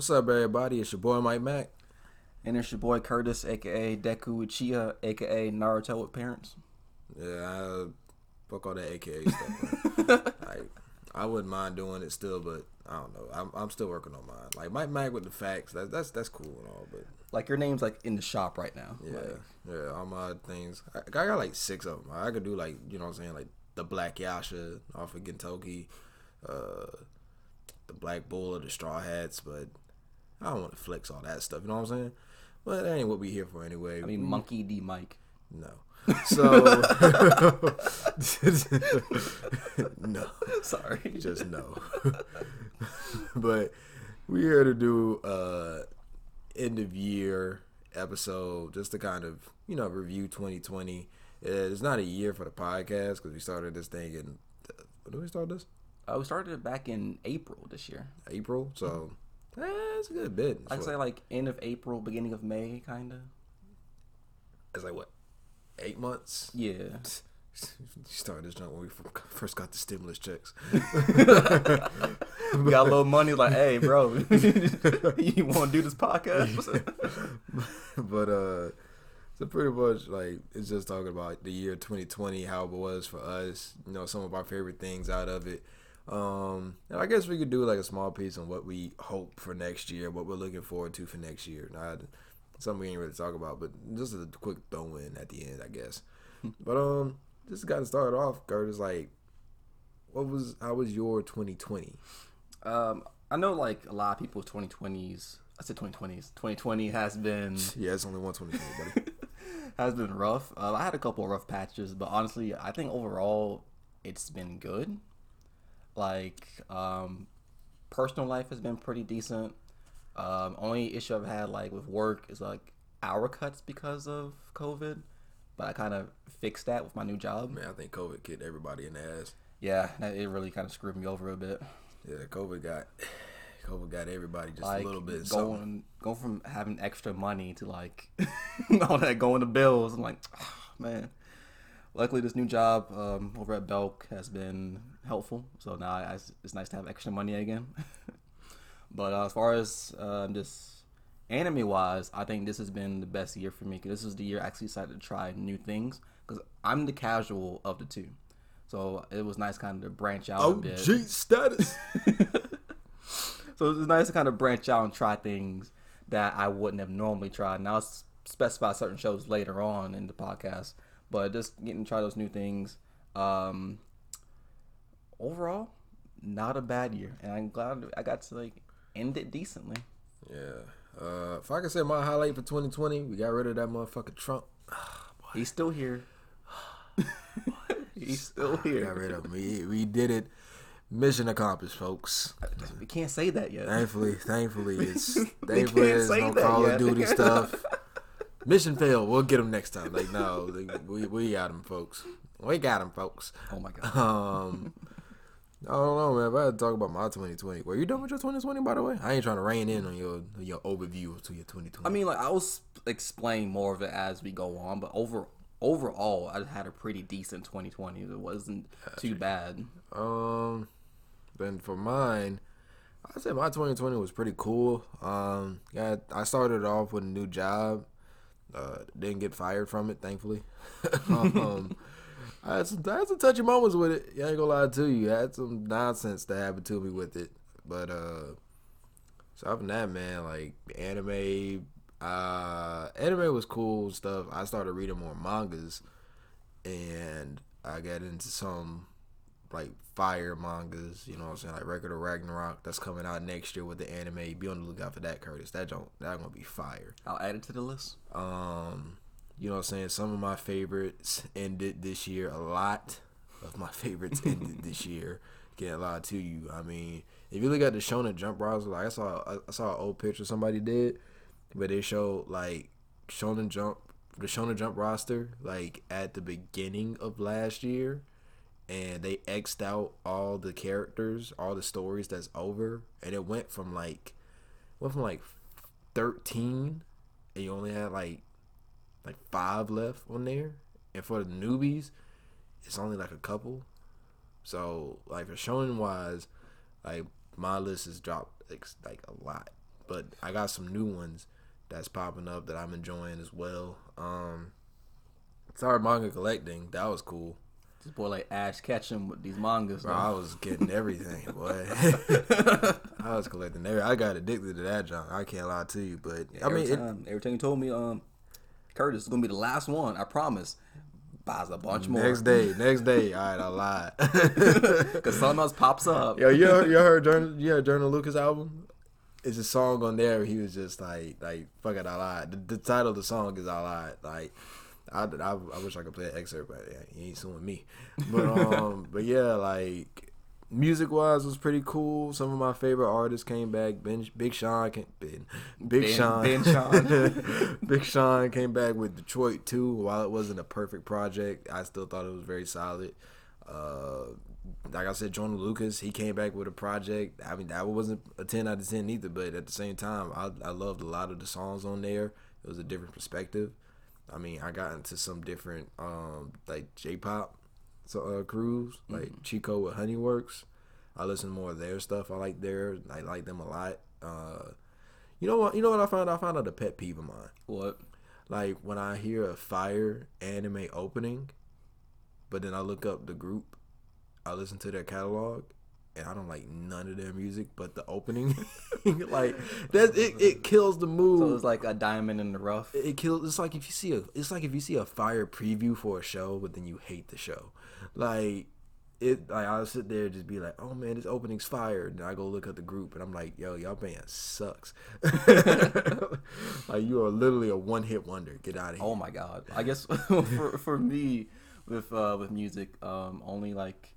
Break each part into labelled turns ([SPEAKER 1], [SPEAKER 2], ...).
[SPEAKER 1] What's up, everybody? It's your boy Mike Mac.
[SPEAKER 2] And it's your boy Curtis, aka Deku Uchiha, aka Naruto with parents.
[SPEAKER 1] Yeah, I, fuck all that AKA stuff. I, I wouldn't mind doing it still, but I don't know. I'm, I'm still working on mine. Like Mike Mac with the facts. That, that's that's cool and all, but
[SPEAKER 2] Like your name's like in the shop right now.
[SPEAKER 1] yeah,
[SPEAKER 2] Like,
[SPEAKER 1] yeah, all my things. I, I got like six of them. I could do like you know what I'm saying, like the Black Yasha off of Gintoki, uh, the Black Bull of the Straw Hats, but I don't want to flex all that stuff. You know what I'm saying? But that ain't what we here for anyway.
[SPEAKER 2] I mean, Monkey D. Mike.
[SPEAKER 1] No. So no,
[SPEAKER 2] Sorry.
[SPEAKER 1] just no. but we're here to do uh end of year episode just to kind of you know review 2020. It's not a year for the podcast because we started this thing in when did we start this?
[SPEAKER 2] Uh, we started it back in April this year.
[SPEAKER 1] April. So eh, it's a good bit.
[SPEAKER 2] I'd say like end of April, beginning of May, kind of.
[SPEAKER 1] it's like what eight months.
[SPEAKER 2] Yeah.
[SPEAKER 1] You started this job when we first got the stimulus checks.
[SPEAKER 2] We got a little money. Like, hey, bro, you want to do this podcast?
[SPEAKER 1] but uh so pretty much like it's just talking about the year 2020 how it was for us you know some of our favorite things out of it um and i guess we could do like a small piece on what we hope for next year what we're looking forward to for next year not something we ain't really talk about but just a quick throw in at the end i guess but um just got to start off curtis like what was how was your 2020
[SPEAKER 2] um, I know like a lot of people's 2020s. I said 2020s. 2020 has been
[SPEAKER 1] yeah it's only one 2020 buddy
[SPEAKER 2] has been rough. Uh, I had a couple of rough patches, but honestly, I think overall it's been good. Like, um, personal life has been pretty decent. Um, only issue I've had like with work is like hour cuts because of COVID, but I kind of fixed that with my new job.
[SPEAKER 1] man i think covid kicked everybody in the ass
[SPEAKER 2] Yeah, it really kind of screwed me over a bit.
[SPEAKER 1] Yeah, COVID got COVID got everybody just
[SPEAKER 2] Like
[SPEAKER 1] a little bit. Something.
[SPEAKER 2] going going from having extra money to like all that going to bills. I'm like, oh, man. Luckily, this new job um, over at Belk has been helpful. So now I, it's nice to have extra money again. but uh, as far as um, just anime wise, I think this has been the best year for me. 'cause this is the year I actually decided to try new things because I'm the casual of the two. So it was nice kind of to branch out a bit.
[SPEAKER 1] OG status.
[SPEAKER 2] So it's nice to kind of branch out and try things that I wouldn't have normally tried. And I'll specify certain shows later on in the podcast, but just getting to try those new things. Um, overall, not a bad year, and I'm glad I got to like end it decently.
[SPEAKER 1] yeah. Uh, if I can say my highlight for 2020, we got rid of that motherfucker Trump.
[SPEAKER 2] He's still here. He's still
[SPEAKER 1] We got
[SPEAKER 2] here.
[SPEAKER 1] rid of him. We, we did it. Mission accomplished, folks.
[SPEAKER 2] We can't say that yet.
[SPEAKER 1] Thankfully, thankfully, it's thankfully there's no Call
[SPEAKER 2] yet.
[SPEAKER 1] of Duty stuff. Mission failed. We'll get him next time. Like no, like, we we got him, folks. We got him, folks.
[SPEAKER 2] Oh my god.
[SPEAKER 1] Um, I don't know, man. If I had to talk about my 2020, were you done with your 2020? By the way, I ain't trying to rein in on your your overview to your 2020.
[SPEAKER 2] I mean, like I'll explain more of it as we go on, but over overall, I had a pretty decent 2020. It wasn't too bad.
[SPEAKER 1] um, then for mine, I'd say my 2020 was pretty cool. Um, yeah, I started off with a new job. Uh, didn't get fired from it, thankfully. um, I had some, I had some touchy moments with it. I ain't gonna lie to you. I had some nonsense that happened to me with it, but uh, so other than that, man, like anime, uh, anime was cool stuff. I started reading more mangas, and I got into some like fire mangas. You know what I'm saying? Like Record of Ragnarok that's coming out next year with the anime. Be on the lookout for that, Curtis. That don't that gonna be fire.
[SPEAKER 2] I'll add it to the list.
[SPEAKER 1] Um, you know what I'm saying? Some of my favorites ended this year. A lot of my favorites ended this year. Can't lie to you. I mean, if you look at the Shonen Jump browser, like I saw, I saw an old picture somebody did, but they showed like Shonen Jump, the Shonen Jump roster, like at the beginning of last year, and they xed out all the characters, all the stories that's over, and it went from like, went from like thirteen and you only had like like five left on there. And for the newbies, it's only like a couple. So like for showing wise, like my list has dropped like, like a lot. but I got some new ones that's popping up that I'm enjoying as well. Um, started manga collecting. That was cool.
[SPEAKER 2] This boy like Ash Ketchum with these mangas.
[SPEAKER 1] Bro. I was getting everything, boy. I was collecting every. I got addicted to that junk. I can't lie to you, but I
[SPEAKER 2] every
[SPEAKER 1] mean, it,
[SPEAKER 2] time, every time you told me, um, Curtis is gonna be the last one. I promise. Buys a bunch more.
[SPEAKER 1] next day, next day. All right, I lied.
[SPEAKER 2] because something else pops up.
[SPEAKER 1] Yo, you heard, you heard you heard Joyner Lucas album? It's a song on there. He was just like, like, fuck it, I lied. The, the title of the song is I lied. Like, I, I, I wish I could play an excerpt, but yeah, he ain't suing me. But um, but yeah, like music wise was pretty cool. Some of my favorite artists came back. Ben, Big Sean came, Ben, Big
[SPEAKER 2] Ben-
[SPEAKER 1] Sean,
[SPEAKER 2] Ben Sean.
[SPEAKER 1] Big Sean came back with Detroit too. While it wasn't a perfect project, I still thought it was very solid. Uh, like I said, Joyner Lucas, he came back with a project. I mean, that wasn't a ten out of ten either, but at the same time, I I loved a lot of the songs on there. It was a different perspective. I mean, I got into some different um like J-pop so uh, crews, like Chico with Honeyworks. I listen more of their stuff. I like their, I like them a lot. Uh, you know what? You know what I found? I found out a pet peeve of mine.
[SPEAKER 2] What?
[SPEAKER 1] Like when I hear a fire anime opening, but then I look up the group, I listen to their catalog, and I don't like none of their music but the opening. like that, it, it kills the mood.
[SPEAKER 2] So it's like a diamond in the rough.
[SPEAKER 1] it kills. It's like if you see a. It's like if you see a fire preview for a show, but then you hate the show. Like it. Like I'll sit there and just be like, "Oh man, this opening's fire." And I go look at the group, and I'm like, "Yo, y'all band sucks." like you are literally a one hit wonder. Get out of here.
[SPEAKER 2] Oh my god! I guess for for me with uh, with music, um, only like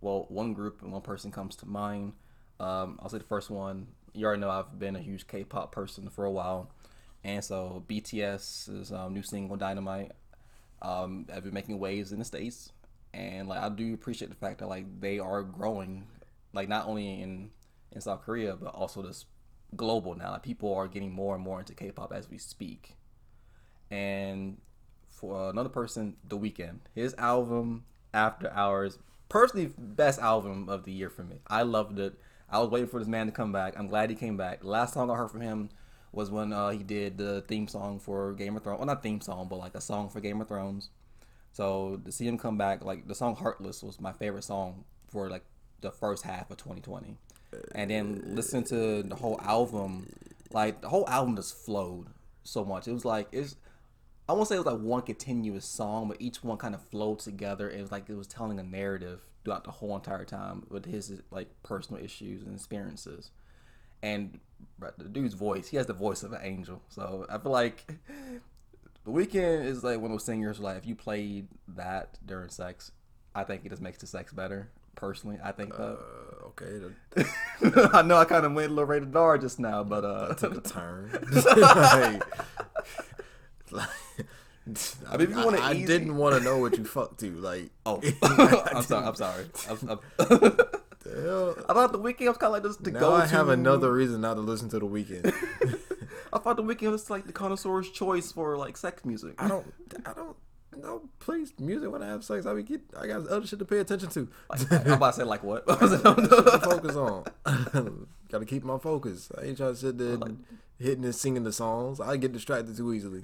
[SPEAKER 2] well one group and one person comes to mind. Um, I'll say the first one. You already know I've been a huge K-pop person for a while, and so BTS's um, new single Dynamite um, have been making waves in the states, and like I do appreciate the fact that like they are growing, like not only in in South Korea but also just global now. Like people are getting more and more into K-pop as we speak and for another person, The Weeknd. His album After Hours, personally best album of the year for me. I loved it. I was waiting for this man to come back. I'm glad he came back. Last song I heard from him was when uh, he did the theme song for Game of Thrones. Well, not theme song, but like a song for Game of Thrones. So to see him come back, like the song Heartless was my favorite song for like the first half of 2020. And then listen to the whole album, like the whole album just flowed so much. It was like it's I won't say it was like one continuous song, but each one kind of flowed together. It was like it was telling a narrative throughout the whole entire time with his like personal issues and experiences. And the dude's voice, he has the voice of an angel. So I feel like the Weeknd is like one of those singers. Like if you played that during sex, I think it just makes the sex better. Personally, I think that.
[SPEAKER 1] Uh, okay, that,
[SPEAKER 2] I know I kind of went a little rated R just now, but uh,
[SPEAKER 1] that took a turn. like, like, I
[SPEAKER 2] mean, if you want it
[SPEAKER 1] I,
[SPEAKER 2] easy-
[SPEAKER 1] didn't want to know what you fucked to. Like,
[SPEAKER 2] oh, I'm sorry. I'm sorry. I'm, I'm,
[SPEAKER 1] the hell?
[SPEAKER 2] I thought the Weeknd was kind of like this to
[SPEAKER 1] Now
[SPEAKER 2] go
[SPEAKER 1] I have
[SPEAKER 2] to.
[SPEAKER 1] another reason not to listen to the Weeknd.
[SPEAKER 2] I thought the Weeknd was like the connoisseur's choice for like sex music.
[SPEAKER 1] I don't. I don't. No, please, music when I have sex. I mean, get, I got other shit to pay attention to.
[SPEAKER 2] Like, I'm about to say like what?
[SPEAKER 1] To focus on. got to keep my focus. I ain't trying to sit there and hitting and singing the songs. I get distracted too easily.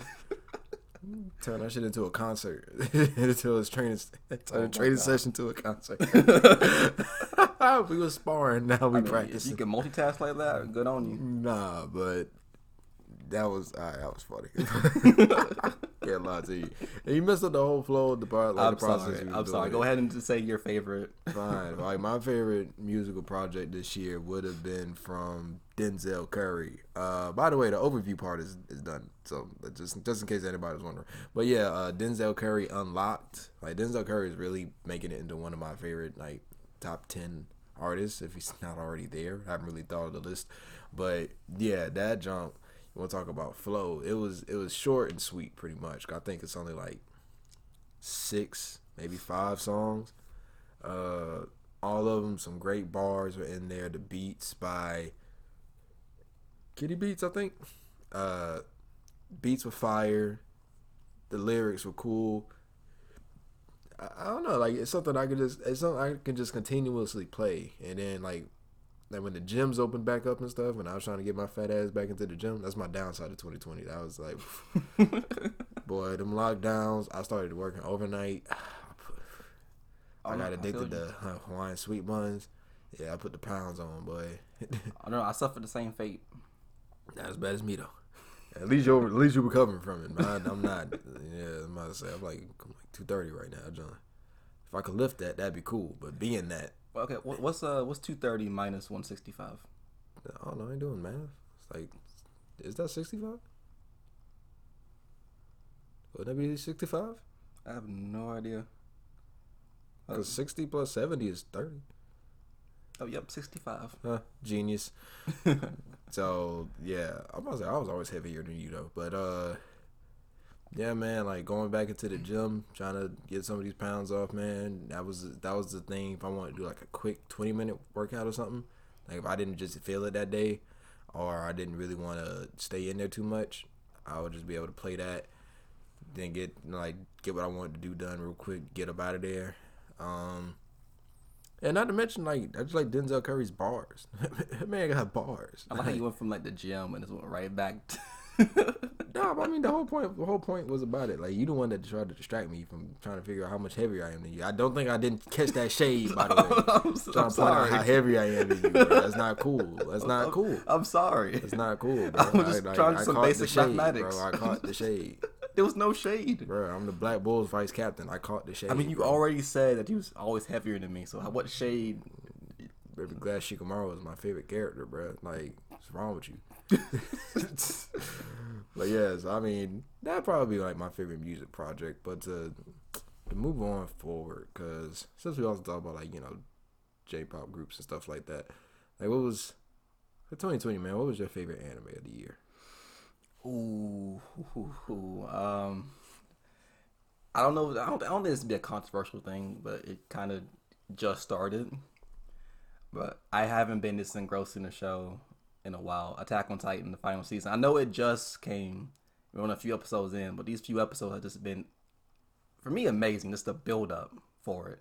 [SPEAKER 1] Turn that shit into a concert. into a training, turn
[SPEAKER 2] Oh
[SPEAKER 1] a training session to a concert. we was sparring. Now we
[SPEAKER 2] I mean, if
[SPEAKER 1] practicing.
[SPEAKER 2] you can multitask like that, good on you.
[SPEAKER 1] Nah, but that was right, that was funny. Can't lie to you. And you messed up the whole flow of the part, like
[SPEAKER 2] I'm
[SPEAKER 1] the process.
[SPEAKER 2] sorry. I'm sorry.
[SPEAKER 1] doing
[SPEAKER 2] Go ahead and just say your favorite.
[SPEAKER 1] Fine. Like my favorite musical project this year would have been from Denzel Curry. Uh, by the way, the overview part is, is done. So just just in case anybody's wondering. But yeah, uh, Denzel Curry Unlocked. Like Denzel Curry is really making it into one of my favorite like top ten artists. If he's not already there, I haven't really thought of the list. But yeah, that jump. Want talk about flow? It was it was short and sweet, pretty much. I think it's only like six, maybe five songs. Uh, all of them, some great bars were in there. The beats by Kenny Beats, I think. Uh, beats were fire. The lyrics were cool. I, I don't know, like it's something I could just it's something I can just continuously play, and then like like when the gyms opened back up and stuff, when I was trying to get my fat ass back into the gym, that's my downside of 2020. That was like, boy, them lockdowns. I started working overnight. I
[SPEAKER 2] Oh,
[SPEAKER 1] got addicted
[SPEAKER 2] you.
[SPEAKER 1] to uh, Hawaiian sweet buns. Yeah, I put the pounds on, boy.
[SPEAKER 2] I know. I suffered the same fate.
[SPEAKER 1] Not as bad as me though. At least you are at least you're recovering from it. Man, I'm not. Yeah, I'm about to say I'm like I'm like 230 right now, John. If I could lift that, that'd be cool. But being that,
[SPEAKER 2] Okay, what, what's uh what's two thirty minus one sixty five?
[SPEAKER 1] I don't know. I ain't doing math. It's like, is that 65? Would that be 65?
[SPEAKER 2] I have no idea.
[SPEAKER 1] Because 60 plus 70 is 30.
[SPEAKER 2] Oh, yep, sixty five.
[SPEAKER 1] Huh, genius. So yeah, I was I was always heavier than you though. But uh, yeah, man, like going back into the gym, trying to get some of these pounds off, man. That was that was the thing. If I wanted to do like a quick twenty minute workout or something, like if I didn't just feel it that day, or I didn't really want to stay in there too much, I would just be able to play that, then get like get what I wanted to do done real quick, get up out of there. Um, and not to mention, like I just like Denzel Curry's bars. that man got bars.
[SPEAKER 2] I like how you went from like the gym and just went right back. To
[SPEAKER 1] No, but I mean the whole point. The whole point was about it. Like you the one that tried to distract me from trying to figure out how much heavier I am than you. I don't think I didn't catch that shade. By the way,
[SPEAKER 2] I'm, so,
[SPEAKER 1] trying
[SPEAKER 2] I'm
[SPEAKER 1] to point out how heavy I am than you. Bro. That's not cool. That's not cool.
[SPEAKER 2] I'm sorry.
[SPEAKER 1] That's not cool. Bro.
[SPEAKER 2] I'm just trying to some
[SPEAKER 1] caught the
[SPEAKER 2] basic
[SPEAKER 1] shade,
[SPEAKER 2] mathematics.
[SPEAKER 1] bro. I caught the shade,
[SPEAKER 2] There was no shade.
[SPEAKER 1] bro. I'm the Black Bulls vice captain. I caught the shade.
[SPEAKER 2] I mean, you
[SPEAKER 1] bro.
[SPEAKER 2] already said that he was always heavier than me. So what shade?
[SPEAKER 1] Baby Glass Shikamaru is my favorite character, bro. Like, what's wrong with you? but yes, I mean that'd probably be like my favorite music project. But to to move on forward, because since we also talk about like you know J-pop groups and stuff like that, like what was for 2020, man? What was your favorite anime of the year?
[SPEAKER 2] Ooh, ooh, ooh, um, I don't know. I don't, I don't think this would be a controversial thing, but it kind of just started. But I haven't been this engrossed in the show in a while. Attack on Titan, the final season. I know it just came. We're on a few episodes in, but these few episodes have just been, for me, amazing. Just the build up for it.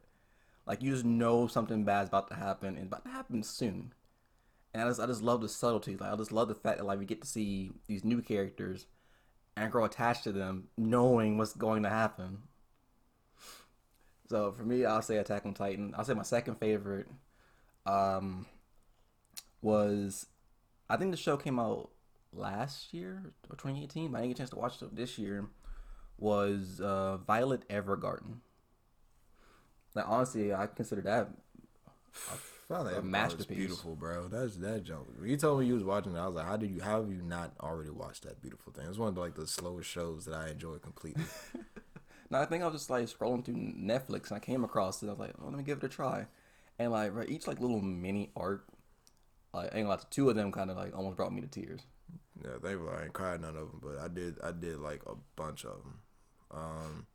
[SPEAKER 2] Like you just know something bad's about to happen, and about to happen soon. And I just, I just love the subtlety. Like I just love the fact that like we get to see these new characters and grow attached to them, knowing what's going to happen. So for me, I'll say Attack on Titan. I'll say my second favorite um, was I think the show came out last year or 2018, but I didn't get a chance to watch it this year. Was uh, Violet Evergarden. Like honestly, I consider that
[SPEAKER 1] Finally,
[SPEAKER 2] A masterpiece.
[SPEAKER 1] beautiful, bro. That's that. When you told me you was watching it, I was like, how did you? How have you not already watched that beautiful thing? It's one of the, like the slowest shows that I enjoy completely.
[SPEAKER 2] No, I think I was just like scrolling through Netflix and I came across it. I was like, oh, let me give it a try. And like, right, each like little mini arc, like, ain't like two of them kind of like almost brought me to tears.
[SPEAKER 1] Yeah, they were. I ain't cried none of them, but I did. I did like a bunch of them. Um,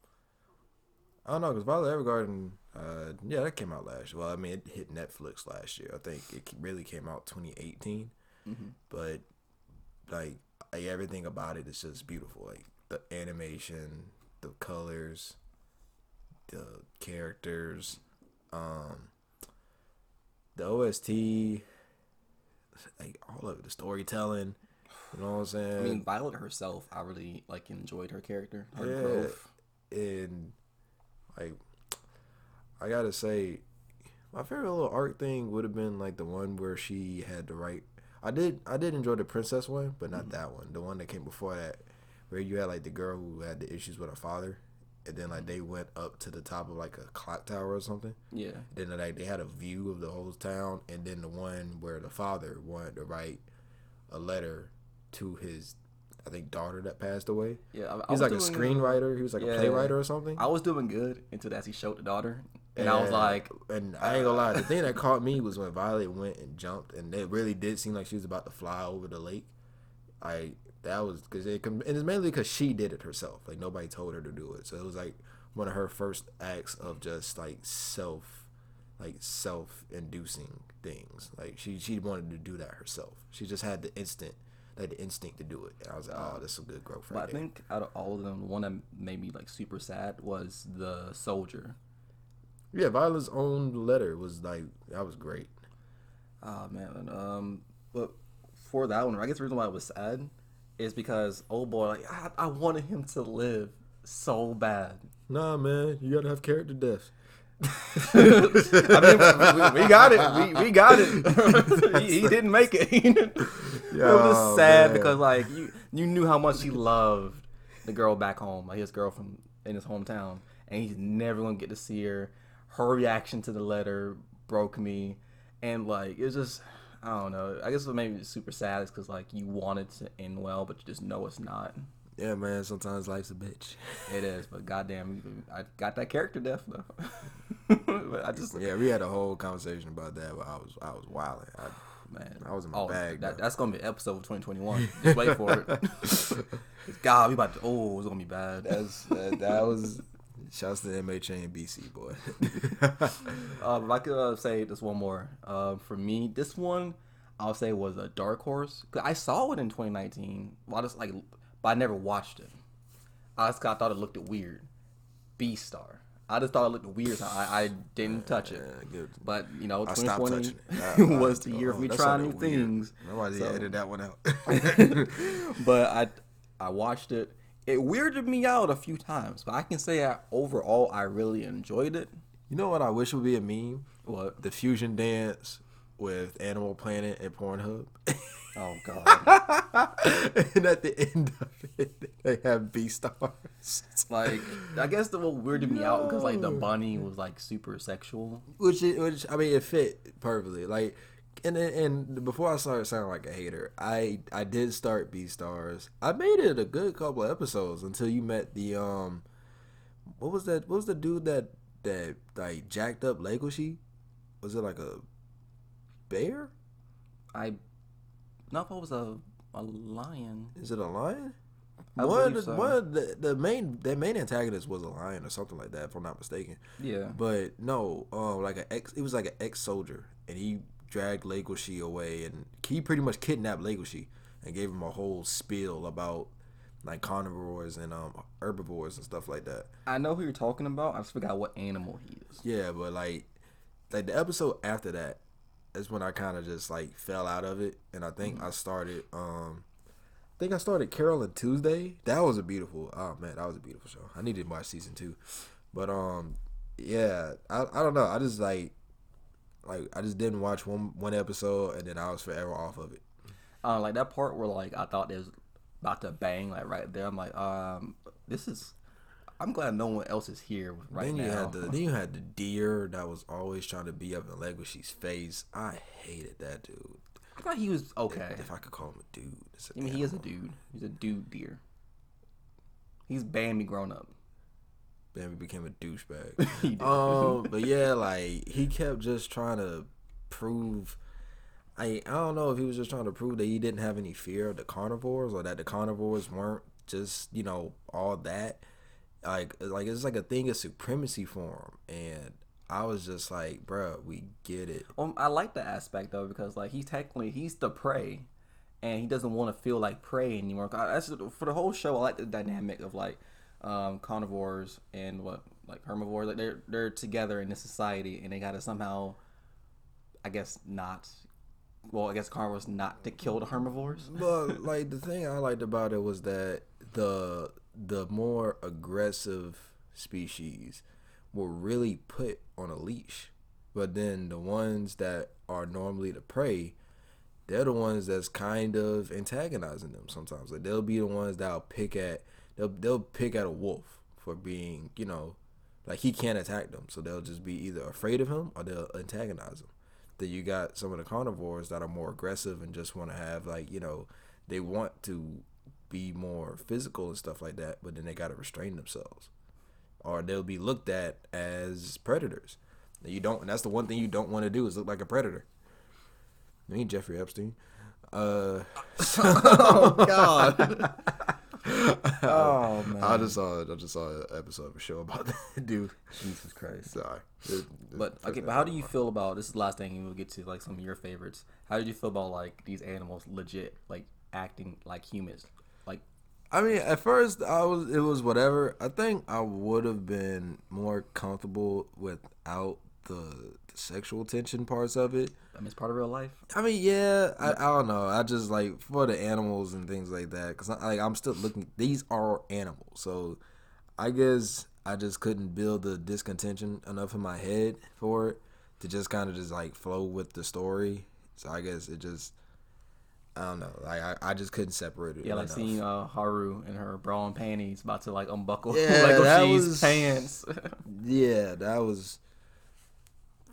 [SPEAKER 1] I don't know because Violet Evergarden. Uh, yeah, that came out last year. Well, I mean, it hit Netflix last year. I think it really came out 2018. But like, like everything about it is just beautiful. Like the animation, the colors, the characters, um, the OST, like all of it, the storytelling. You know what I'm saying?
[SPEAKER 2] I mean, Violet herself, I really like enjoyed her character, her
[SPEAKER 1] Yeah.
[SPEAKER 2] growth.
[SPEAKER 1] and like I gotta say, my favorite little art thing would have been like the one where she had to write. I did I did enjoy the princess one, but not mm-hmm. that one. The one that came before that, where you had like the girl who had the issues with her father, and then like they went up to the top of like a clock tower or something.
[SPEAKER 2] Yeah,
[SPEAKER 1] Then like they had a view of the whole town, and then the one where the father wanted to write a letter to his, I think, daughter that passed away.
[SPEAKER 2] yeah. I, I
[SPEAKER 1] He's
[SPEAKER 2] was
[SPEAKER 1] like a
[SPEAKER 2] doing, uh,
[SPEAKER 1] screenwriter. He was like
[SPEAKER 2] yeah.
[SPEAKER 1] a playwright or something.
[SPEAKER 2] I was doing good until that he showed the daughter, and I was like,
[SPEAKER 1] and I ain't gonna lie, the thing that caught me was when Violet went and jumped, and it really did seem like she was about to fly over the lake. I that was because it and it's mainly because she did it herself. Like nobody told her to do it, so it was like one of her first acts of just like self, like self-inducing things. Like she she wanted to do that herself. She just had the instant, like the instinct to do it. And I was like, oh, that's some good growth
[SPEAKER 2] but
[SPEAKER 1] right
[SPEAKER 2] I
[SPEAKER 1] there.
[SPEAKER 2] think out of all of them, the one that made me like super sad was the soldier.
[SPEAKER 1] Yeah, Viola's own letter was like that was great.
[SPEAKER 2] Oh man, um, but for that one, I guess the reason why it was sad is because old boy, like I, I wanted him to live so bad.
[SPEAKER 1] Nah, man, you gotta have character deaths.
[SPEAKER 2] I mean, we, we got it. We, we got it. he, he didn't make it. it was sad
[SPEAKER 1] man.
[SPEAKER 2] because like you you knew how much he loved the girl back home, like his girl from in his hometown, and he's never gonna get to see her. Her reaction to the letter broke me, and like it was just I don't know. I guess what made me super sad is because like you want it to end well, but you just know it's not.
[SPEAKER 1] Yeah, man. Sometimes life's a bitch.
[SPEAKER 2] It is, but goddamn, I got that character death though. but I just
[SPEAKER 1] Yeah, we had a whole conversation about that, but I was I was wilding. I,
[SPEAKER 2] man,
[SPEAKER 1] I was in my oh, bag,
[SPEAKER 2] That, that's gonna be episode of 2021. Just wait for it. God, we about to. Oh, it's gonna be bad.
[SPEAKER 1] that's that, that was. Shouts to MHA and BC boy.
[SPEAKER 2] Um, if I could uh, say this one more, uh, for me, this one I'll say was a dark horse. 'Cause I saw it in 2019. Well, I just like, but I never watched it. I just I thought it looked weird. Beastar. I just thought it looked weird. So I, I didn't touch it.
[SPEAKER 1] Good.
[SPEAKER 2] But you know,
[SPEAKER 1] I
[SPEAKER 2] 2020
[SPEAKER 1] touching it. I-
[SPEAKER 2] was the year of
[SPEAKER 1] oh,
[SPEAKER 2] me trying new
[SPEAKER 1] weird.
[SPEAKER 2] things.
[SPEAKER 1] Nobody
[SPEAKER 2] So-
[SPEAKER 1] edited that one out.
[SPEAKER 2] but I I watched it. It weirded me out a few times, but I can say that overall I really enjoyed it.
[SPEAKER 1] you know what I wish would be a meme?
[SPEAKER 2] What?
[SPEAKER 1] The fusion dance with Animal Planet and Pornhub.
[SPEAKER 2] Oh god.
[SPEAKER 1] and at the end of it, they have Beastars.
[SPEAKER 2] like I guess the what weirded me out because like the bunny was like super sexual.
[SPEAKER 1] Which, it, which I mean, it fit perfectly. Like, and and- before I started sounding like a hater, I I did start Beastars. I made it a good couple of episodes until you met the um, what was that? What was the dude that that like jacked up Legoshi? Was it like a bear?
[SPEAKER 2] I no, if it was a a lion.
[SPEAKER 1] Is it a lion?
[SPEAKER 2] I
[SPEAKER 1] one,
[SPEAKER 2] so.
[SPEAKER 1] one the, the main the main antagonist was a lion or something like that, if I'm not mistaken.
[SPEAKER 2] Yeah.
[SPEAKER 1] But no, um, like an ex, it was like an ex soldier, and he dragged Legoshi away, and he pretty much kidnapped Legoshi and gave him a whole spiel about like carnivores and um herbivores and stuff like that.
[SPEAKER 2] I know who you're talking about. I just forgot what animal he is.
[SPEAKER 1] Yeah, but like, like the episode after that is when I kind of just like fell out of it, and I think I started um. I think I started Carol and Tuesday. That was a beautiful. Oh man, that was a beautiful show. I needed to watch season two, but um, yeah, I, I don't know. I just like, like I just didn't watch one one episode, and then I was forever off of it.
[SPEAKER 2] Uh, like that part where like I thought it was about to bang like right there. I'm like, um, this is. I'm glad no one else is here right
[SPEAKER 1] then you
[SPEAKER 2] now.
[SPEAKER 1] had the then you had the deer that was always trying to be up in Legoshi's face. I hated that dude.
[SPEAKER 2] I thought he was okay.
[SPEAKER 1] If I could call him a dude,
[SPEAKER 2] I mean, he is a dude. He's a dude deer. He's Bambi grown up.
[SPEAKER 1] He became a douchebag.
[SPEAKER 2] He
[SPEAKER 1] um, but yeah, like he kept just trying to prove. I I don't know if he was just trying to prove that he didn't have any fear of the carnivores or that the carnivores weren't just you know all that. Like like it's like a thing of supremacy for him, and I was just like, bruh, we get it.
[SPEAKER 2] Um, I like the aspect though because like he's technically he's the prey, and he doesn't want to feel like prey anymore. I- That's for the whole show. I like the dynamic of like um, carnivores and what like herbivores. Like they're they're together in this society, and they gotta somehow, I guess, not. Well, I guess carnivores not to kill the herbivores.
[SPEAKER 1] But like the thing I liked about it was that the the more aggressive species were really put on a leash. But then the ones that are normally the prey, they're the ones that's kind of antagonizing them sometimes. Like they'll be the ones that'll pick at they'll they'll pick at a wolf for being, you know, like he can't attack them. So they'll just be either afraid of him or they'll antagonize him. Then you got some of the carnivores that are more aggressive and just want to have like, you know, they want to be more physical and stuff like that, but then they got to restrain themselves. Or they'll be looked at as predators. And You don't and that's the one thing you don't want to do is look like a predator. Me Jeffrey Epstein. Uh
[SPEAKER 2] oh God. oh man.
[SPEAKER 1] I just saw I just saw an episode of a show about that dude.
[SPEAKER 2] Jesus Christ.
[SPEAKER 1] Sorry. It-
[SPEAKER 2] But okay, but how do you feel about this? Is the last thing, and we'll get to like some of your favorites. How did you feel about like these animals legit like acting like humans? Like,
[SPEAKER 1] I mean, at first I was it was whatever. I think I would have been more comfortable without the, the sexual tension parts of it.
[SPEAKER 2] I mean, it's part of real life.
[SPEAKER 1] I mean, yeah, I, I don't know. I just like for the animals and things like that because like I'm still looking. These are animals, so I guess I just couldn't build the discontention enough in my head for it to just kind of just like flow with the story. So I guess it just I don't know. Like I, I just couldn't separate it.
[SPEAKER 2] Yeah, like
[SPEAKER 1] enough.
[SPEAKER 2] seeing uh, Haru in her bra and panties about to like unbuckle
[SPEAKER 1] Yeah,
[SPEAKER 2] Lego
[SPEAKER 1] that was-
[SPEAKER 2] pants.
[SPEAKER 1] Yeah, that was.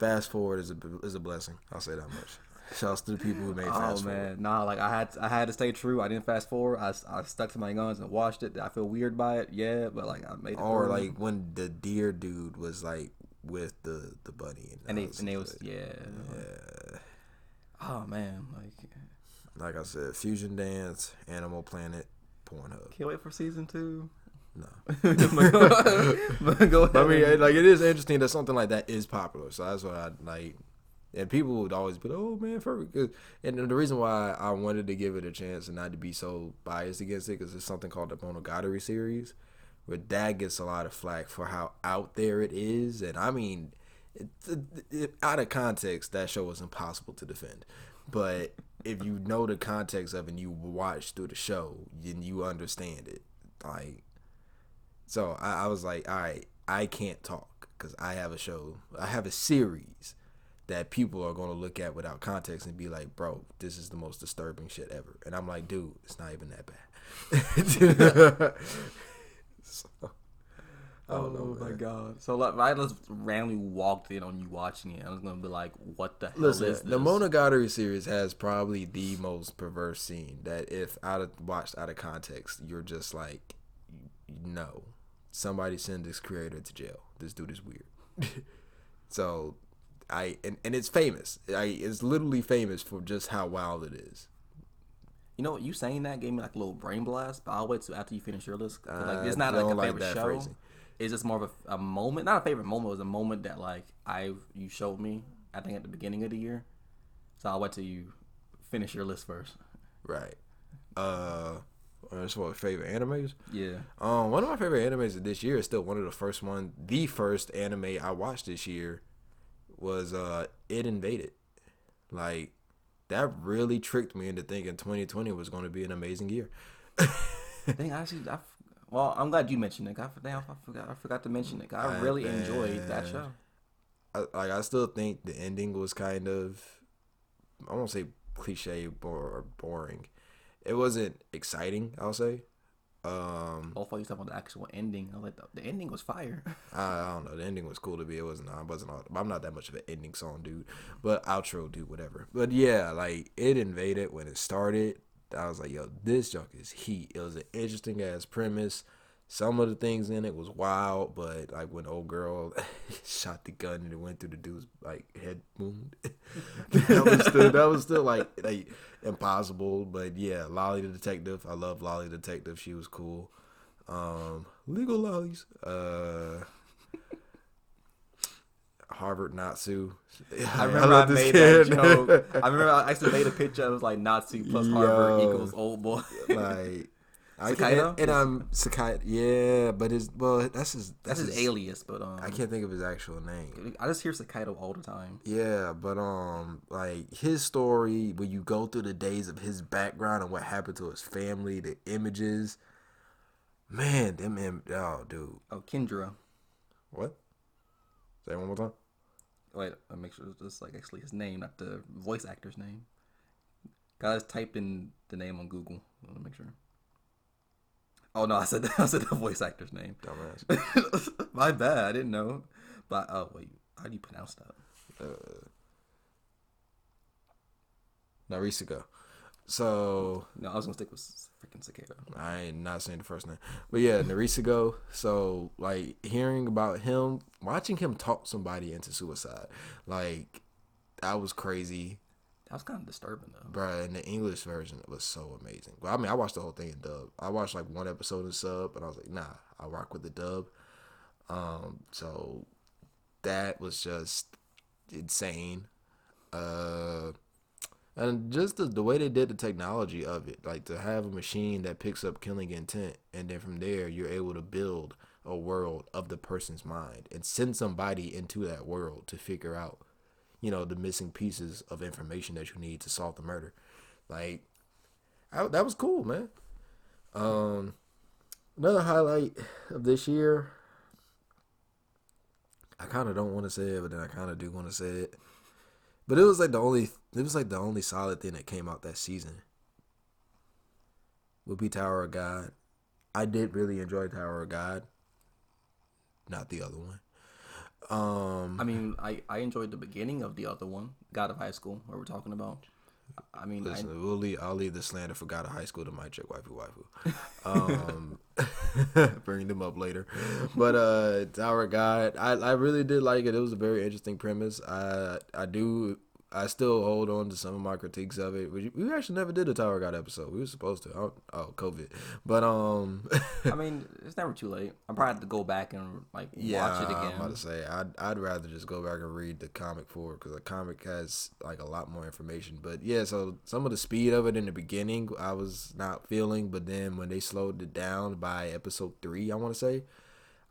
[SPEAKER 1] Fast forward is a is a blessing. I'll say that much. Shouts to the people who made
[SPEAKER 2] oh
[SPEAKER 1] fast
[SPEAKER 2] man,
[SPEAKER 1] forward.
[SPEAKER 2] nah, like I had I had to stay true. I didn't fast forward. I, I stuck to my guns and watched it. I feel weird by it? Yeah, but like I made it.
[SPEAKER 1] Or
[SPEAKER 2] through.
[SPEAKER 1] like when the deer dude was like with the the bunny,
[SPEAKER 2] and
[SPEAKER 1] I
[SPEAKER 2] they and they was
[SPEAKER 1] like,
[SPEAKER 2] yeah.
[SPEAKER 1] yeah.
[SPEAKER 2] Oh man, like
[SPEAKER 1] Like I said, Fusion Dance, Animal Planet, Pornhub.
[SPEAKER 2] can't wait for season two.
[SPEAKER 1] No,
[SPEAKER 2] but go, ahead.
[SPEAKER 1] I mean, like it is interesting that something like that is popular. So that's what I like. And people would always be like, "Oh man, for and the reason why I wanted to give it a chance and not to be so biased against it because it's something called the Monogatari series, where that gets a lot of flack for how out there it is, and I mean, it, it, it- out of context, that show was impossible to defend. But if you know the context of it and you watch through the show, then you understand it. Like, so I, I was like, all right, I can't talk because I have a show, I have a series that people are going to look at without context and be like, bro, this is the most disturbing shit ever. And I'm like, dude, it's not even that bad. so, I don't know,
[SPEAKER 2] oh my god! So like, if I just randomly walked in on you watching it, I was gonna be like, "What the hell
[SPEAKER 1] Listen,
[SPEAKER 2] is this?"
[SPEAKER 1] the Monogatari series has probably the most perverse scene that if out of watched out of context, you're just like, no, somebody send this creator to jail. This dude is weird. so, I and, and it's famous. I it's literally famous for just how wild it is.
[SPEAKER 2] You know what? You saying that gave me like a little brain blast. But I'll wait till after you finish your list. like it's not like a
[SPEAKER 1] like
[SPEAKER 2] favorite show.
[SPEAKER 1] phrasing.
[SPEAKER 2] It's just more of a, a moment, not a favorite moment. It was a moment that like I you showed me. I think at the beginning of the year. So I'll wait till you finish your list first.
[SPEAKER 1] Right. Uh, that's what favorite animes.
[SPEAKER 2] Yeah.
[SPEAKER 1] Um, one of my favorite animes of this year is still one of the first one. The first anime I watched this year was uh, ID: Invaded. Like that really tricked me into thinking 2020 was going to be an amazing year.
[SPEAKER 2] I actually, I, well, I'm glad you mentioned it. I, damn, I forgot, I forgot to mention it. I
[SPEAKER 1] Ah,
[SPEAKER 2] really enjoyed that show.
[SPEAKER 1] I, like I still think the ending was kind of I won't say cliche or boring. It wasn't exciting. I'll say. Um,
[SPEAKER 2] All you talking about the actual ending. I like, the, the ending was fire.
[SPEAKER 1] I, I don't know. The ending was cool to be. It wasn't. I wasn't. All, I'm not that much of an ending song dude, but outro dude, whatever. But yeah, like ID: Invaded when it started. I was like, yo, this junk is heat. It was an interesting ass premise. Some of the things in it was wild, but like when old girl shot the gun and it went through the dude's like head wound, that was still that was still like like impossible. But yeah, Lolly the detective. I love Lolly the detective. She was cool. Um, legal lollies. Uh, Harvard Natsu.
[SPEAKER 2] I remember I,
[SPEAKER 1] this
[SPEAKER 2] made
[SPEAKER 1] kid.
[SPEAKER 2] that joke. I remember I actually made a picture. It was like Nazi plus Harvard equals old boy.
[SPEAKER 1] like. I
[SPEAKER 2] Sakaido?
[SPEAKER 1] and I'm Sakai. Yeah, but his well, that's his
[SPEAKER 2] That's his alias, but um,
[SPEAKER 1] I can't think of his actual name.
[SPEAKER 2] I just hear Sakaido all the time.
[SPEAKER 1] Yeah, but um, like his story, when you go through the days of his background and what happened to his family, the images, man, them, im- oh, dude,
[SPEAKER 2] Oh, Kendra.
[SPEAKER 1] what? Say it one more time.
[SPEAKER 2] Wait, I make sure it's just like actually his name, not the voice actor's name. Guys, type in the name on Google. Let me make sure. Oh no, I said I said the voice actor's name.
[SPEAKER 1] Dumbass.
[SPEAKER 2] My bad, I didn't know. But oh wait, how do you pronounce that?
[SPEAKER 1] Uh, Narisiga. So
[SPEAKER 2] No, I was gonna stick with freaking Cicada.
[SPEAKER 1] I ain't not saying the first name, but yeah, Narisigo. So like hearing about him, watching him talk somebody into suicide, like that was crazy.
[SPEAKER 2] That was kind of disturbing though.
[SPEAKER 1] Bruh, and the English version was so amazing. Well, I mean, I watched the whole thing in dub. I watched like one episode in sub, and I was like, nah, I rock with the dub. Um, so that was just insane. Uh, and just the, the way they did the technology of it, like to have a machine that picks up killing intent, and then from there you're able to build a world of the person's mind and send somebody into that world to figure out, you know, the missing pieces of information that you need to solve the murder. Like, I, that was cool, man. Um, another highlight of this year. I kind of don't want to say it, but then I kind of do want to say it. But it was like the only, it was like the only solid thing that came out that season. Would be Tower of God. I did really enjoy Tower of God. Not the other one. Um,
[SPEAKER 2] I mean, I, I enjoyed the beginning of the other one, God of High School, where we're talking about. I mean,
[SPEAKER 1] listen,
[SPEAKER 2] I,
[SPEAKER 1] we'll leave, I'll leave the slander for God of High School to my chick waifu waifu. Um, bring them up later. But uh, Tower God, I, I really did like it. It was a very interesting premise. I I do I still hold on to some of my critiques of it. We, we actually never did a Tower God episode. We were supposed to. Oh, oh COVID. But um,
[SPEAKER 2] I mean, it's never too late. I'm probably have to go back and like
[SPEAKER 1] yeah,
[SPEAKER 2] watch it again.
[SPEAKER 1] I'm about to say I'd I'd rather just go back and read the comic for because the comic has like a lot more information. But yeah, so some of the speed of it in the beginning I was not feeling, but then when they slowed it down by episode three, I want to say.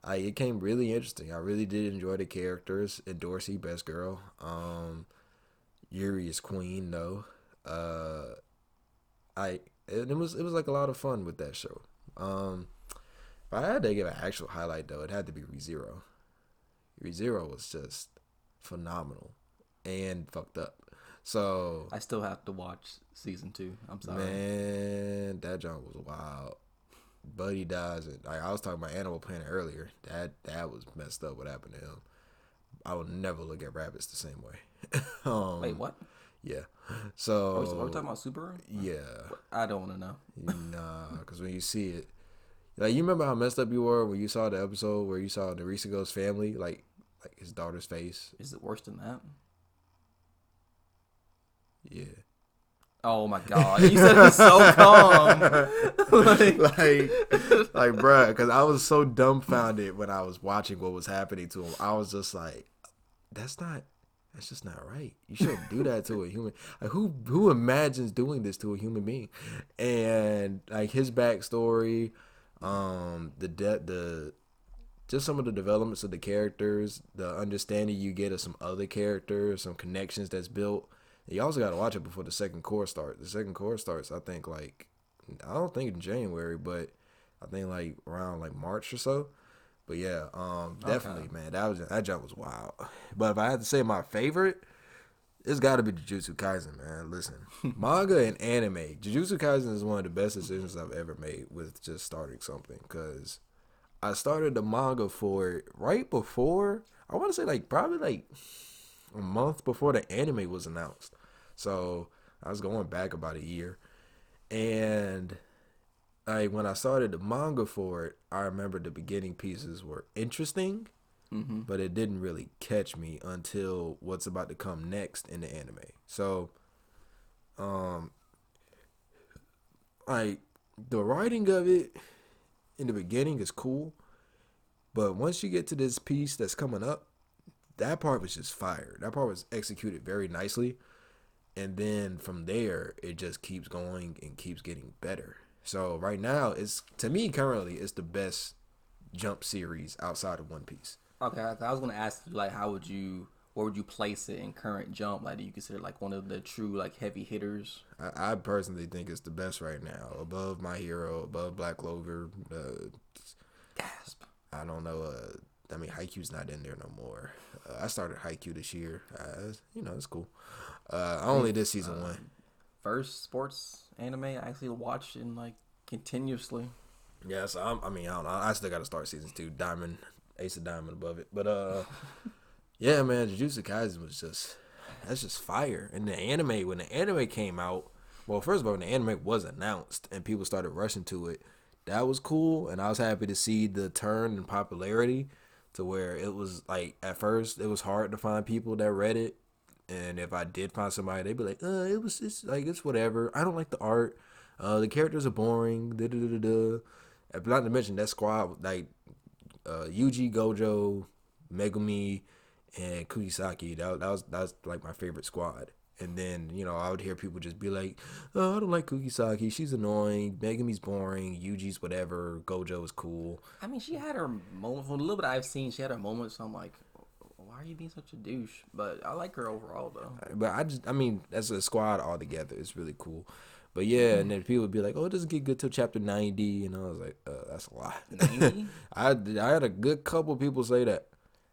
[SPEAKER 1] I, it came really interesting. I really did enjoy the characters. Endorsi, best girl. Um, Yuri is queen though. Uh, I it, was it was like a lot of fun with that show. Um, if I had to give an actual highlight though, it had to be ReZero. ReZero was just phenomenal and fucked up. So
[SPEAKER 2] I still have to watch season two. I'm sorry.
[SPEAKER 1] Man, that jump was wild. Buddy dies, and like I was talking about Animal Planet earlier. That that was messed up. What happened to him? I will never look at rabbits the same way.
[SPEAKER 2] um, Wait, what?
[SPEAKER 1] Yeah. So
[SPEAKER 2] are we, are we talking about Subaru?
[SPEAKER 1] Yeah.
[SPEAKER 2] I don't want to know.
[SPEAKER 1] nah, because when you see it, like you remember how messed up you were when you saw the episode where you saw Norisigo's family, like like his daughter's face.
[SPEAKER 2] Is it worse than that?
[SPEAKER 1] Yeah.
[SPEAKER 2] Oh my god! You said it so calm,
[SPEAKER 1] like, like, like, bruh, because I was so dumbfounded when I was watching what was happening to him. I was just like, "That's not, that's just not right. You shouldn't do that to a human. Like, who, who imagines doing this to a human being?" And like his backstory, um, the de- the, just some of the developments of the characters, the understanding you get of some other characters, some connections that's built you also got to watch it before the second cour starts. The second cour starts, I think, like I don't think in January, but I think like around like March or so. But yeah, um, definitely, okay. man, that was that jump was wild. But if I had to say my favorite, it's got to be Jujutsu Kaisen, man. Listen, manga and anime, Jujutsu Kaisen is one of the best decisions I've ever made with just starting something because I started the manga for it right before I want to say like probably like a month before the anime was announced. So I was going back about a year. And like when I started the manga for it, I remember the beginning pieces were interesting, mm-hmm. but it didn't really catch me until what's about to come next in the anime. So, um, like the writing of it in the beginning is cool, but once you get to this piece that's coming up, that part was just fire. That part was executed very nicely and then from there it just keeps going and keeps getting better so right now it's to me currently it's the best jump series outside of one piece
[SPEAKER 2] okay i was going to ask you like how would you where would you place it in current jump like do you consider like one of the true like heavy hitters
[SPEAKER 1] i, I personally think it's the best right now above my hero above black clover uh, gasp i don't know uh, I mean, Haikyuu's not in there no more. Uh, I started Haikyuu this year. Uh, you know, it's cool. Uh, I only did season uh, one.
[SPEAKER 2] First sports anime I actually watched in like continuously.
[SPEAKER 1] Yeah, so I'm, i mean, I don't know. I still got to start season two. Diamond, Ace of Diamond above it, but uh, yeah, man, Jujutsu Kaisen was just that's just fire. And the anime, when the anime came out, well, first of all, when the anime was announced and people started rushing to it, that was cool, and I was happy to see the turn in popularity to where it was like at first it was hard to find people that read it and if I did find somebody, they'd be like, "Uh, it was it's like it's whatever. I don't like the art. Uh, the characters are boring." Da da da da. Not to mention that squad like uh, Yuji, Gojo, Megumi, and Kugisaki. That, that was that was like my favorite squad. And then, you know, I would hear people just be like, oh, I don't like Kugisaki. She's annoying. Megumi's boring. Yuji's whatever. Gojo is cool.
[SPEAKER 2] I mean, she had her moment. From the little bit I've seen, she had her moments. So I'm like, why are you being such a douche? But I like her overall, though.
[SPEAKER 1] But I just, I mean, as a squad all together, it's really cool. But yeah, and then people would be like, "Oh, it doesn't get good till chapter 90. and I was like, uh, "That's a lot."
[SPEAKER 2] 90?
[SPEAKER 1] I I had a good couple people say that.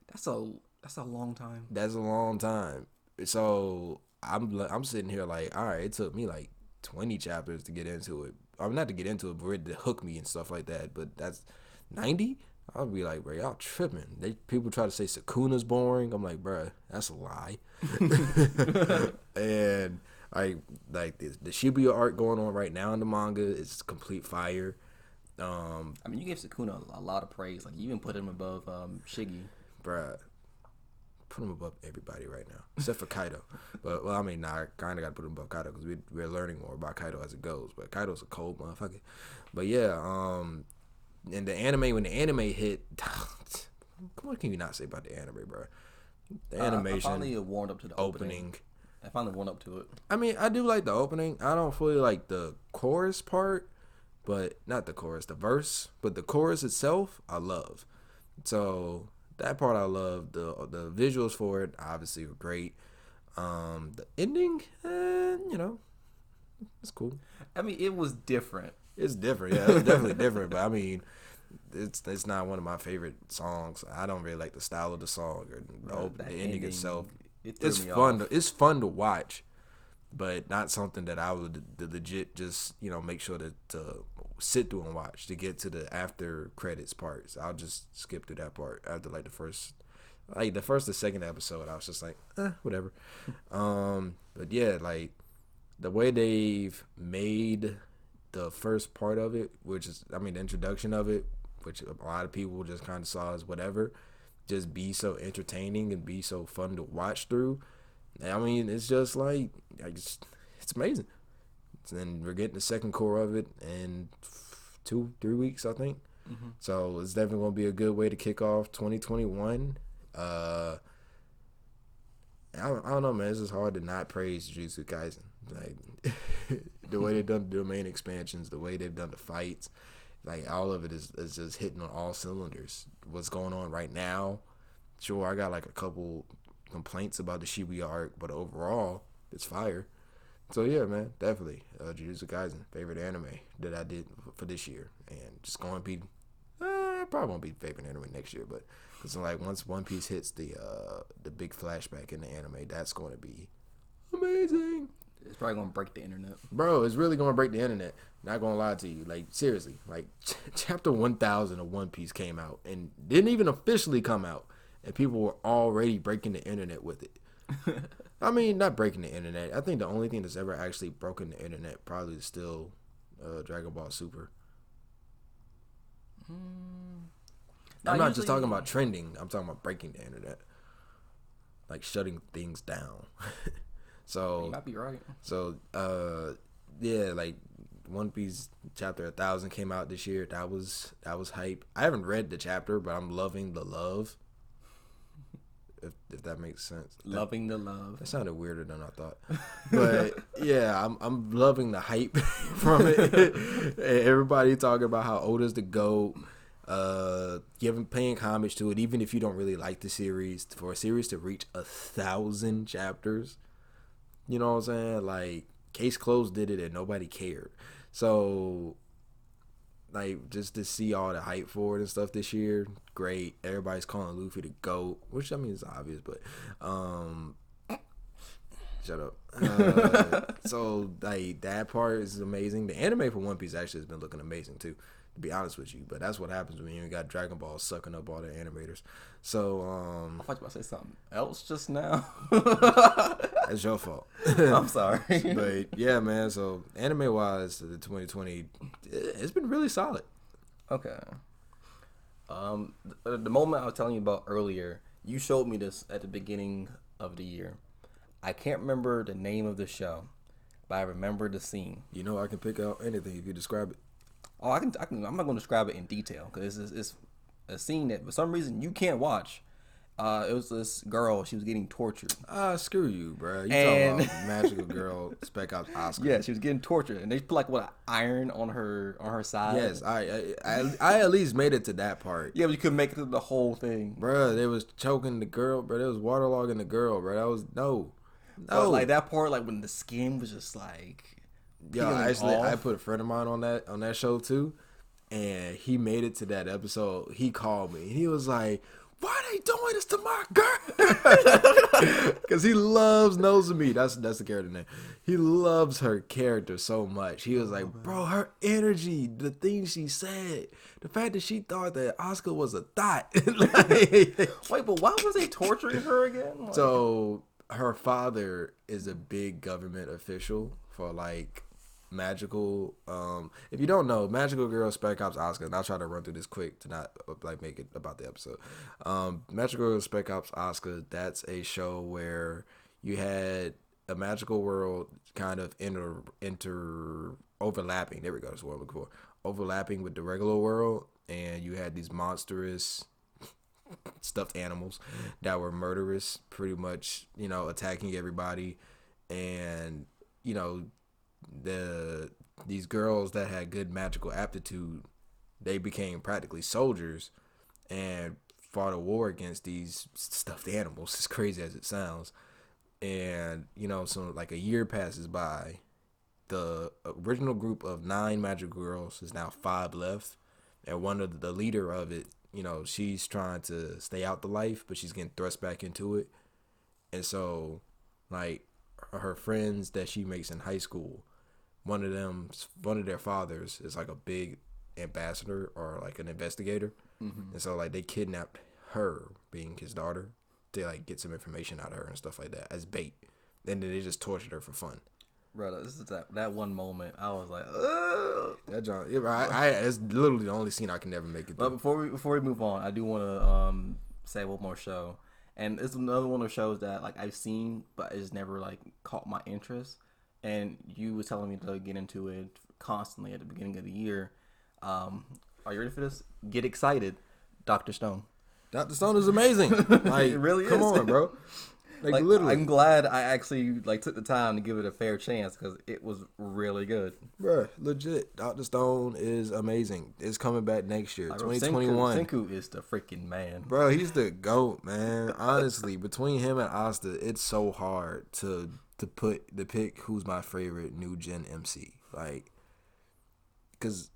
[SPEAKER 2] That's a that's a long time.
[SPEAKER 1] That's a long time. So I'm I'm sitting here like, all right, it took me like 20 chapters to get into it. I'm not to get into it, but it to hook me and stuff like that. But that's 90. I'll be like, bro, y'all tripping. They people try to say Sukuna's boring. I'm like, bro, that's a lie. and like like the, the Shibuya arc going on right now in the manga is complete fire. Um,
[SPEAKER 2] I mean, you gave Sukuna a, a lot of praise. Like you even put him above um, Shiggy.
[SPEAKER 1] bruh, put him above everybody right now, except for Kaido. But well, I mean, nah, I kind of got to put him above Kaido because we we're learning more about Kaido as it goes. But Kaido's a cold motherfucker. But yeah, um, and the anime when the anime hit, what can you not say about the anime, bro? The
[SPEAKER 2] Uh, I
[SPEAKER 1] animation
[SPEAKER 2] finally warmed up to the opening.
[SPEAKER 1] opening.
[SPEAKER 2] I finally warmed up to it.
[SPEAKER 1] I mean, I do like the opening. I don't fully like the chorus part, but not the chorus, the verse, but the chorus itself, I love. So that part I love. The the visuals for it obviously were great. Um, the ending, eh, you know, it's cool.
[SPEAKER 2] I mean, it was different.
[SPEAKER 1] It's different, yeah, it's definitely different. But I mean, it's it's not one of my favorite songs. I don't really like the style of the song or the, op-
[SPEAKER 2] That
[SPEAKER 1] the ending, itself.
[SPEAKER 2] it
[SPEAKER 1] It's fun.
[SPEAKER 2] off.
[SPEAKER 1] To, it's fun to watch, but not something that I would the legit just you know make sure to, to sit through and watch to get to the after credits parts. I'll just skip through that part after like the first. Like the first the second episode, I was just like, eh, whatever. um, but yeah, like the way they've made the first part of it, which is, I mean, the introduction of it, which a lot of people just kind of saw as whatever, just be so entertaining and be so fun to watch through. I mean, it's just like, I just, it's amazing. And we're getting the second cour of it in two, three weeks, I think. So it's definitely going to be a good way to kick off 2021. Uh, I don't, I don't know, man. It's just hard to not praise Jujutsu Kaisen. Like the way they've done the domain expansions, the way they've done the fights, like all of it is, is just hitting on all cylinders. What's going on right now? Sure, I got like a couple complaints about the Shibuya arc, but overall, it's fire. So yeah, man, definitely uh, Jujutsu Kaisen, favorite anime that I did for this year, and just going to be, uh, probably won't be favorite anime next year, but because like once One Piece hits the uh the big flashback in the anime, that's going to be amazing,
[SPEAKER 2] It's probably gonna break the internet.
[SPEAKER 1] bro. It's really going to break the internet. Not gonna lie to you, like seriously, like chapter one thousand of One Piece came out and didn't even officially come out, and people were already breaking the internet with it. I mean, not breaking the internet. I think the only thing that's ever actually broken the internet probably is still uh, Dragon Ball Super.
[SPEAKER 2] Nah,
[SPEAKER 1] I'm not just talking about trending. I'm talking about breaking the internet, like shutting things down.
[SPEAKER 2] You
[SPEAKER 1] so,
[SPEAKER 2] might be right.
[SPEAKER 1] so uh, yeah, like One Piece chapter a thousand came out this year. That was that was hype. I haven't read the chapter, but I'm loving the love. If if that makes sense. That-
[SPEAKER 2] Loving the love.
[SPEAKER 1] that sounded weirder than I thought. But yeah, I'm I'm loving the hype from it. Everybody talking about how Oda's the GOAT. Uh giving paying homage to it, even if you don't really like the series, for a series to reach a thousand chapters. You know what I'm saying? Like Case Closed did it and nobody cared. So like just to see all the hype for it and stuff this year, great. Everybody's calling Luffy the GOAT, which I mean is obvious, but um shut up. Uh, so like that part is amazing. The anime for One Piece actually has been looking amazing too, to be honest with you. But that's what happens when you got Dragon Ball sucking up all the animators. So um
[SPEAKER 2] I thought you were about to say something else just now.
[SPEAKER 1] that's your fault.
[SPEAKER 2] I'm sorry.
[SPEAKER 1] but yeah, man. So anime wise, the 2020, it's been really solid.
[SPEAKER 2] Okay. Um, the, the moment I was telling you about earlier, you showed me this at the beginning of the year. I can't remember the name of the show, but I remember the scene.
[SPEAKER 1] You know, I can pick out anything if you describe it.
[SPEAKER 2] Oh, I can. I can I'm not going to describe it in detail because it's, it's a scene that for some reason you can't watch, Uh, it was this girl. She was getting tortured.
[SPEAKER 1] Ah, screw you, bro. You
[SPEAKER 2] And-
[SPEAKER 1] talking about magical girl Spec Ops Asuka?
[SPEAKER 2] Yeah, she was getting tortured, and they put like what an iron on her on her side.
[SPEAKER 1] Yes, I, I I I at least made it to that part.
[SPEAKER 2] Yeah, but you couldn't make it to the whole thing.
[SPEAKER 1] Bruh, they was choking the girl, bro. They was waterlogging the girl, bro. That was no,
[SPEAKER 2] But,
[SPEAKER 1] no.
[SPEAKER 2] like that part, like when the skin was just like. Peeling
[SPEAKER 1] actually, I put a friend of mine on that on that show too, and he made it to that episode. He called me. He was like, "Why are they doing this to my girl?" Because he loves Nozomi. That's that's the character name. He loves her character so much. He was oh, like, "Bro, her energy, the things she said, the fact that she thought that Asuka was a thought." like,
[SPEAKER 2] Wait, but why was they torturing her again? Like,
[SPEAKER 1] so her father is a big government official for like magical um if you don't know magical girl spec ops asuka and i'll try to run through this quick to not like make it about the episode um magical girl spec ops asuka that's a show where you had a magical world kind of inter inter overlapping there we go that's what i'm looking for overlapping with the regular world and you had these monstrous stuffed animals that were murderous, pretty much, you know, attacking everybody. And, you know, the these girls that had good magical aptitude, they became practically soldiers and fought a war against these stuffed animals, as crazy as it sounds. And, you know, so like a year passes by. The original group of nine magical girls is now five left. And one of the, leader of it you know, she's trying to stay out the life, but she's getting thrust back into it. And so, like, her friends that she makes in high school, one of them, one of their fathers is like a big ambassador or like an investigator. And so, like, they kidnapped her, being his daughter, to like get some information out of her and stuff like that as bait. And then they just tortured her for fun.
[SPEAKER 2] brother, this is that that one moment. I was like, Ugh.
[SPEAKER 1] That John, yeah, I, I, it's literally the only scene I can never make it.
[SPEAKER 2] But
[SPEAKER 1] Through.
[SPEAKER 2] before we before we move on, I do want to um say one more show, and it's another one of shows that like I've seen, but it's never like caught my interest. And you was telling me to get into it constantly at the beginning of the year. Um, are you ready for this? Get excited, Doctor Stone.
[SPEAKER 1] Doctor Stone is amazing. Like,
[SPEAKER 2] It really
[SPEAKER 1] come
[SPEAKER 2] is.
[SPEAKER 1] on, bro. Like,
[SPEAKER 2] Like,
[SPEAKER 1] literally,
[SPEAKER 2] I'm glad I actually like took the time to give it a fair chance because it was really good.
[SPEAKER 1] bro. legit. Doctor Stone is amazing. It's coming back next year,
[SPEAKER 2] Like,
[SPEAKER 1] 2021.
[SPEAKER 2] Senku, Senku is the freaking man.
[SPEAKER 1] Bro, he's the goat, man. Honestly, between him and Asta, it's so hard to to put to pick who's my favorite new gen MC. Like, cause,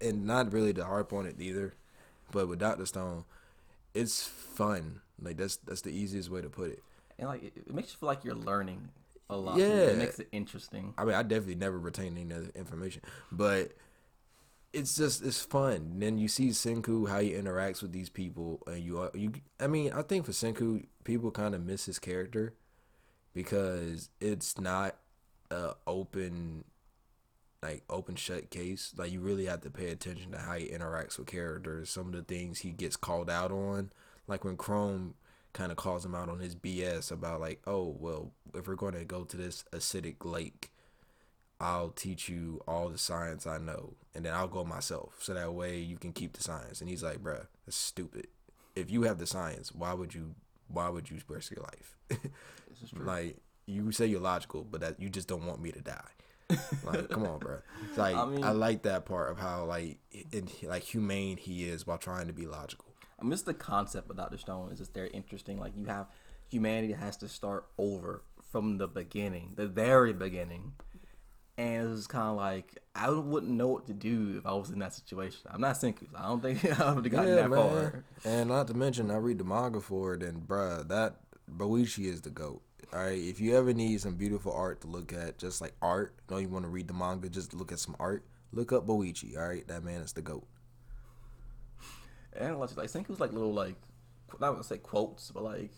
[SPEAKER 1] and not really to harp on it either, but with Doctor Stone, it's fun. Like that's that's the easiest way to put it.
[SPEAKER 2] And like it, it makes you feel like you're learning a lot.
[SPEAKER 1] Yeah.
[SPEAKER 2] it makes it interesting.
[SPEAKER 1] I mean, I definitely never retained any other information, but it's just it's fun. And Then you see Senku how he interacts with these people, and you are you. I mean, I think for Senku, people kind of miss his character because it's not a open like open shut case. Like you really have to pay attention to how he interacts with characters. Some of the things he gets called out on, like when Chrome kind of calls him out on his BS about like, oh well, if we're going to go to this acidic lake, I'll teach you all the science I know, and then I'll go myself, so that way you can keep the science. And he's like, bruh, that's stupid. If you have the science, why would you? Why would you risk your life?
[SPEAKER 2] This is true.
[SPEAKER 1] like you say you're logical, but that you just don't want me to die. like, come on, bro. It's like
[SPEAKER 2] I
[SPEAKER 1] I, like that part of how like in, like humane he is while trying to be logical.
[SPEAKER 2] I miss the concept of Doctor Stone. is just very interesting. Like you have humanity has to start over from the beginning, the very beginning. And it's kind of like I wouldn't know what to do if I was in that situation. I'm not Senku. I don't think I would have gotten that far.
[SPEAKER 1] And not to mention, I read the manga for it, and bruh, that Boichi is the goat. All right, if you ever need some beautiful art to look at, just like art, don't you want to read the manga, just look at some art. Look up Boichi. All right, that man is the goat.
[SPEAKER 2] And like, like Senku's like little like not gonna say quotes, but like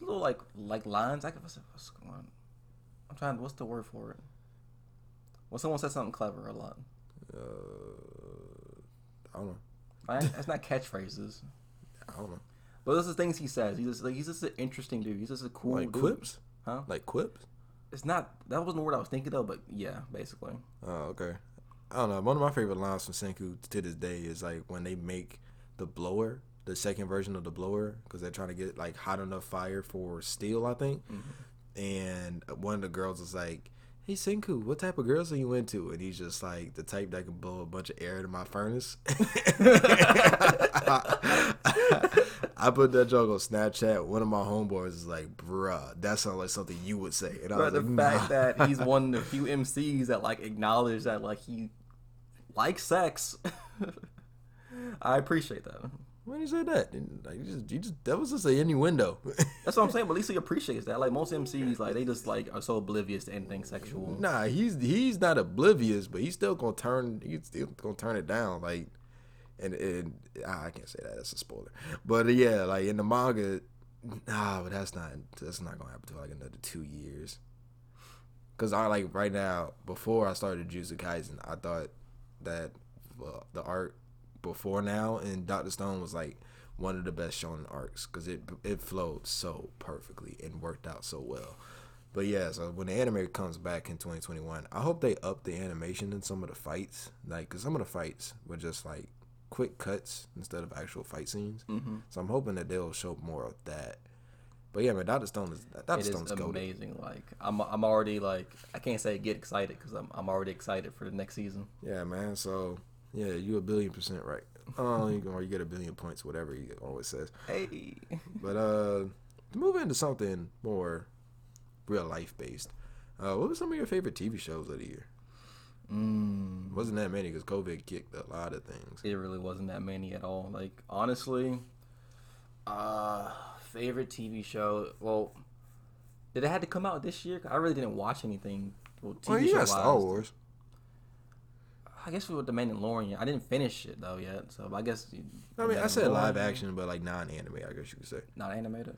[SPEAKER 2] little like like lines. I can what's, what's going on? I'm trying. What's the word for it? When someone says something clever a lot.
[SPEAKER 1] Uh, I don't know.
[SPEAKER 2] I, it's not catchphrases,
[SPEAKER 1] I don't know.
[SPEAKER 2] but those are things he says. He's just like he's just an interesting dude. He's just a cool
[SPEAKER 1] Like
[SPEAKER 2] dude.
[SPEAKER 1] quips,
[SPEAKER 2] huh?
[SPEAKER 1] like quips.
[SPEAKER 2] It's not that wasn't the word I was thinking of, but yeah, basically.
[SPEAKER 1] Oh, okay. I don't know. One of my favorite lines from Senku to this day is like when they make the blower, the the second version of the blower because they're trying to get like hot enough fire for steel, I think. And one of the girls is like, "Hey Senku, what type of girls are you into?" And he's just like the type that can blow a bunch of air into my furnace. I put that joke on Snapchat. One of my homeboys is like, "Bruh, that sounds like something you would say." And I
[SPEAKER 2] But
[SPEAKER 1] was
[SPEAKER 2] the
[SPEAKER 1] like,
[SPEAKER 2] fact
[SPEAKER 1] "Nah."
[SPEAKER 2] that he's one of the few MCs that like acknowledge that like he likes sex, I appreciate that.
[SPEAKER 1] When you say that, And, like, you just, you just that was just an innuendo.
[SPEAKER 2] That's what I'm saying. But at least he appreciates that. Like most MCs, like they just like are so oblivious to anything sexual.
[SPEAKER 1] Nah, he's he's not oblivious, but he's still gonna turn. He's still gonna turn it down. Like, and and ah, I can't say that. That's a spoiler. But uh, yeah, like in the manga, nah, but that's not that's not gonna happen till like another two years. Cause I like right now before I started Jujutsu Kaisen, I thought that well, the art before now and Doctor Stone was like one of the best shonen arcs because it it flowed so perfectly and worked out so well. But yeah, so when the anime comes back in 2021, I hope they up the animation in some of the fights. Like, cause some of the fights were just like quick cuts instead of actual fight scenes.
[SPEAKER 2] Mm-hmm.
[SPEAKER 1] So I'm hoping that they'll show more of that. But yeah, man, Doctor Stone is Doctor
[SPEAKER 2] It is
[SPEAKER 1] Stone's goated.
[SPEAKER 2] amazing. Like I'm, I'm already like I can't say get excited because I'm, I'm already excited for the next season.
[SPEAKER 1] Yeah, man. So yeah, you a billion percent right. Oh, you, or you get a billion points, whatever he always says.
[SPEAKER 2] Hey,
[SPEAKER 1] But uh, to move into something more real life based, uh, what were some of your favorite TV shows of the year?
[SPEAKER 2] mm,
[SPEAKER 1] Wasn't that many because COVID kicked a lot of things.
[SPEAKER 2] it really wasn't that many at all. Like honestly, uh, favorite TV show. Well, did it had to come out this year? I really didn't watch anything. Well, TV
[SPEAKER 1] Well, you
[SPEAKER 2] show
[SPEAKER 1] got Star. Wars.
[SPEAKER 2] I guess with the Mandalorian, I didn't finish it though yet. So I guess.
[SPEAKER 1] I mean, I said live action, but like non-anime, I guess you could say,
[SPEAKER 2] not animated.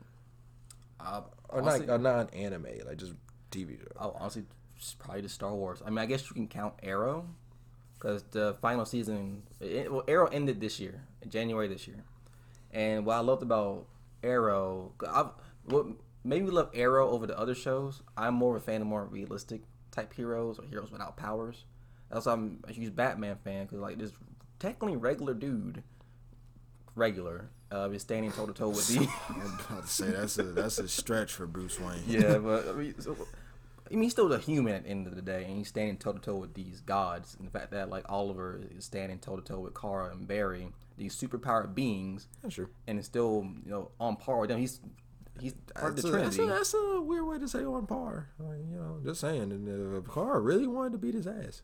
[SPEAKER 2] Uh,
[SPEAKER 1] or
[SPEAKER 2] honestly-
[SPEAKER 1] not or non-anime, like just TV show.
[SPEAKER 2] Oh, honestly, probably the Star Wars. I mean, I guess you can count Arrow, because the final season, it, well, Arrow ended this year, in January this year. And what I loved about Arrow, I, what made me love Arrow over the other shows, I'm more of a fan of more realistic type heroes or heroes without powers. That's why I'm a huge Batman fan, because like this technically regular dude, regular, uh, is standing toe to toe with the.
[SPEAKER 1] I'm about to say that's a that's a stretch for Bruce Wayne.
[SPEAKER 2] Yeah, but I mean, so, I mean, he's still a human at the end of the day, and he's standing toe to toe with these gods. And the fact that like Oliver is standing toe to toe with Kara and Barry, these superpowered beings,
[SPEAKER 1] that's true.
[SPEAKER 2] and is still you know on par with them. He's he's part of
[SPEAKER 1] That's
[SPEAKER 2] the
[SPEAKER 1] a, that's, a, that's a weird way to say on par. Like, you know, just saying. And uh, Kara really wanted to beat his ass.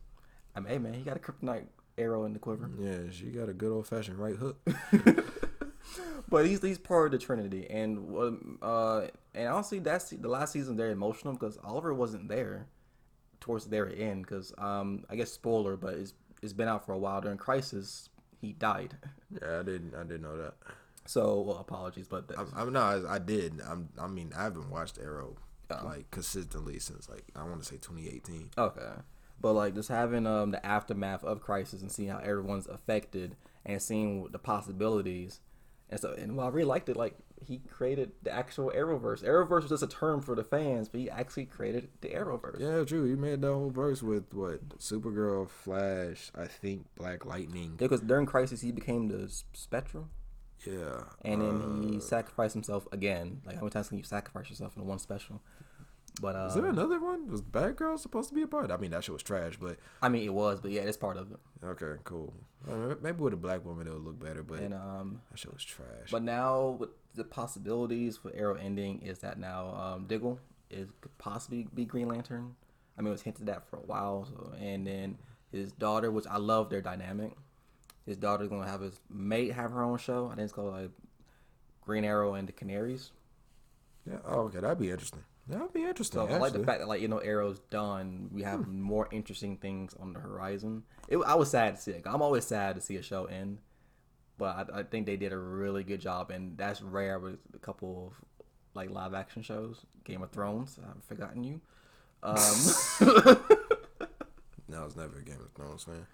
[SPEAKER 2] I mean, hey man, he got a kryptonite arrow in the quiver.
[SPEAKER 1] Yeah, she got a good old fashioned right hook.
[SPEAKER 2] But he's he's part of the Trinity, and um, uh, and honestly, that's the last season they're emotional because Oliver wasn't there towards their end. Because um, I guess spoiler, but it's it's been out for a while. During Crisis, he died.
[SPEAKER 1] Yeah, I didn't I didn't know that.
[SPEAKER 2] So well, apologies, but
[SPEAKER 1] I'm no, I, I did. I'm, I mean, I haven't watched Arrow
[SPEAKER 2] Oh.
[SPEAKER 1] like consistently since like I want to say 2018.
[SPEAKER 2] okay. But like just having um the aftermath of Crisis and seeing how everyone's affected and seeing the possibilities. And so, and well, I really liked it. Like he created the actual Arrowverse. Arrowverse was just a term for the fans, but he actually created the Arrowverse.
[SPEAKER 1] Yeah, true. You made that whole verse with what Supergirl, Flash, I think Black Lightning.
[SPEAKER 2] because during Crisis he became the Spectre,
[SPEAKER 1] Yeah,
[SPEAKER 2] and then he
[SPEAKER 1] uh,
[SPEAKER 2] sacrificed himself again. Like how many times can you sacrifice yourself in one special? But uh,
[SPEAKER 1] Is there another one? Was Bad Batgirl supposed to be a part? I mean, that shit was trash, but
[SPEAKER 2] I mean, it was, but yeah, it's part of it.
[SPEAKER 1] okay, cool. Uh, maybe with a black woman it would look better, but
[SPEAKER 2] And um,
[SPEAKER 1] that shit was trash.
[SPEAKER 2] But now with the possibilities for Arrow ending is that now um, Diggle is could possibly be Green Lantern. I mean, it was hinted at for a while. So, and then his daughter, which I love their dynamic. His daughter's gonna have his mate have her own show. I think it's called like Green Arrow and the Canaries.
[SPEAKER 1] yeah, oh, okay, that'd be interesting. That'd be interesting.
[SPEAKER 2] So I like the fact that like you know Arrow's done. We have more interesting things on the horizon. It, I was sad to see it. I'm always sad to see a show end, but I, I think they did a really good job, and that's rare with a couple of like live action shows. Game of Thrones, I've forgotten you. Um,
[SPEAKER 1] No, I was never a Game of Thrones fan.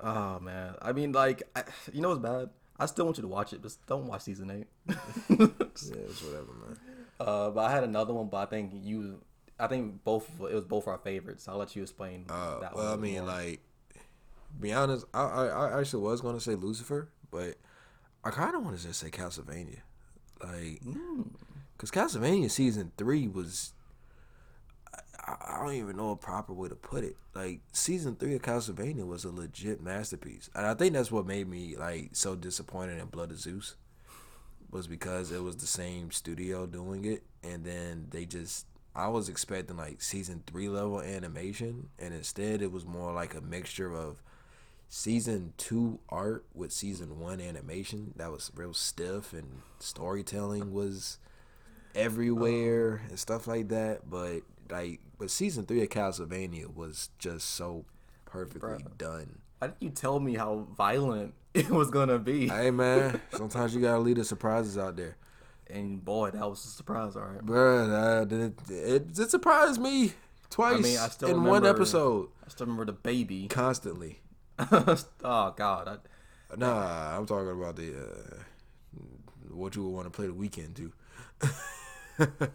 [SPEAKER 2] oh man, I mean like I, you know what's bad? I still want you to watch it, but don't watch season eight.
[SPEAKER 1] Yeah, it's whatever, man.
[SPEAKER 2] Uh, but I had another one, but I think you. I think both it was both our favorites. I'll let you explain.
[SPEAKER 1] Uh,
[SPEAKER 2] that
[SPEAKER 1] well, I mean,
[SPEAKER 2] more.
[SPEAKER 1] like, be honest, I, I I actually was gonna say Lucifer, but I kind of want to just say Castlevania, like, because Castlevania season three was. I, I don't even know a proper way to put it. Like season three of Castlevania was a legit masterpiece, and I think that's what made me like so disappointed in Blood of Zeus, was because it was the same studio doing it, and then they just. I was expecting like season three level animation, and instead it was more like a mixture of season two art with season one animation that was real stiff and storytelling was everywhere oh. and stuff like that but like but season three of castlevania was just so perfectly
[SPEAKER 2] Bruh.
[SPEAKER 1] done
[SPEAKER 2] Why didn't you tell me how violent it was gonna be?
[SPEAKER 1] hey man sometimes you gotta leave the surprises out there
[SPEAKER 2] And boy, that was a surprise. All right.
[SPEAKER 1] bruh uh, it, it, it surprised me twice I
[SPEAKER 2] mean, I still
[SPEAKER 1] in one episode
[SPEAKER 2] I still remember the baby.
[SPEAKER 1] constantly
[SPEAKER 2] oh God. I,
[SPEAKER 1] Nah, I'm talking about the uh, what you would want to play the Weeknd to.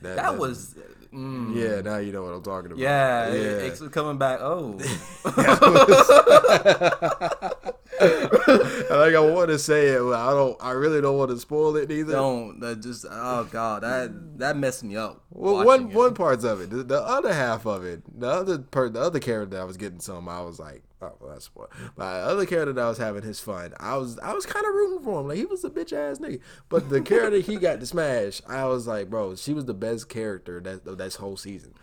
[SPEAKER 1] that,
[SPEAKER 2] that was. Mm,
[SPEAKER 1] yeah. Now you know what I'm talking about.
[SPEAKER 2] yeah.
[SPEAKER 1] yeah.
[SPEAKER 2] It, it's coming back. Oh.
[SPEAKER 1] like I want to say it, but I don't. I really don't want to spoil it either.
[SPEAKER 2] don't. That just. Oh God. That that messed me up.
[SPEAKER 1] Well, one
[SPEAKER 2] it.
[SPEAKER 1] one parts of it, the, the other half of it, the other per, the other character that I was getting some, I was like, oh, well, that's what. My other character that was having his fun, I was I was kind of rooting for him, like he was a bitch ass nigga. But the character he got to smash, I was like, bro, she was the best character that this whole season,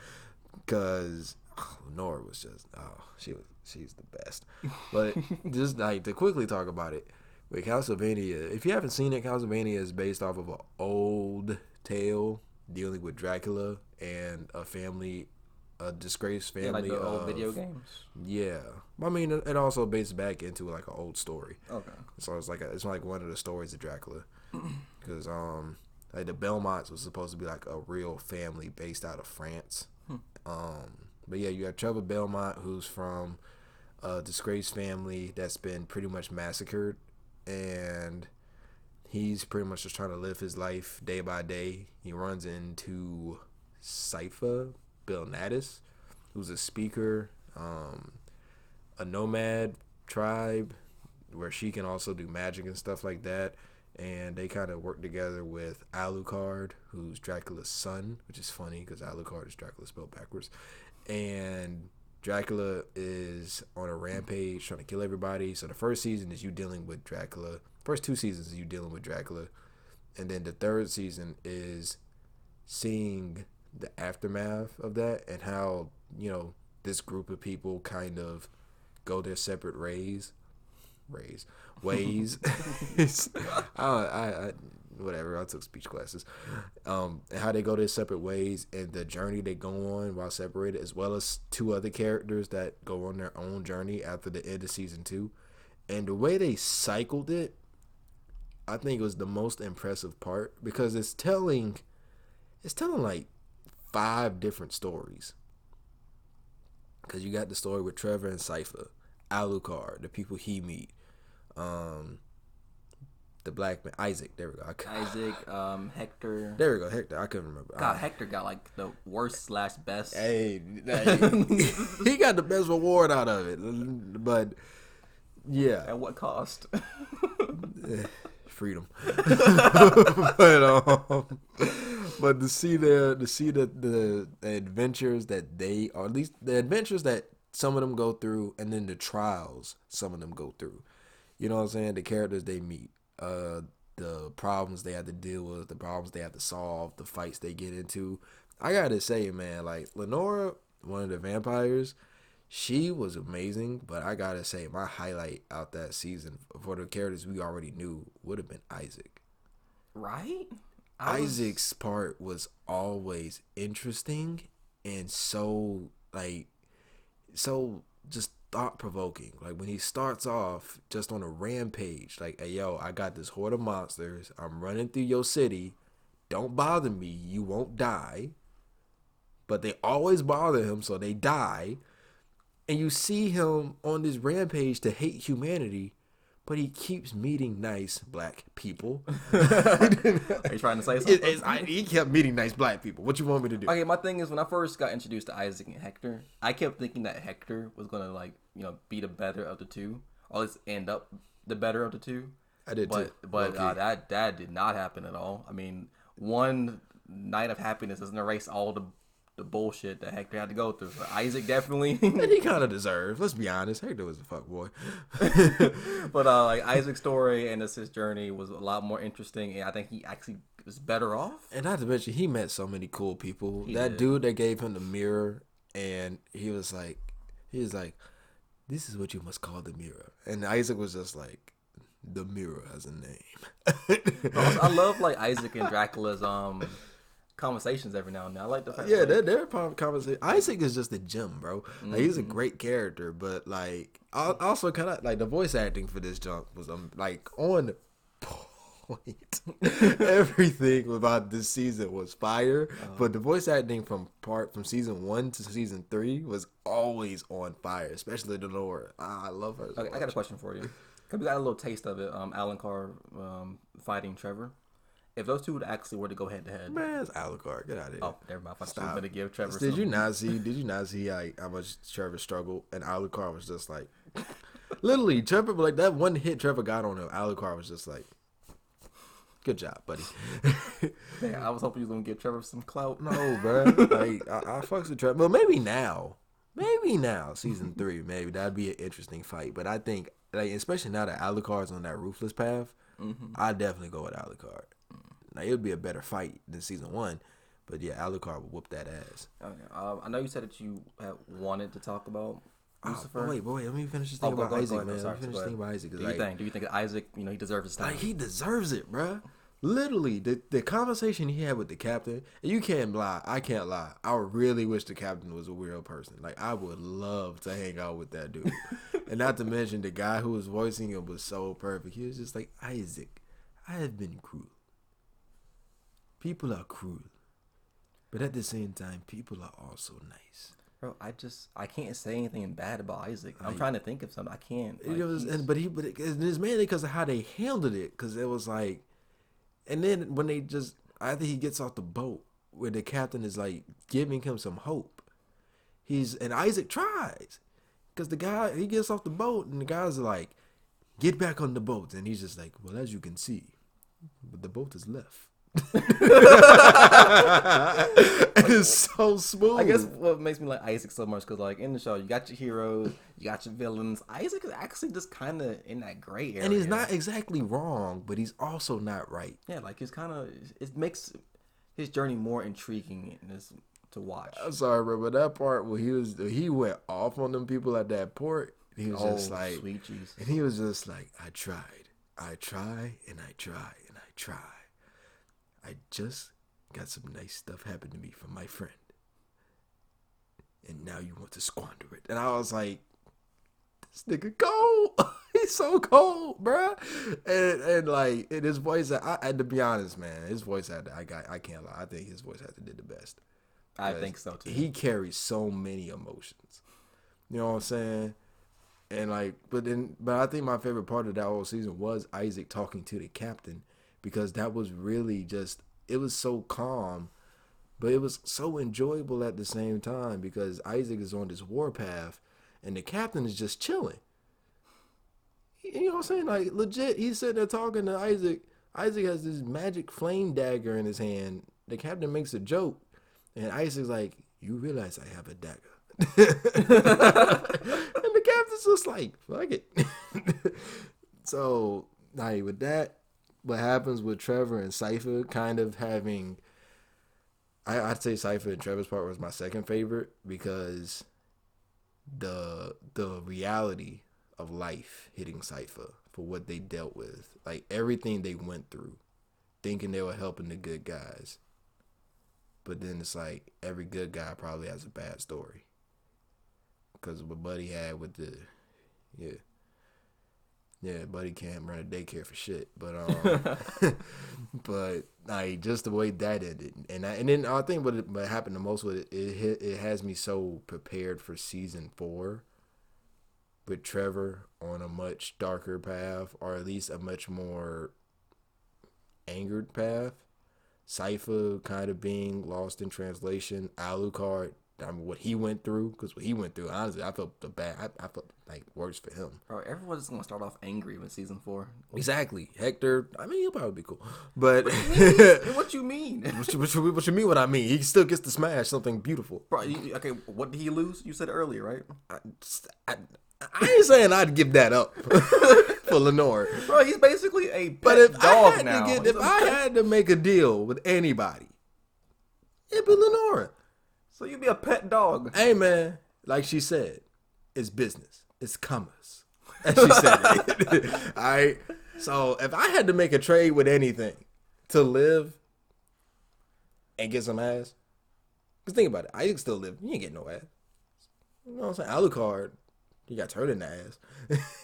[SPEAKER 1] because oh, Nora was just oh, she was she's the best. But just like to quickly talk about it. With Castlevania, if you haven't seen it, Castlevania is based off of an old tale dealing with Dracula and a family, a disgraced family.
[SPEAKER 2] Yeah, like the old
[SPEAKER 1] of-
[SPEAKER 2] video games.
[SPEAKER 1] Yeah, I mean, it also based back into like an old story.
[SPEAKER 2] Okay.
[SPEAKER 1] So it's like a, it's like one of the stories of Dracula, because um like the Belmonts was supposed to be like a real family based out of France. Um, but yeah, you have Trevor Belmont, who's from a disgraced family that's been pretty much massacred, and he's pretty much just trying to live his life day by day. He runs into Sypha Belnades, who's a speaker, um, a nomad tribe where she can also do magic and stuff like that. And they kind of work together with Alucard, who's Dracula's son, which is funny because Alucard is Dracula spelled backwards. And Dracula is on a rampage trying to kill everybody. So the first season is you dealing with Dracula. First two seasons is you dealing with Dracula. And then the third season is seeing the aftermath of that and how, you know, this group of people kind of go their separate ways. Ways. Ways. I, I, I whatever. I took speech classes. Um, and how they go their separate ways and the journey they go on while separated, as well as two other characters that go on their own journey after the end of season two. And the way they cycled it, I think was the most impressive part because it's telling, it's telling like five different stories. Because you got the story with Trevor and Sypha, Alucard, the people he meet, um, the black man Isaac. There we go.
[SPEAKER 2] Isaac, um, Hector.
[SPEAKER 1] There we go. Hector. I couldn't remember.
[SPEAKER 2] God,
[SPEAKER 1] Uh,
[SPEAKER 2] Hector got like the worst slash best.
[SPEAKER 1] hey, hey, he got the best reward out of it, but yeah,
[SPEAKER 2] At what cost?
[SPEAKER 1] freedom. but um, but to see the to see the, the adventures that they or at least the adventures that some of them go through, and then the trials some of them go through. You know what I'm saying? The characters they meet, uh, the problems they have to deal with, the problems they have to solve, the fights they get into. I gotta say, man, like Lenora, one of the vampires, she was amazing. But I gotta say, my highlight out that season for the characters we already knew would have been Isaac.
[SPEAKER 2] right? Was-
[SPEAKER 1] Isaac's part was always interesting and so like so just thought provoking. Like when he starts off just on a rampage, like, hey yo, I got this horde of monsters. I'm running through your city. Don't bother me, you won't die. But they always bother him, so they die. And you see him on this rampage to hate humanity, but he keeps meeting nice black people.
[SPEAKER 2] Are you trying to say something?
[SPEAKER 1] It- I, he kept meeting nice black people. What you want me to do?
[SPEAKER 2] Okay, my thing is when I first got introduced to Isaac and Hector, I kept thinking that Hector was gonna like you know be the better of the two, or at least end up the better of the two.
[SPEAKER 1] I did
[SPEAKER 2] But
[SPEAKER 1] too.
[SPEAKER 2] but uh, that that did not happen at all. I mean, one night of happiness doesn't erase all the the bullshit that Hector had to go through. But Isaac definitely.
[SPEAKER 1] and he kind of deserved. Let's be honest. Hector was a fuck boy.
[SPEAKER 2] but uh, like Isaac's story and his journey was a lot more interesting, and I think he actually was better off.
[SPEAKER 1] And not to mention, he met so many cool people.
[SPEAKER 2] He
[SPEAKER 1] that
[SPEAKER 2] did.
[SPEAKER 1] dude that gave him the mirror, and he was like, he was like, this is what you must call the mirror. And Isaac was just like, the mirror has a name.
[SPEAKER 2] I love like Isaac and Dracula's um conversations every now and then. I like the fact.
[SPEAKER 1] yeah, they're, they're part conversation. Isaac is just a gem, bro. Like he's a
[SPEAKER 2] Mm-hmm.
[SPEAKER 1] great character, but like al- also kind of like the voice acting for this junk was um, like on point. Everything about this season was fire,
[SPEAKER 2] Uh-huh.
[SPEAKER 1] but the voice acting from part from season one to season three was always on fire, especially the. Ah, I love her. so
[SPEAKER 2] Okay, I got a question for you. Cause we got a little taste of it. Um, Alucard um fighting Trevor. If those two would actually were to go head to head,
[SPEAKER 1] Man, it's Alucard. Get out of here.
[SPEAKER 2] oh, never mind. I thought you
[SPEAKER 1] Stop.
[SPEAKER 2] were gonna give Trevor.
[SPEAKER 1] Did you not see? Did you not see like how much Trevor struggled and Alucard was just like, literally Trevor like that one hit Trevor got on him. Alucard was just like, good job, buddy.
[SPEAKER 2] Man, I was hoping you was gonna give Trevor some clout.
[SPEAKER 1] no, bro. Like I, I fucks with Trevor, but maybe now, maybe now season three, maybe that'd be an interesting fight. But I think like especially now that Alucard's on that ruthless path, mm-hmm. I'd definitely go with Alucard. Now it would be a better fight than season one. But yeah, Alucard would whoop that ass.
[SPEAKER 2] Okay. Um, I know you said that you had wanted to talk about
[SPEAKER 1] Oh,
[SPEAKER 2] Lucifer.
[SPEAKER 1] but wait, but wait, let me finish this
[SPEAKER 2] Oh,
[SPEAKER 1] thing
[SPEAKER 2] go-
[SPEAKER 1] about
[SPEAKER 2] go- go
[SPEAKER 1] Isaac,
[SPEAKER 2] ahead,
[SPEAKER 1] man.
[SPEAKER 2] sorry,
[SPEAKER 1] let me finish
[SPEAKER 2] go
[SPEAKER 1] this thing about Isaac.
[SPEAKER 2] Do you
[SPEAKER 1] like,
[SPEAKER 2] think? Do you think that Isaac, you know, he deserves his time?
[SPEAKER 1] like he deserves it, bruh. Literally, the the conversation he had with the captain, and you can't lie. I can't lie. I really wish the captain was a real person. Like I would love to hang out with that dude. and not to mention the guy who was voicing him was so perfect. He was just like Isaac. I have been cruel. People are cruel, but at the same time, people are also nice.
[SPEAKER 2] Bro, I just I can't say anything bad about Isaac. I'm
[SPEAKER 1] Like-
[SPEAKER 2] trying to think of something. I can't.
[SPEAKER 1] It was, and but he, but it, it's mainly because of how they handled it. Because it was like, and then when they just after he gets off the boat, where the captain is like giving him some hope, he's and Isaac tries, because the guy he gets off the boat and the guys are like, get back on the boat, and he's just like, well, as you can see, but the boat is left. and it's so smooth.
[SPEAKER 2] I guess what makes me like Isaac so much because like in the show you got your heroes, you got your villains. Isaac is actually just kind of in that gray area,
[SPEAKER 1] and he's not exactly wrong, but he's also not right.
[SPEAKER 2] Yeah, like he's kind of it makes his journey more intriguing in this to watch.
[SPEAKER 1] I'm sorry, bro, but that part where he was he went off on them people at that port, he was just
[SPEAKER 2] Oh,
[SPEAKER 1] like,
[SPEAKER 2] sweet Jesus.
[SPEAKER 1] and he was just like, I tried, I try, and I try, and I try. I just got some nice stuff happen to me from my friend, and now you want to squander it. And I was like, this nigga cold. He's so cold, bruh. And and like and his voice, I, I to be honest, man, his voice had I got I can't lie. I think his voice had to did the best.
[SPEAKER 2] I think so too.
[SPEAKER 1] He carries so many emotions. You know what I'm saying? And like, but then, but I think my favorite part of that whole season was Isaac talking to the captain because that was really just, it was so calm, but it was so enjoyable at the same time because Isaac is on this warpath and the captain is just chilling. You know what I'm saying? Like, legit, he's sitting there talking to Isaac. Isaac has this magic flame dagger in his hand. The captain makes a joke, and Isaac's like, "You realize I have a dagger." and the captain's just like, "Fuck it." so, like with that, what happens with Trevor and Sypha kind of having, I, I'd say Sypha and Trevor's part was my second favorite because the the reality of life hitting Sypha for what they dealt with, like everything they went through, thinking they were helping the good guys. But then it's like every good guy probably has a bad story. Because what Buddy had with the, yeah, yeah, Buddy can't run a daycare for shit. But um, but like just the way that ended, and I, and then I think what it, what happened the most with it, it it has me so prepared for season four. With Trevor on a much darker path, or at least a much more angered path. Sypha kind of being lost in translation. Alucard, I mean, what he went through, because what he went through, honestly, I felt the bad. I, I felt like worse for him.
[SPEAKER 2] Bro, everyone's gonna start off angry with season four.
[SPEAKER 1] Exactly, Hector. I mean, he'll probably be cool, but
[SPEAKER 2] what you mean?
[SPEAKER 1] what, you, what, you, what you mean? What I mean? He still gets to smash something beautiful.
[SPEAKER 2] Bro, you, okay, what did he lose? You said earlier, right?
[SPEAKER 1] I, I, I ain't saying I'd give that up for Lenore.
[SPEAKER 2] Bro, he's basically a
[SPEAKER 1] But if
[SPEAKER 2] dog
[SPEAKER 1] I had
[SPEAKER 2] now.
[SPEAKER 1] to get, if I had to make a deal with anybody, it'd be Lenora.
[SPEAKER 2] So you'd be a pet dog.
[SPEAKER 1] Hey man, like she said, it's business. It's commerce. And she said. All right. So if I had to make a trade with anything to live and get some ass, because think about it, I can still live. You ain't get no ass. You know what I'm saying? Alucard, you got turned in the ass.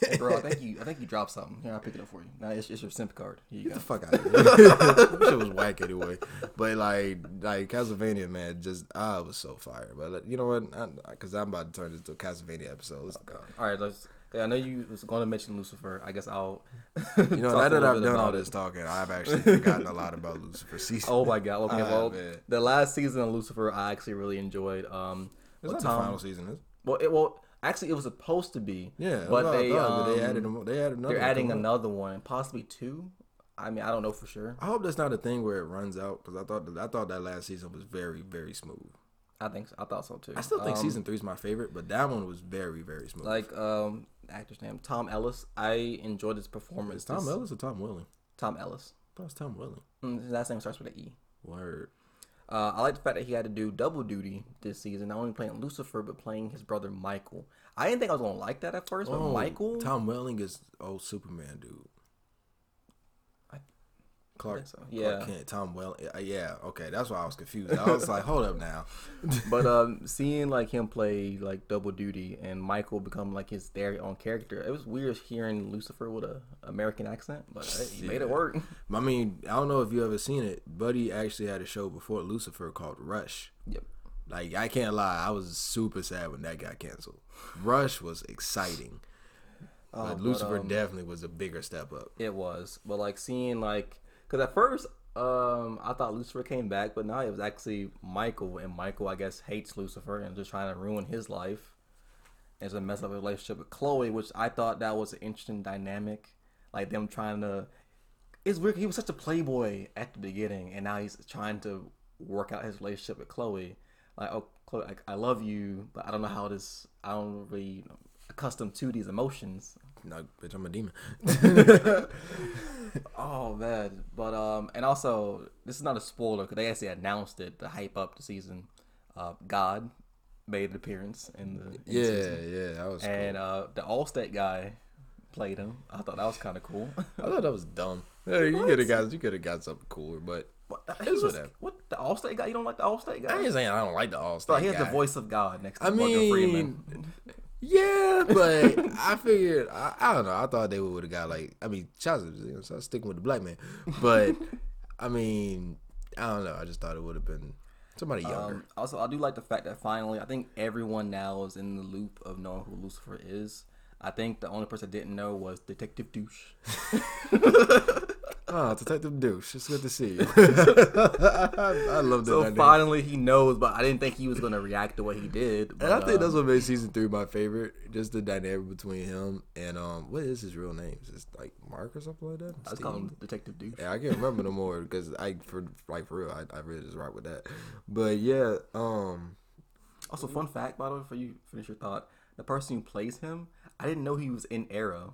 [SPEAKER 2] Hey, bro, I think you, I think you dropped something. Here, I'll pick it up for you. Now it's, it's your simp card. Here you
[SPEAKER 1] Get
[SPEAKER 2] go.
[SPEAKER 1] the fuck out of here. that shit was whack anyway. But like, like Castlevania, man, just I was so fired. But like, you know what? Because I'm about to turn this into a Castlevania episode. Let's go.
[SPEAKER 2] All right, let's. yeah, I know you was going to mention Lucifer. I guess I'll.
[SPEAKER 1] You know, now that I've done all
[SPEAKER 2] this.
[SPEAKER 1] this talking, I've actually forgotten a lot about Lucifer season.
[SPEAKER 2] Oh my god. Okay,
[SPEAKER 1] Ah,
[SPEAKER 2] well, the last season of Lucifer, I actually really enjoyed. Um,
[SPEAKER 1] Is that the final season? Is?
[SPEAKER 2] Well, it well actually it was supposed to be.
[SPEAKER 1] Yeah,
[SPEAKER 2] but they
[SPEAKER 1] thought, but they
[SPEAKER 2] um,
[SPEAKER 1] added they added another.
[SPEAKER 2] they're
[SPEAKER 1] one
[SPEAKER 2] adding
[SPEAKER 1] up.
[SPEAKER 2] another one, possibly two. I mean, I don't know for sure.
[SPEAKER 1] I hope that's not a thing where it runs out because I thought that, I thought that last season was very very smooth.
[SPEAKER 2] I think so. I thought so too.
[SPEAKER 1] I still think
[SPEAKER 2] Um,
[SPEAKER 1] season three is my favorite, but that one was very very smooth.
[SPEAKER 2] like um actor's name Tom Ellis. I enjoyed his performance.
[SPEAKER 1] is Tom
[SPEAKER 2] this-
[SPEAKER 1] Ellis or Tom Welling?
[SPEAKER 2] Tom Ellis.
[SPEAKER 1] I thought it was Tom Welling.
[SPEAKER 2] Mm, His last name starts with an E.
[SPEAKER 1] Word.
[SPEAKER 2] Uh, I like the fact that he had to do double duty this season, not only playing Lucifer but playing his brother Michael. I didn't think I was gonna like that at first, but
[SPEAKER 1] Oh,
[SPEAKER 2] Michael,
[SPEAKER 1] Tom Welling is old Superman dude.
[SPEAKER 2] I-
[SPEAKER 1] Clark,
[SPEAKER 2] think so.
[SPEAKER 1] Clark
[SPEAKER 2] Yeah.
[SPEAKER 1] Kent, Tom Welling. uh, Yeah, okay, that's why I was confused. I was like, hold up now.
[SPEAKER 2] but um, seeing like him play like double duty and Michael become like his very own character, it was weird hearing Lucifer with a American accent, but hey, he made it work.
[SPEAKER 1] I mean, I don't know if you ever seen it. Buddy actually had a show before Lucifer called Rush.
[SPEAKER 2] Yep.
[SPEAKER 1] Like I can't lie, I was super sad when that got canceled. Rush was exciting,
[SPEAKER 2] Oh,
[SPEAKER 1] but
[SPEAKER 2] but,
[SPEAKER 1] Lucifer
[SPEAKER 2] um,
[SPEAKER 1] definitely was a bigger step up.
[SPEAKER 2] It was, but like seeing like, cause at first, um, I thought Lucifer came back, but now it was actually Michael, and Michael, I guess, hates Lucifer and just trying to ruin his life, and to mess up his relationship with Chloe, which I thought that was an interesting dynamic, like them trying to. It's weird. He was such a playboy at the beginning, and now he's trying to work out his relationship with Chloe. Like, oh, Chloe, like, I love you, but I don't know how this. I don't really you know, accustomed to these emotions.
[SPEAKER 1] No, bitch, I'm a demon.
[SPEAKER 2] Oh man, but um, and also this is not a spoiler because they actually announced it to hype up the season. Uh, God made an appearance in the in the
[SPEAKER 1] yeah,
[SPEAKER 2] season.
[SPEAKER 1] yeah, that was.
[SPEAKER 2] and
[SPEAKER 1] cool.
[SPEAKER 2] uh, the Allstate guy played him. I thought that was kind of cool.
[SPEAKER 1] I thought that was dumb. Yeah, you could have got you could have got something cooler, but
[SPEAKER 2] What, was,
[SPEAKER 1] whatever.
[SPEAKER 2] what the Allstate guy? You don't like the Allstate guy?
[SPEAKER 1] I ain't saying I don't like the All
[SPEAKER 2] Bro,
[SPEAKER 1] Star.
[SPEAKER 2] he has the voice of God next to
[SPEAKER 1] I
[SPEAKER 2] Morgan
[SPEAKER 1] mean,
[SPEAKER 2] Freeman.
[SPEAKER 1] Yeah, but I figured I, I don't know. I thought they would have got like I mean, know, so I was sticking with the black man. But I mean, I don't know. I just thought it would have been somebody younger.
[SPEAKER 2] Um, also, I do like the fact that finally, I think everyone now is in the loop of knowing who Lucifer is. I think the only person that didn't know was Detective Douche.
[SPEAKER 1] oh, Detective Douche, it's good to see you. I love that.
[SPEAKER 2] So
[SPEAKER 1] dynamic.
[SPEAKER 2] finally he knows, but I didn't think he was gonna react the way he did. But,
[SPEAKER 1] And I think
[SPEAKER 2] um,
[SPEAKER 1] that's what made season three my favorite. Just the dynamic between him and um, what is his real name? Is it like Mark or something like that?
[SPEAKER 2] I just call him Detective Douche.
[SPEAKER 1] Yeah, I can't remember no more because I for like for real, I, I really just rock with that. But yeah, um,
[SPEAKER 2] Also, fun fact, by the way, for you finish your thought, the person who plays him, I didn't know he was in Arrow.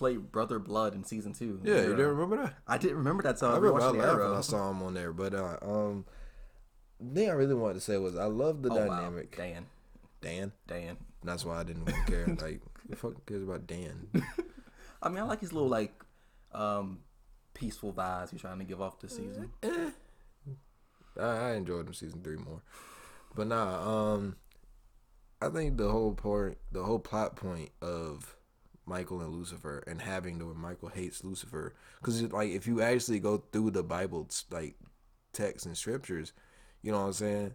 [SPEAKER 2] Played Brother Blood in season two.
[SPEAKER 1] yeah, you didn't remember that?
[SPEAKER 2] I didn't remember that, so
[SPEAKER 1] I
[SPEAKER 2] I
[SPEAKER 1] remember I laughed when. I saw him on there. But uh, um, the thing I really wanted to say was I love the
[SPEAKER 2] Oh, wow.
[SPEAKER 1] dynamic.
[SPEAKER 2] Dan,
[SPEAKER 1] Dan,
[SPEAKER 2] Dan.
[SPEAKER 1] that's why I didn't really care. like, who the fuck cares about Dan?
[SPEAKER 2] I mean, I like his little like um peaceful vibes he's trying to give off this season.
[SPEAKER 1] Eh. I, I enjoyed him season three more, but nah. Um, I think the whole part, the whole plot point of Michael and Lucifer, and having the where Michael hates Lucifer, because like if you actually go through the Bible, like texts and scriptures, you know what I'm saying.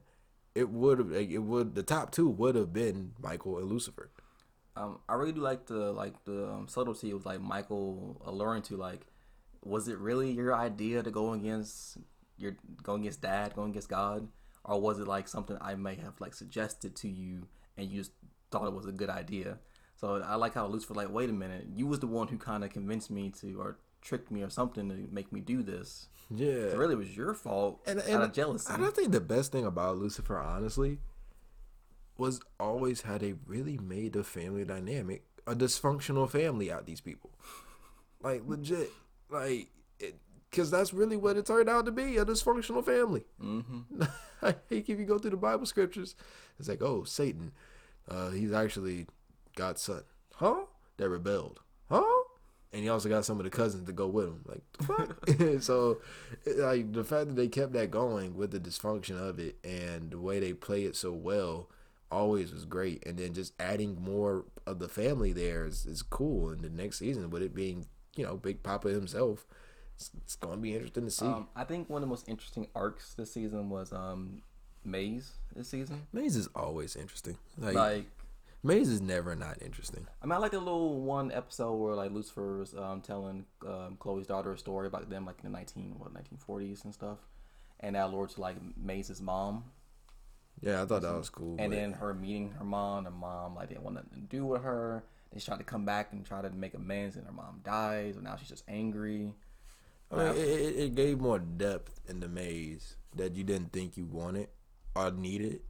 [SPEAKER 1] It would have, it would, the top two would have been Michael and Lucifer.
[SPEAKER 2] Um, I really do like the like the um, subtlety of like Michael alluring to like, was it really your idea to go against your going against dad, going against God? or was it like something I may have like suggested to you and you just thought it was a good idea? So I like how Lucifer like, wait a minute, you was the one who kind of convinced me to or tricked me or something to make me do this.
[SPEAKER 1] Yeah,
[SPEAKER 2] It really was your fault
[SPEAKER 1] and,
[SPEAKER 2] out
[SPEAKER 1] and
[SPEAKER 2] of jealousy.
[SPEAKER 1] And I think the best thing about Lucifer, honestly, was always how they really made the family dynamic a dysfunctional family out these people. Like legit, like because that's really what it turned out to be a dysfunctional family.
[SPEAKER 2] Mm-hmm.
[SPEAKER 1] like if you go through the Bible scriptures, it's like, oh, Satan, uh, he's actually God's son, huh? That rebelled, huh? And he also got some of the cousins to go with him. Like, the fuck? so, like the fact that they kept that going with the dysfunction of it and the way they play it so well, always was great. And then just adding more of the family there is, is cool. And the next season, with it being, you know, Big Papa himself, it's, it's gonna be interesting to see.
[SPEAKER 2] Um, I think one of the most interesting arcs this season was um, Maze this season.
[SPEAKER 1] Maze is always interesting. Like,
[SPEAKER 2] Like,
[SPEAKER 1] Maze is never not interesting.
[SPEAKER 2] I mean, I like the little one episode where like Lucifer was um, telling um, Chloe's daughter a story about them like in the nineteen what nineteen forties and stuff, and that lord to like Maze's mom,
[SPEAKER 1] Yeah, I thought that was cool.
[SPEAKER 2] and
[SPEAKER 1] but-
[SPEAKER 2] then her meeting her mom. Her mom like didn't want nothing to do with her. They tried to come back and try to make amends, and her mom dies, and now she's just angry.
[SPEAKER 1] I mean, it, it, it gave more depth in the maze that you didn't think you wanted or needed,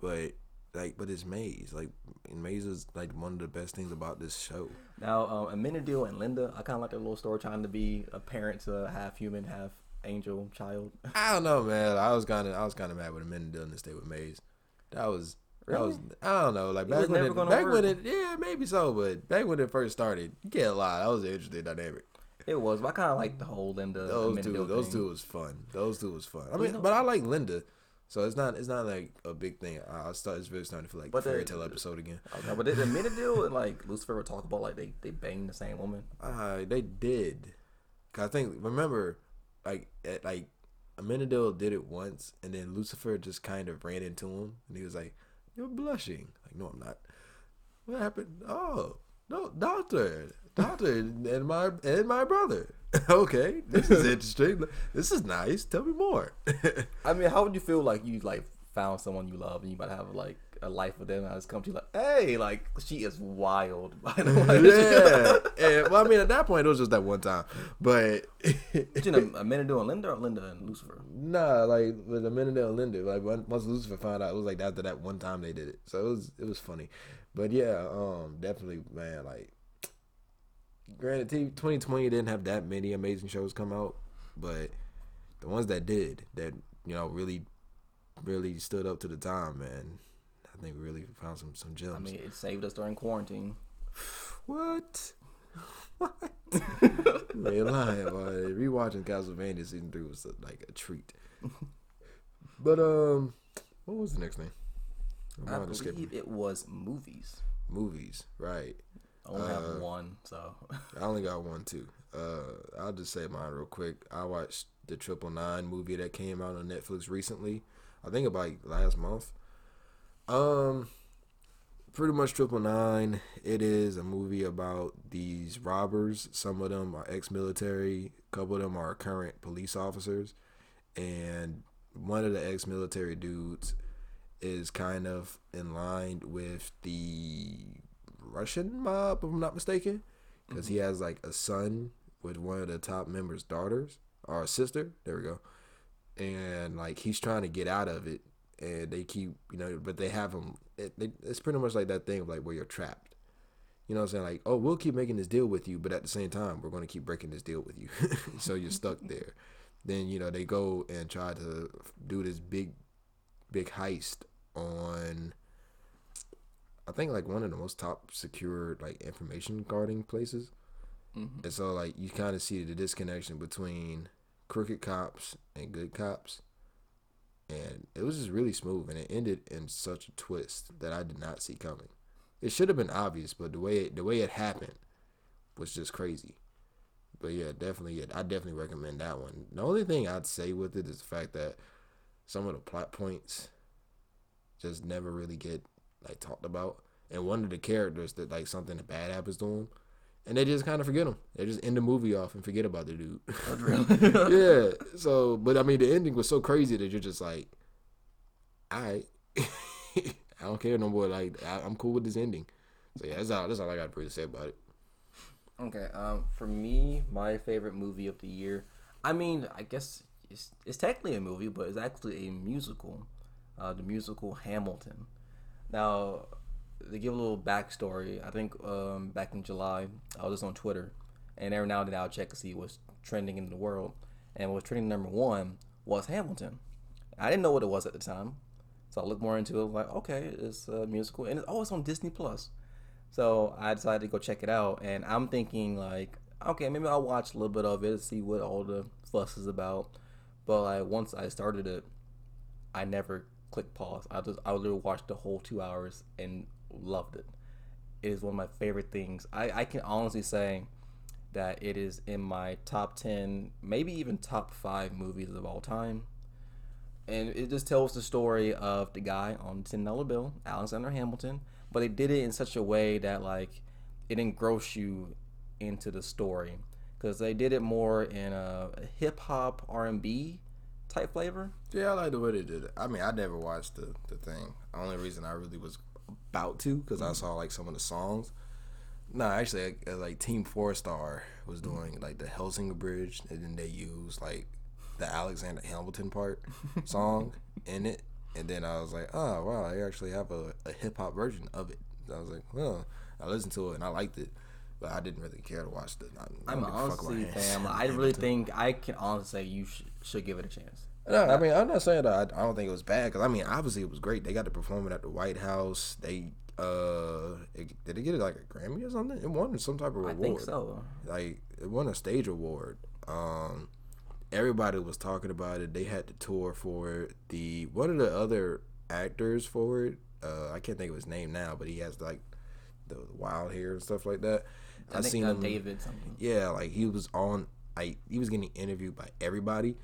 [SPEAKER 1] but like, but it's maze. Like, maze is like one of the best things about this show.
[SPEAKER 2] Now, um, Amenadiel and Linda, I kind of like their little story, trying to be a parent to a half human, half angel child.
[SPEAKER 1] I don't know, man. I was kind of, I was kind of mad with doing this stay with maze. That was. That was I don't know like back when it, back when it yeah maybe so but back when it first started you can't lie that was an interesting dynamic
[SPEAKER 2] It was, but I kind of like the whole Linda.
[SPEAKER 1] those two those
[SPEAKER 2] thing.
[SPEAKER 1] two was fun those two was fun I mean but I like Linda so it's not it's not like a big thing I start it's really starting to feel like
[SPEAKER 2] But
[SPEAKER 1] a fairy tale episode again
[SPEAKER 2] Okay, but the Amenadiel and like Lucifer would talk about like they they banged the same woman.
[SPEAKER 1] Uh, they did. 'Cause I think remember, like at, like Amenadiel did it once, and then Lucifer just kind of ran into him, and he was like, "You're blushing." Like, no, I'm not. What happened? Oh, no, doctor, doctor, and my and my brother. okay, this is interesting. This is nice. Tell me more.
[SPEAKER 2] I mean, how would you feel like you like found someone you love and you might have like a life with them and I just come to you like, hey, like she is wild by the way.
[SPEAKER 1] yeah. And, well, I mean, at that point, it was just that one time, but.
[SPEAKER 2] But you know, Amenadiel and Linda or Linda and Lucifer.
[SPEAKER 1] Nah, like with Amenadiel and Linda, like once Lucifer found out, it was like after that one time they did it, so it was it was funny, but yeah, um, definitely, man, like, granted, 2020 didn't have that many amazing shows come out, but the ones that did, that you know, really, really stood up to the time, man, I think we really found some some gems.
[SPEAKER 2] I mean, it saved us during quarantine.
[SPEAKER 1] what? What? Man, lying, boy. Rewatching Castlevania season three was like a treat. But um, what was the next thing? I'm
[SPEAKER 2] I believe it was movies.
[SPEAKER 1] Movies, right?
[SPEAKER 2] I only
[SPEAKER 1] Uh,
[SPEAKER 2] have one, so
[SPEAKER 1] I only got one too. Uh, I'll just say mine real quick. I watched the Triple Nine movie that came out on Netflix recently. I think about last month. Um, pretty much Triple Nine. It is a movie about these robbers. Some of them are ex-military. A couple of them are current police officers, and one of the ex-military dudes is kind of in line with the Russian mob, if I'm not mistaken, because he mm-hmm. has like a son with one of the top members' daughters or a sister. There we go, and like he's trying to get out of it, and they keep you know, but they have him. It, they, it's pretty much like that thing of like where you're trapped. You know what I'm saying? Like, oh, we'll keep making this deal with you, but at the same time, we're going to keep breaking this deal with you. so you're stuck there. Then, you know, they go and try to do this big, big heist on, I think, like one of the most top secured, like, information guarding places.
[SPEAKER 2] Mhm.
[SPEAKER 1] And so, like, you kind of see the disconnection between crooked cops and good cops. And it was just really smooth, and it ended in such a twist that I did not see coming. It should have been obvious, but the way it, the way it happened was just crazy. But yeah, definitely, I definitely recommend that one. The only thing I'd say with it is the fact that some of the plot points just never really get like talked about, and one of the characters that like something bad happens to him, and they just kind of forget him. They just end the movie off and forget about the dude.
[SPEAKER 2] really?
[SPEAKER 1] yeah. So, but I mean, the ending was so crazy that you're just like, I, I don't care no more. Like I, I'm cool with this ending. So yeah, that's all. That's all I got to say about it.
[SPEAKER 2] Okay. Um, for me, my favorite movie of the year. I mean, I guess it's it's technically a movie, but it's actually a musical. Uh, the musical Hamilton. Now, to give a little backstory, I think um, back in July, I was just on Twitter, and every now and then I'll check to see what's trending in the world. And what's trending number one was Hamilton. I didn't know what it was at the time, so I looked more into it. Like, okay, it's a musical, and it's oh, it's on Disney Plus. So I decided to go check it out, and I'm thinking like, okay, maybe I'll watch a little bit of it, to see what all the fuss is about. But like once I started it, I never clicked pause. I just I literally watched the whole two hours and loved it. It is one of my favorite things. I, I can honestly say that it is in my top 10, maybe even top 5 movies of all time. And it just tells the story of the guy on $10 bill, Alexander Hamilton, but they did it in such a way that like it engrossed you into the story because they did it more in a hip hop R&B type flavor.
[SPEAKER 1] Yeah, I like the way they did it. I mean, I never watched the the thing. The only reason I really was about to because I mm. saw like some of the songs. No, actually, like, uh, like Team Four Star was doing mm. like the Hellsing Abridged, and then they used like the Alexander Hamilton part song in it, and then I was like, oh wow, they actually have a, a hip hop version of it. I was like, well, I listened to it and I liked it, but I didn't really care to watch the. I,
[SPEAKER 2] I'm honestly, fam, I really think I can honestly say you sh- should give it a chance.
[SPEAKER 1] No, I mean I'm not saying that I, I don't think it was bad because I mean obviously it was great. They got to perform it at the White House. They uh it, did they get it like a Grammy or something? It won some type of reward.
[SPEAKER 2] I think so.
[SPEAKER 1] Like it won a stage award. Um, everybody was talking about it. They had the tour for it. The one of the other actors for it. Uh, I can't think of his name now, but he has like the wild hair and stuff like that.
[SPEAKER 2] I, I seen uh, him. David something.
[SPEAKER 1] Yeah, like he was on. I he was getting interviewed by everybody.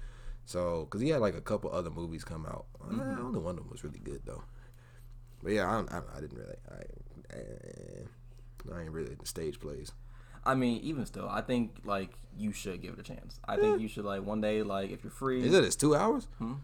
[SPEAKER 1] So, cause he had like a couple other movies come out. Mm-hmm. Uh, only one of them was really good though. But yeah, I, I, I didn't really. I, I, I ain't really the stage plays.
[SPEAKER 2] I mean, even still, I think like you should give it a chance. I yeah. think you should like one day, like if you're free.
[SPEAKER 1] Is it? It's two hours.
[SPEAKER 2] Hmm?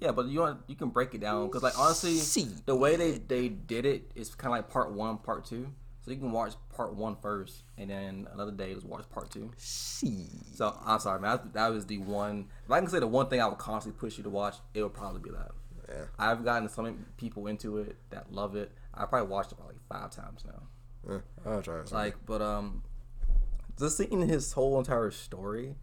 [SPEAKER 2] Yeah, but you want you can break it down because like honestly, See. the way they they did it is kind of like part one, part two. So you can watch part one first, and then another day just watch part two.
[SPEAKER 1] See.
[SPEAKER 2] So I'm sorry, man. That, that was the one. If I can say the one thing I would constantly push you to watch, it would probably be that. Yeah. I've gotten so many people into it that love it. I probably watched it probably five times now.
[SPEAKER 1] Yeah, I'll try.
[SPEAKER 2] Like, but um, just seeing his whole entire story,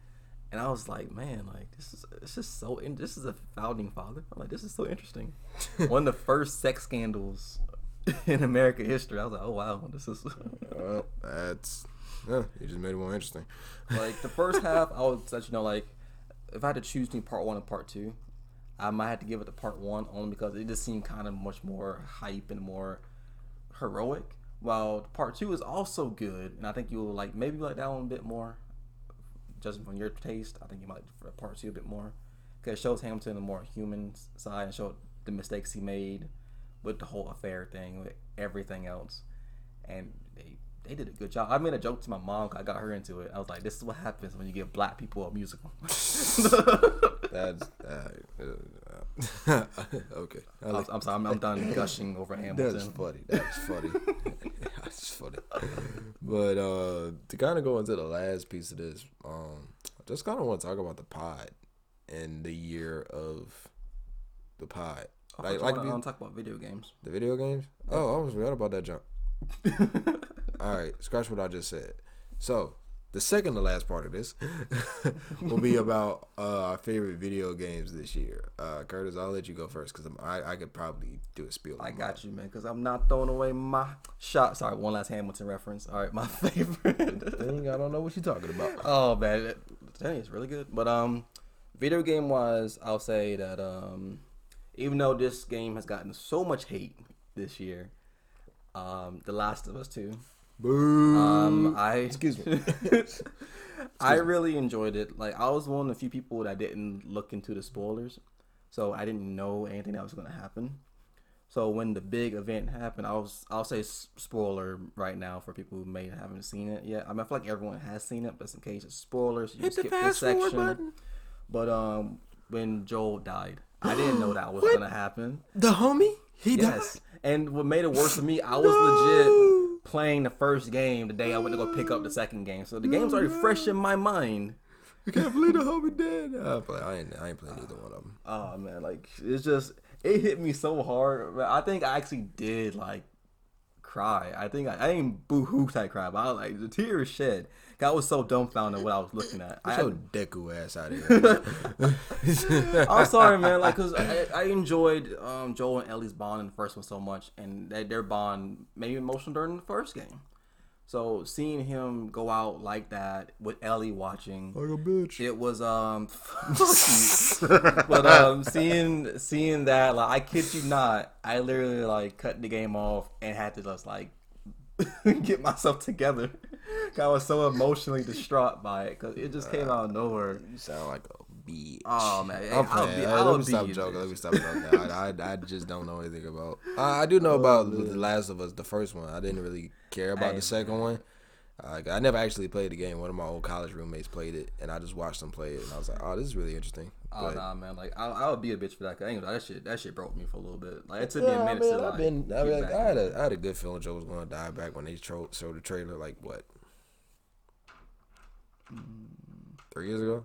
[SPEAKER 2] and I was like, man, like this is it's just so. In, this is a founding father. I'm like, this is so interesting. One of the first sex scandals in American history. I was like, oh wow, this is.
[SPEAKER 1] well, that's yeah. You just made it more interesting.
[SPEAKER 2] like the first half, I would let you know, like if I had to choose between part one and part two, I might have to give it to part one only because it just seemed kind of much more hype and more heroic. While part two is also good, and I think you'll like maybe like that one a bit more, judging from your taste. I think you might like part two a bit more because it shows Hamilton a more human side and showed the mistakes he made with the whole affair thing, with everything else, and they they did a good job. I made a joke to my mom. I got her into it. I was like, "This is what happens when you give black people a musical."
[SPEAKER 1] That's uh, uh, okay.
[SPEAKER 2] I like, I'm, sorry. I'm, I'm, done gushing over Hamilton.
[SPEAKER 1] That's funny. That's funny. That's funny. But uh, to kind of go into the last piece of this, um, I just kind of want to talk about the pod and the year of the pod.
[SPEAKER 2] Oh, like, like want to talk about video games.
[SPEAKER 1] The video games? Oh, I almost forgot about that jump. All right, scratch what I just said. So, the second to last part of this will be about uh, our favorite video games this year. Uh, Curtis, I'll let you go first because I, I could probably do a spiel.
[SPEAKER 2] I got you, man, because I'm not throwing away my shot. Sorry, one last Hamilton reference. All right, my favorite
[SPEAKER 1] thing. I don't know what you're talking about.
[SPEAKER 2] Oh man, dang, it's really good. But um, video game wise, I'll say that um, even though this game has gotten so much hate this year, um, The Last of Us Two.
[SPEAKER 1] Boo.
[SPEAKER 2] Um, I
[SPEAKER 1] excuse me.
[SPEAKER 2] excuse I really enjoyed it. Like I was one of the few people that didn't look into the spoilers, so I didn't know anything that was going to happen. So when the big event happened, I was I'll say spoiler right now for people who may haven't seen it yet. I mean I feel like everyone has seen it, but in case it's spoilers, you Hit skip this section. But um, when Joel died, I didn't know that was gonna happen.
[SPEAKER 1] The homie, he
[SPEAKER 2] Yes. And what made it worse for me, I was
[SPEAKER 1] No.
[SPEAKER 2] legit playing the first game the day I went to go pick up the second game. So the game's already fresh in my mind.
[SPEAKER 1] You can't believe the homie dead. I, play, I ain't, I ain't playing either one of them.
[SPEAKER 2] Oh man, like it's just it hit me so hard. I think I actually did like cry. I think I, I ain't boo hoo type cry, but I was like the tears shed. I was so dumbfounded what I was looking at. I,
[SPEAKER 1] Get your Deku ass out of here.
[SPEAKER 2] I'm sorry, man. Like, cause I, I enjoyed um, Joel and Ellie's bond in the first one so much, and they, their bond made me emotional during the first game. So seeing him go out like that with Ellie watching,
[SPEAKER 1] like a bitch.
[SPEAKER 2] it was um, but um, seeing seeing that, like, I kid you not, I literally like cut the game off and had to just like get myself together. I was so emotionally distraught by it because it just came out of nowhere.
[SPEAKER 1] You sound like a bitch.
[SPEAKER 2] Oh man,
[SPEAKER 1] I'm playing.
[SPEAKER 2] be,
[SPEAKER 1] Hey, let me stop joking. Let me stop joking. I, I, I just don't know anything about. I, I do know about The Last of Us, the first one. I didn't really care about
[SPEAKER 2] Hey,
[SPEAKER 1] the second one. Uh, I never actually played the game. One of my old college roommates played it, and I just watched them play it, and I was like, "Oh, this is really interesting."
[SPEAKER 2] Oh
[SPEAKER 1] But-
[SPEAKER 2] nah, man! Like I, I would be a bitch for that. 'cause I ain't gonna that shit, that shit broke me for a little bit. Like it took me
[SPEAKER 1] Yeah,
[SPEAKER 2] a
[SPEAKER 1] I
[SPEAKER 2] minute
[SPEAKER 1] mean,
[SPEAKER 2] to like.
[SPEAKER 1] I've been, I, mean,
[SPEAKER 2] back
[SPEAKER 1] I had a, I had a good feeling Joel was going to die back when they tro- showed the trailer. Like what, three years ago?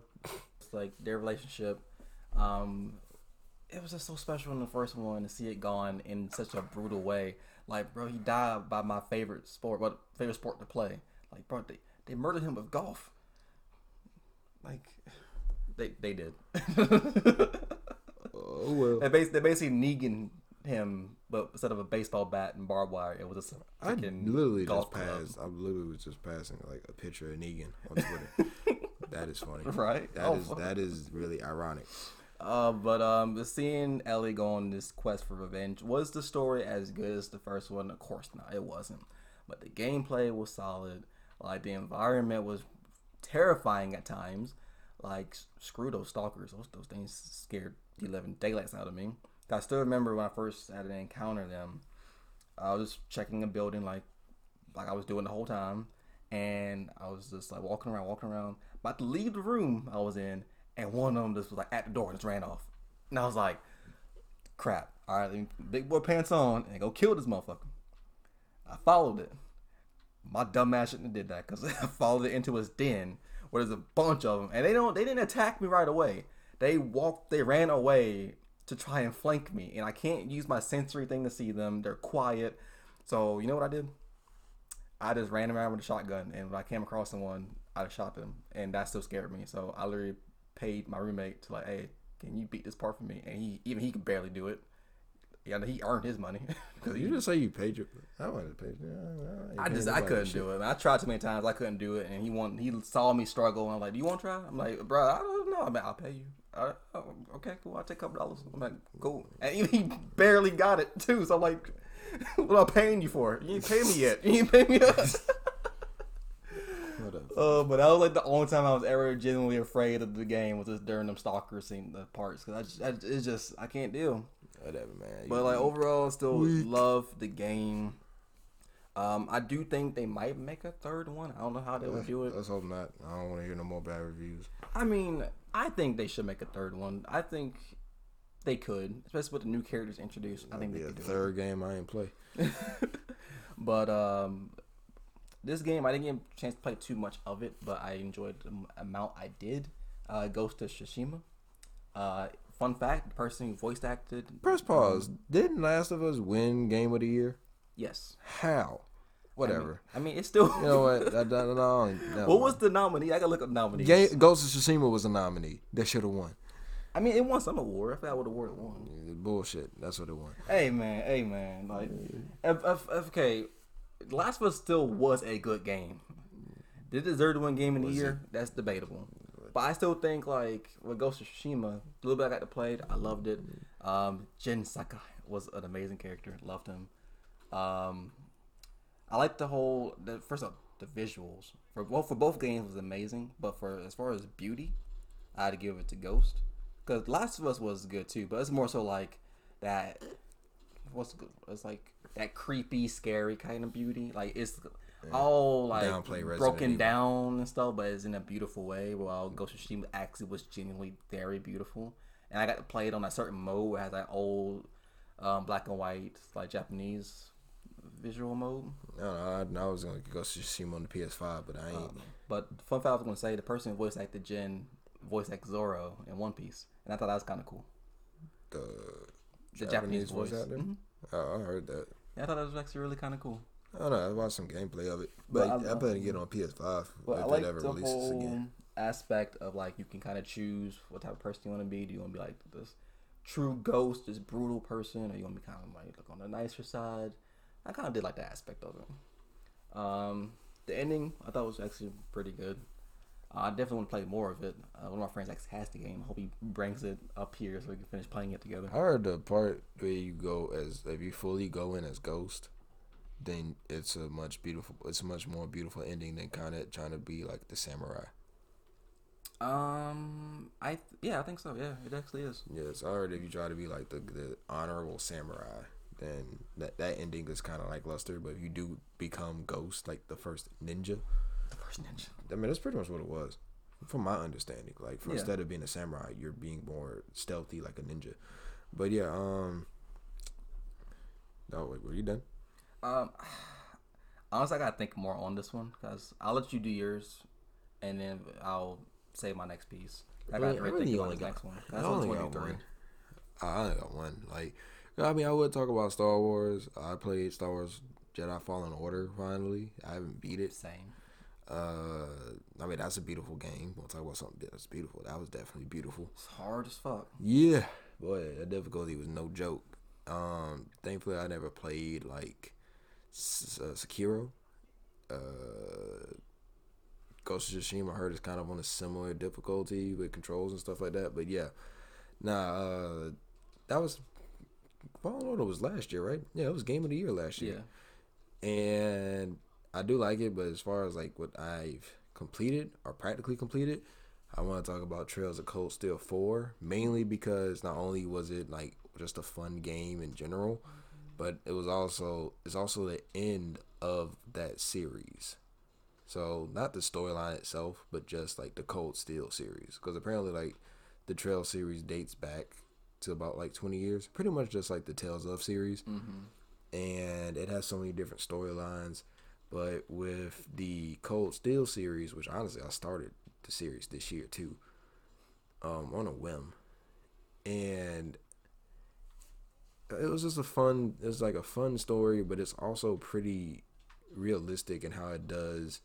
[SPEAKER 2] It's like their relationship. Um, it was just so special in the first one to see it gone in such a brutal way. Like, bro, he died by my favorite sport, what favorite sport to play. Like, bro, they, they murdered him with golf. Like, they they did.
[SPEAKER 1] Oh well.
[SPEAKER 2] they basically they basically Negan him, but instead of a baseball bat and barbed wire, it was just a
[SPEAKER 1] I
[SPEAKER 2] freaking
[SPEAKER 1] literally
[SPEAKER 2] golf
[SPEAKER 1] just
[SPEAKER 2] club.
[SPEAKER 1] passed. I literally was just passing like a picture of Negan on Twitter. that is funny,
[SPEAKER 2] Right?
[SPEAKER 1] That
[SPEAKER 2] Oh,
[SPEAKER 1] is that is really ironic.
[SPEAKER 2] Uh, but um, seeing Ellie go on this quest for revenge was the story as good as the first one? Of course not, it wasn't. But the gameplay was solid. Like the environment was terrifying at times. Like screw those stalkers, those those things scared the living daylights out of me. I still remember when I first had to encounter them. I was just checking a building like like I was doing the whole time, and I was just like walking around, walking around, about to leave the room I was in, and one of them just was like at the door and just ran off, and I was like, "Crap! All right, big boy pants on and go kill this motherfucker." I followed it. My dumb ass shouldn't have did that because I followed it into his den where there's a bunch of them, and they don't they didn't attack me right away. They walked, they ran away to try and flank me, and I can't use my sensory thing to see them. They're quiet, so you know what I did? I just ran around with a shotgun, and when I came across someone, I shot them, and that still scared me. So I literally paid my roommate to like, hey, can you beat this part for me? And he even he could barely do it. Yeah, he earned his money. 'Cause
[SPEAKER 1] You just say you paid your. I wanted to pay. Yeah,
[SPEAKER 2] I just I couldn't do it. I tried too many times. I couldn't do it, and he want he saw me struggle, and I'm like, "Do you want to try?" I'm like, "Bro, I don't know. I mean, I'll pay you." Uh, oh, okay, cool. I'll take a couple dollars. I'm like, "Cool," and he- he barely got it too. So I'm like, "What am I paying you for? You ain't pay me yet. You ain't pay me yet." Uh, but that was like the only time I was ever genuinely afraid of the game was just during them stalker scene the parts because I just I, it's just I can't deal.
[SPEAKER 1] Whatever, man.
[SPEAKER 2] But like overall, still
[SPEAKER 1] Weak.
[SPEAKER 2] love the game. Um, I do think they might make a third one. I don't know how they would do it.
[SPEAKER 1] Let's hope not. I don't want to hear no more bad reviews.
[SPEAKER 2] I mean, I think they should make a third one. I think they could, especially with the new characters introduced. I think they could do
[SPEAKER 1] third game I ain't play.
[SPEAKER 2] But um, this game, I didn't get a chance to play too much of it, but I enjoyed the amount I did. Uh, Ghost of Tsushima. Uh, fun fact: the person who voiced acted.
[SPEAKER 1] Press pause. Didn't Last of Us win Game of the Year?
[SPEAKER 2] Yes.
[SPEAKER 1] How? Whatever.
[SPEAKER 2] I mean, it's still.
[SPEAKER 1] you know what? I, don't know. No.
[SPEAKER 2] what was the nominee? I gotta look up nominees.
[SPEAKER 1] Game, Ghost of Tsushima was a nominee. That should have won.
[SPEAKER 2] I mean, it won some award. I forgot what award it won.
[SPEAKER 1] Bullshit. That's what it won.
[SPEAKER 2] Hey man, hey man, like, if, if- okay, Last of Us still was a good game. Did it deserve to win Game of the Year? That's debatable. But I still think like with Ghost of Tsushima, a little bit I got to play, it, I loved it. Um, Jin Sakai was an amazing character, loved him. Um, I like the whole. The, first off, the visuals for both for both games was amazing, but for as far as beauty, I had to give it to Ghost because Last of Us was good too, but it's more so like that. What's good? It's like that creepy, scary kind of beauty. Like it's all like
[SPEAKER 1] Downplay
[SPEAKER 2] broken down and stuff, but it's in a beautiful way. While Ghost of Tsushima actually was genuinely very beautiful, and I got to play it on a certain mode where it has that old um, black and white like Japanese visual mode.
[SPEAKER 1] I don't. I, I was gonna go see him on the PS5, but I ain't.
[SPEAKER 2] Um, but fun fact I was gonna say the person who voice acted Jin voice acted Zoro in One Piece, and I thought that was kind of cool.
[SPEAKER 1] the
[SPEAKER 2] The Japanese, voice.
[SPEAKER 1] actor.
[SPEAKER 2] Mhm.
[SPEAKER 1] Oh, I heard that.
[SPEAKER 2] Yeah, I thought that was actually really kind of cool.
[SPEAKER 1] I don't know. I watched some gameplay of it,
[SPEAKER 2] But
[SPEAKER 1] but,
[SPEAKER 2] I-
[SPEAKER 1] I, better get on PS5 if
[SPEAKER 2] I
[SPEAKER 1] it
[SPEAKER 2] like
[SPEAKER 1] ever
[SPEAKER 2] the
[SPEAKER 1] releases
[SPEAKER 2] whole
[SPEAKER 1] again.
[SPEAKER 2] aspect of like you can kind of choose what type of person you want to be. Do you want to be like this true ghost, this brutal person, or you want to be kind of like look on the nicer side? I kind of did like that aspect of it. Um, the ending I thought was actually pretty good. Uh, I definitely want to play more of it. Uh, one of my friends actually has the game. Hope he brings it up here so we can finish playing it together.
[SPEAKER 1] I heard the part where you go as if you fully go in as Ghost, then it's a much beautiful. It's a much more beautiful ending than kind of trying to be like the samurai.
[SPEAKER 2] Um, I th- yeah, I think so. Yeah, it actually is.
[SPEAKER 1] Yes, I heard if you try to be like the the honorable samurai, then that that ending is kind of like luster. But if you do become Ghost, like the first ninja,
[SPEAKER 2] The first ninja.
[SPEAKER 1] I mean that's pretty much what it was, from my understanding. Like for,
[SPEAKER 2] Yeah.
[SPEAKER 1] instead of being a samurai, you're being more stealthy like a ninja. But yeah, um. Oh wait, were you done?
[SPEAKER 2] Um, honestly, I gotta think more on this one because I'll let you do yours, and then I'll say my next piece. I
[SPEAKER 1] Really- I
[SPEAKER 2] really
[SPEAKER 1] really
[SPEAKER 2] think about
[SPEAKER 1] only got-
[SPEAKER 2] next one.
[SPEAKER 1] I only got one. I only got one. Like, I mean, I would talk about Star Wars. I played Star Wars Jedi Fallen Order finally. I haven't beat it.
[SPEAKER 2] Same.
[SPEAKER 1] Uh, I mean, that's a beautiful game. We'll talk about something that's beautiful. That was definitely beautiful.
[SPEAKER 2] It's hard as fuck.
[SPEAKER 1] Yeah, boy, that difficulty was no joke. Um, thankfully, I never played like uh, Sekiro. Uh, Ghost of Tsushima I heard is kind of on a similar difficulty with controls and stuff like that. But yeah, nah, uh, that was Fallen Order was last year, right? Yeah, it was Game of the Year last year
[SPEAKER 2] Yeah.
[SPEAKER 1] and I do like it. But as far as like what I've completed or practically completed, I want to talk about Trails of Cold Steel Four mainly because not only was it like just a fun game in general, but it was also it's also the end of that series. So not the storyline itself, but just like the Cold Steel series, because apparently like the Trail series dates back to about like 20 years, pretty much just like the Tales of series
[SPEAKER 2] Mm-hmm.
[SPEAKER 1] and it has so many different storylines. But with the Cold Steel series, which honestly I started the series this year too, um, on a whim, and it was just a fun. It's like a fun story, but it's also pretty realistic in how it does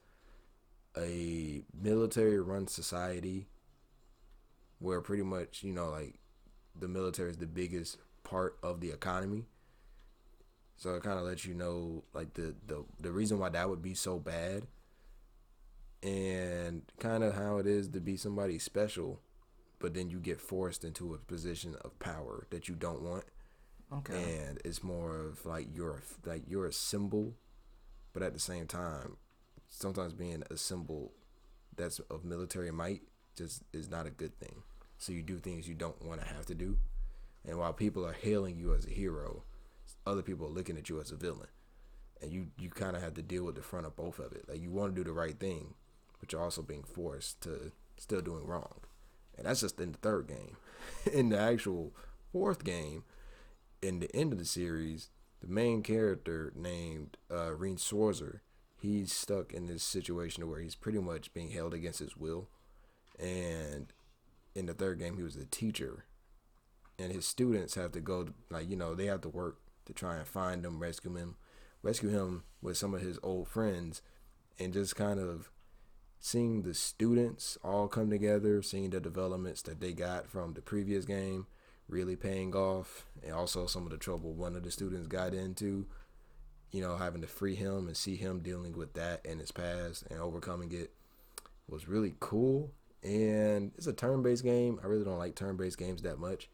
[SPEAKER 1] a military-run society, where pretty much you know like the military is the biggest part of the economy. So it kind of lets you know like the, the the reason why that would be so bad, and kind of how it is to be somebody special, but then you get forced into a position of power that you don't want,
[SPEAKER 2] Okay.
[SPEAKER 1] and it's more of like you're like you're a symbol, but at the same time, sometimes being a symbol that's of military might just is not a good thing. So you do things you don't want to have to do, and while people are hailing you as a hero, other people are looking at you as a villain, and you you kind of have to deal with the front of both of it. Like you want to do the right thing, but you're also being forced to still doing wrong, and that's just in the third game. in the actual fourth game, in the end of the series, the main character named uh, Rean Schwarzer, he's stuck in this situation where he's pretty much being held against his will, and in the third game he was a teacher, and his students have to go like you know they have to work to try and find him, rescue him, rescue him with some of his old friends, and just kind of seeing the students all come together, seeing the developments that they got from the previous game really paying off, and also some of the trouble one of the students got into, you know, having to free him and see him dealing with that in his past and overcoming it was really cool. And it's a turn based game. I really don't like turn based games that much,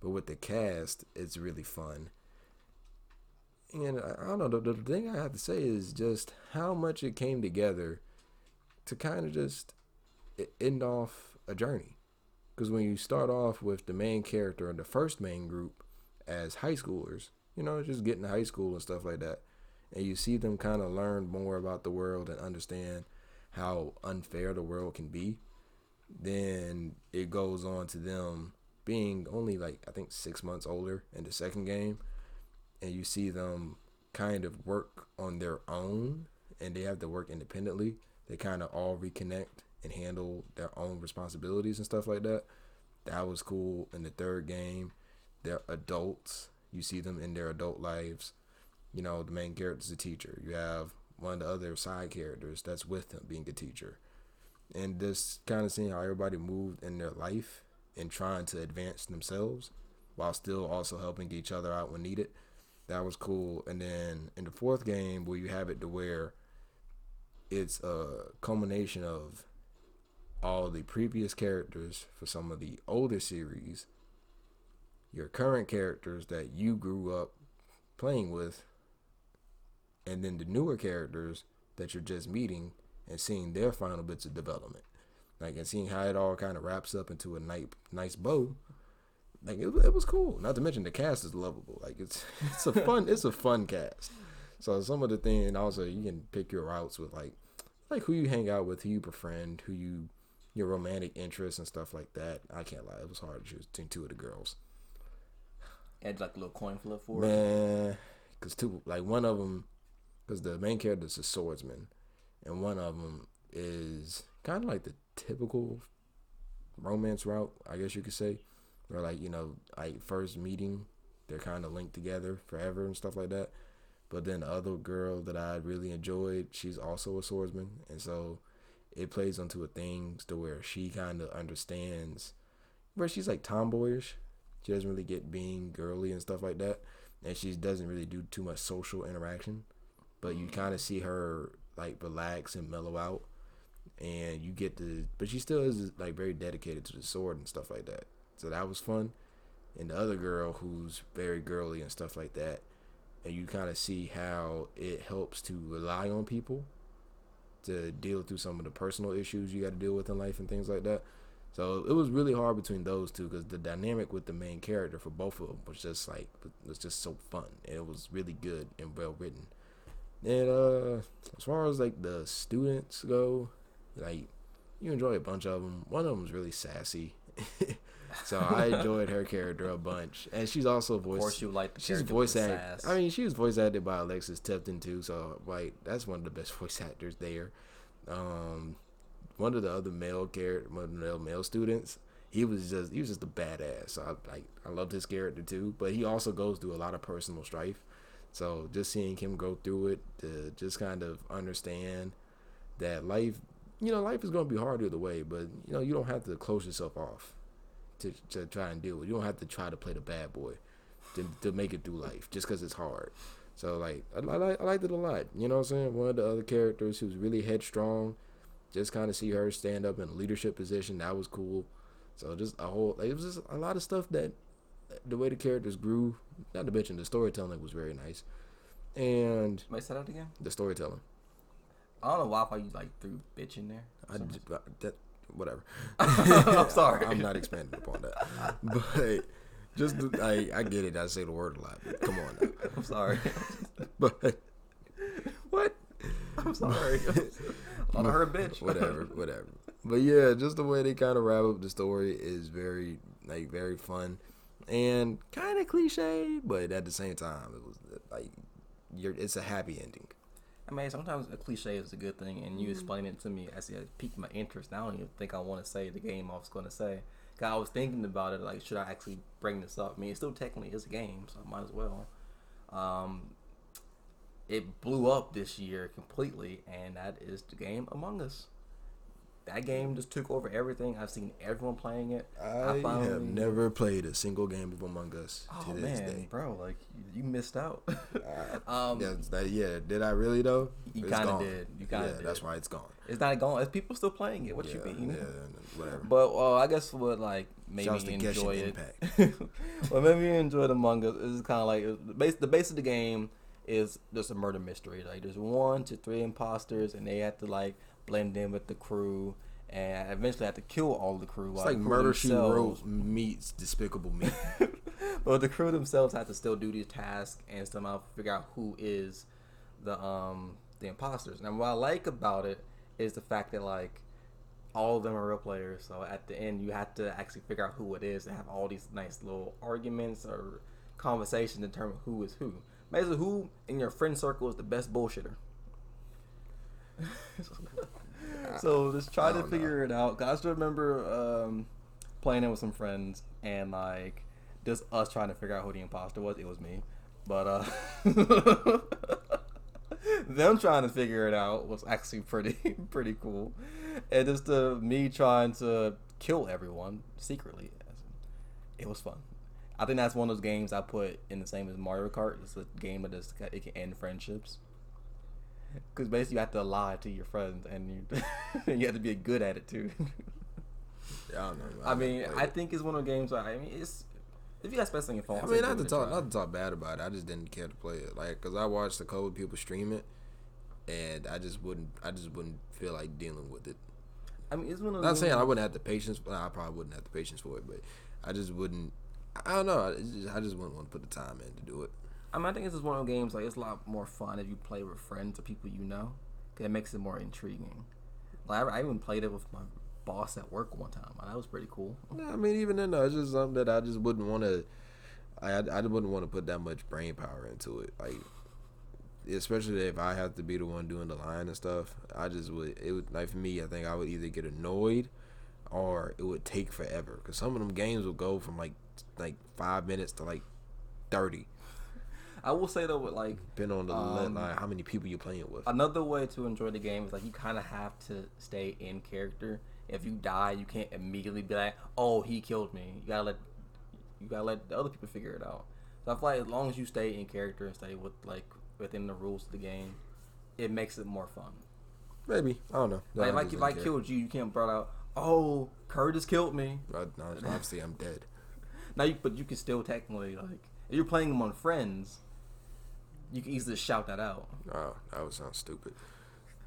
[SPEAKER 1] but with the cast, it's really fun. And I I don't know, the, the thing I have to say is just how much it came together to kind of just end off a journey. Because when you start off with the main character and the first main group as high schoolers, you know, just getting to high school and stuff like that, and you see them kind of learn more about the world and understand how unfair the world can be, then it goes on to them being only like I think six months older in the second game, and you see them kind of work on their own, and they have to work independently. They kind of all reconnect and handle their own responsibilities and stuff like that. That was cool. In the third game, they're adults. You see them in their adult lives. You know, the main character is a teacher. You have one of the other side characters that's with them being a teacher. And just kind of seeing how everybody moved in their life and trying to advance themselves while still also helping each other out when needed. That was cool. And then in the fourth game, where you have it to where it's a culmination of all the previous characters for some of the older series, your current characters that you grew up playing with, and then the newer characters that you're just meeting and seeing their final bits of development. Like and seeing how it all kind of wraps up into a nice nice bow. Like it, it was cool. Not to mention the cast is lovable. Like it's it's a fun it's a fun cast. So some of the things also you can pick your routes with like like who you hang out with, who you befriend, who you your romantic interests and stuff like that. I can't lie, it was hard to choose between two of the girls.
[SPEAKER 2] Had like a little coin flip for
[SPEAKER 1] it. Man, because two like one of them, because the main character is a swordsman, and one of them is kind of like the typical romance route, I guess you could say, where like you know, like first meeting, they're kind of linked together forever and stuff like that. But then the other girl that I really enjoyed, she's also a swordsman, and so it plays onto a thing to where she kind of understands where she's like tomboyish. She doesn't really get being girly and stuff like that, and she doesn't really do too much social interaction. But you kind of see her like relax and mellow out, and you get to. But she still is like very dedicated to the sword and stuff like that. So that was fun. And the other girl who's very girly and stuff like that, and you kind of see how it helps to rely on people to deal through some of the personal issues you got to deal with in life and things like that. So it was really hard between those two because the dynamic with the main character for both of them was just like was just so fun. It was really good and well written. And uh, as far as like the students go, like you enjoy a bunch of them. One of them's really sassy. so I enjoyed her character a bunch, and she's also voice. Of
[SPEAKER 2] course, you like the
[SPEAKER 1] she's voice acted. I mean, she was voice acted by Alexis Tipton too. So like, that's one of the best voice actors there. Um, one of the other male character, one of the male students, he was just he was just a badass. So I like I loved his character too. But he also goes through a lot of personal strife. So just seeing him go through it to just kind of understand that life, you know, life is going to be hard either way. But you know, you don't have to close yourself off to, to try and deal with. You don't have to try to play the bad boy to, to make it through life just because it's hard. So like I, I, I liked it a lot. You know what I'm saying? One of the other characters who's really headstrong. Just kind of see her stand up in a leadership position. That was cool. So just a whole it was just a lot of stuff that the way the characters grew. Not to mention the storytelling was very nice. And
[SPEAKER 2] Wait, say that again.
[SPEAKER 1] The storytelling.
[SPEAKER 2] I don't know why you like threw bitch in there.
[SPEAKER 1] I just, that whatever.
[SPEAKER 2] I'm sorry.
[SPEAKER 1] I'm not expanding upon that. But just I I get it. I say the word a lot. Come on now.
[SPEAKER 2] I'm sorry.
[SPEAKER 1] but what?
[SPEAKER 2] I'm sorry. On her bitch.
[SPEAKER 1] Whatever, whatever. But yeah, just the way they kind of wrap up the story is very like very fun and kind of cliche, but at the same time, it was like you're it's a happy ending.
[SPEAKER 2] I mean, sometimes a cliche is a good thing, and you mm-hmm. explain it to me as it piqued my interest. I don't even think I want to say the game I was going to say. Cause I was thinking about it, like, should I actually bring this up? I mean, it still technically is a game, so I might as well. Um, it blew up this year completely, and that is the game Among Us that game just took over everything. I've seen everyone playing it.
[SPEAKER 1] I, I finally, have never played a single game of Among Us oh, to this man, day,
[SPEAKER 2] bro. Like you missed out.
[SPEAKER 1] uh, um, yeah, that, yeah, did I really though?
[SPEAKER 2] You kind of did. You kind of
[SPEAKER 1] yeah,
[SPEAKER 2] did.
[SPEAKER 1] That's why it's gone.
[SPEAKER 2] It's not gone. It's people still playing it. What
[SPEAKER 1] yeah,
[SPEAKER 2] you mean?
[SPEAKER 1] Yeah, whatever.
[SPEAKER 2] But uh, I guess what like maybe enjoy it. well, maybe you enjoyed Among Us. It's kind of like the base. The base of the game is just a murder mystery. Like there's one to three imposters, and they have to like blend in with the crew and eventually had to kill all the crew.
[SPEAKER 1] It's like Murder She Wrote meets Despicable Me.
[SPEAKER 2] but the crew themselves had to still do these tasks and somehow figure out who is the um the imposters. And what I like about it is the fact that like all of them are real players. So at the end, you have to actually figure out who it is and have all these nice little arguments or conversations to determine who is who. Basically, who in your friend circle is the best bullshitter. so just try to figure it out. I still remember um, playing it with some friends and like just us trying to figure out who the imposter was. It was me, but uh, them trying to figure it out was actually pretty pretty cool, and just uh, me trying to kill everyone secretly. It was fun. I think that's one of those games I put in the same as Mario Kart. It's a game that just it can end friendships. Because basically you have to lie to your friends, and you you have to be a good at it too.
[SPEAKER 1] Yeah, I don't know.
[SPEAKER 2] I mean, I think it's one of the games. Where, I mean, it's if you guys spend on your phone.
[SPEAKER 1] I mean, not to talk,
[SPEAKER 2] try.
[SPEAKER 1] not to talk bad about it. I just didn't care to play it, like, cause I watched a couple people stream it, and I just wouldn't, I just wouldn't feel like dealing with it.
[SPEAKER 2] I mean, it's one of
[SPEAKER 1] Not saying I wouldn't have the patience. Well, I probably wouldn't have the patience for it, but I just wouldn't. I don't know. It's just, I just wouldn't want to put the time in to do it.
[SPEAKER 2] I mean, I think it's just one of those games. Like, it's a lot more fun if you play with friends or people you know. 'cause it makes it more intriguing. Like, I, I even played it with my boss at work one time. That was pretty cool.
[SPEAKER 1] Yeah, I mean, even then, though, it's just something that I just wouldn't want to. I I wouldn't want to put that much brain power into it, like especially if I have to be the one doing the line and stuff. I just would. It would like for me. I think I would either get annoyed, or it would take forever. Cause some of them games will go from like like five minutes to like thirty,
[SPEAKER 2] I will say though, with like
[SPEAKER 1] depending on the
[SPEAKER 2] Um,
[SPEAKER 1] like how many people you're playing with.
[SPEAKER 2] another way to enjoy the game is like you kind of have to stay in character. If you die, you can't immediately be like, "Oh, he killed me." You gotta let you gotta let the other people figure it out. So I feel like as long as you stay in character and stay with like within the rules of the game, it makes it more fun.
[SPEAKER 1] Maybe I don't know.
[SPEAKER 2] Like,
[SPEAKER 1] I
[SPEAKER 2] like if I
[SPEAKER 1] care.
[SPEAKER 2] killed you, you can't brought out, "Oh, Curtis killed me."
[SPEAKER 1] I, no, obviously I'm dead.
[SPEAKER 2] Now, you, but you can still technically like you're playing them on friends, you can easily shout that out.
[SPEAKER 1] Oh, that would sound stupid.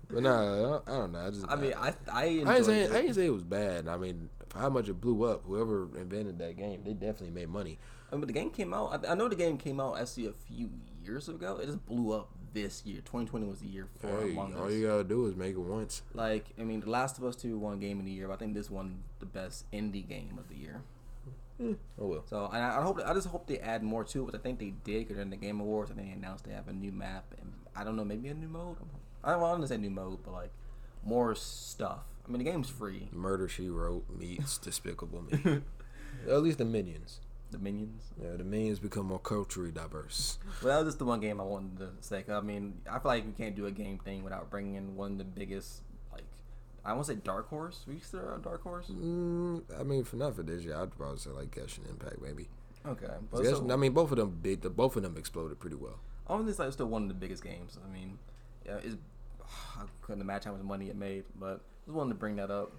[SPEAKER 1] But nah, I, I don't know. I just
[SPEAKER 2] I mean, I I
[SPEAKER 1] I ain't saying I ain't say it was bad. I mean, how much it blew up, whoever invented that game, they definitely made money.
[SPEAKER 2] I mean, the game came out. I, I know the game came out actually a few years ago. It just blew up this year. 2020 was the year for
[SPEAKER 1] Hey,
[SPEAKER 2] Among
[SPEAKER 1] all
[SPEAKER 2] Us.
[SPEAKER 1] you gotta do is make it once.
[SPEAKER 2] Like, I mean, The Last of Us 2 won Game of the Year, but I think this won the best indie game of the year.
[SPEAKER 1] Oh well.
[SPEAKER 2] So, and I, I hope, I just hope they add more to it. But I think they did because in the Game Awards, I think they announced they have a new map and I don't know, maybe a new mode. I don't want to say new mode, but like more stuff. I mean, the game's free.
[SPEAKER 1] Murder She Wrote meets Despicable Me. At least the minions.
[SPEAKER 2] The minions.
[SPEAKER 1] Yeah, the minions become more culturally diverse.
[SPEAKER 2] Well, that was just the one game I wanted to say. I mean, I feel like we can't do a game thing without bringing in one of the biggest, I want to say dark horse. We consider a dark horse.
[SPEAKER 1] Mm, I mean, for not for this year, I'd probably say like Genshin Impact maybe.
[SPEAKER 2] Okay, but
[SPEAKER 1] Genshin-
[SPEAKER 2] so,
[SPEAKER 1] I mean, both of them big. The, both of them exploded pretty well.
[SPEAKER 2] I think it's like still one of the biggest games. I mean, yeah, it's, I couldn't imagine how much money it made, but I just wanted to bring that up.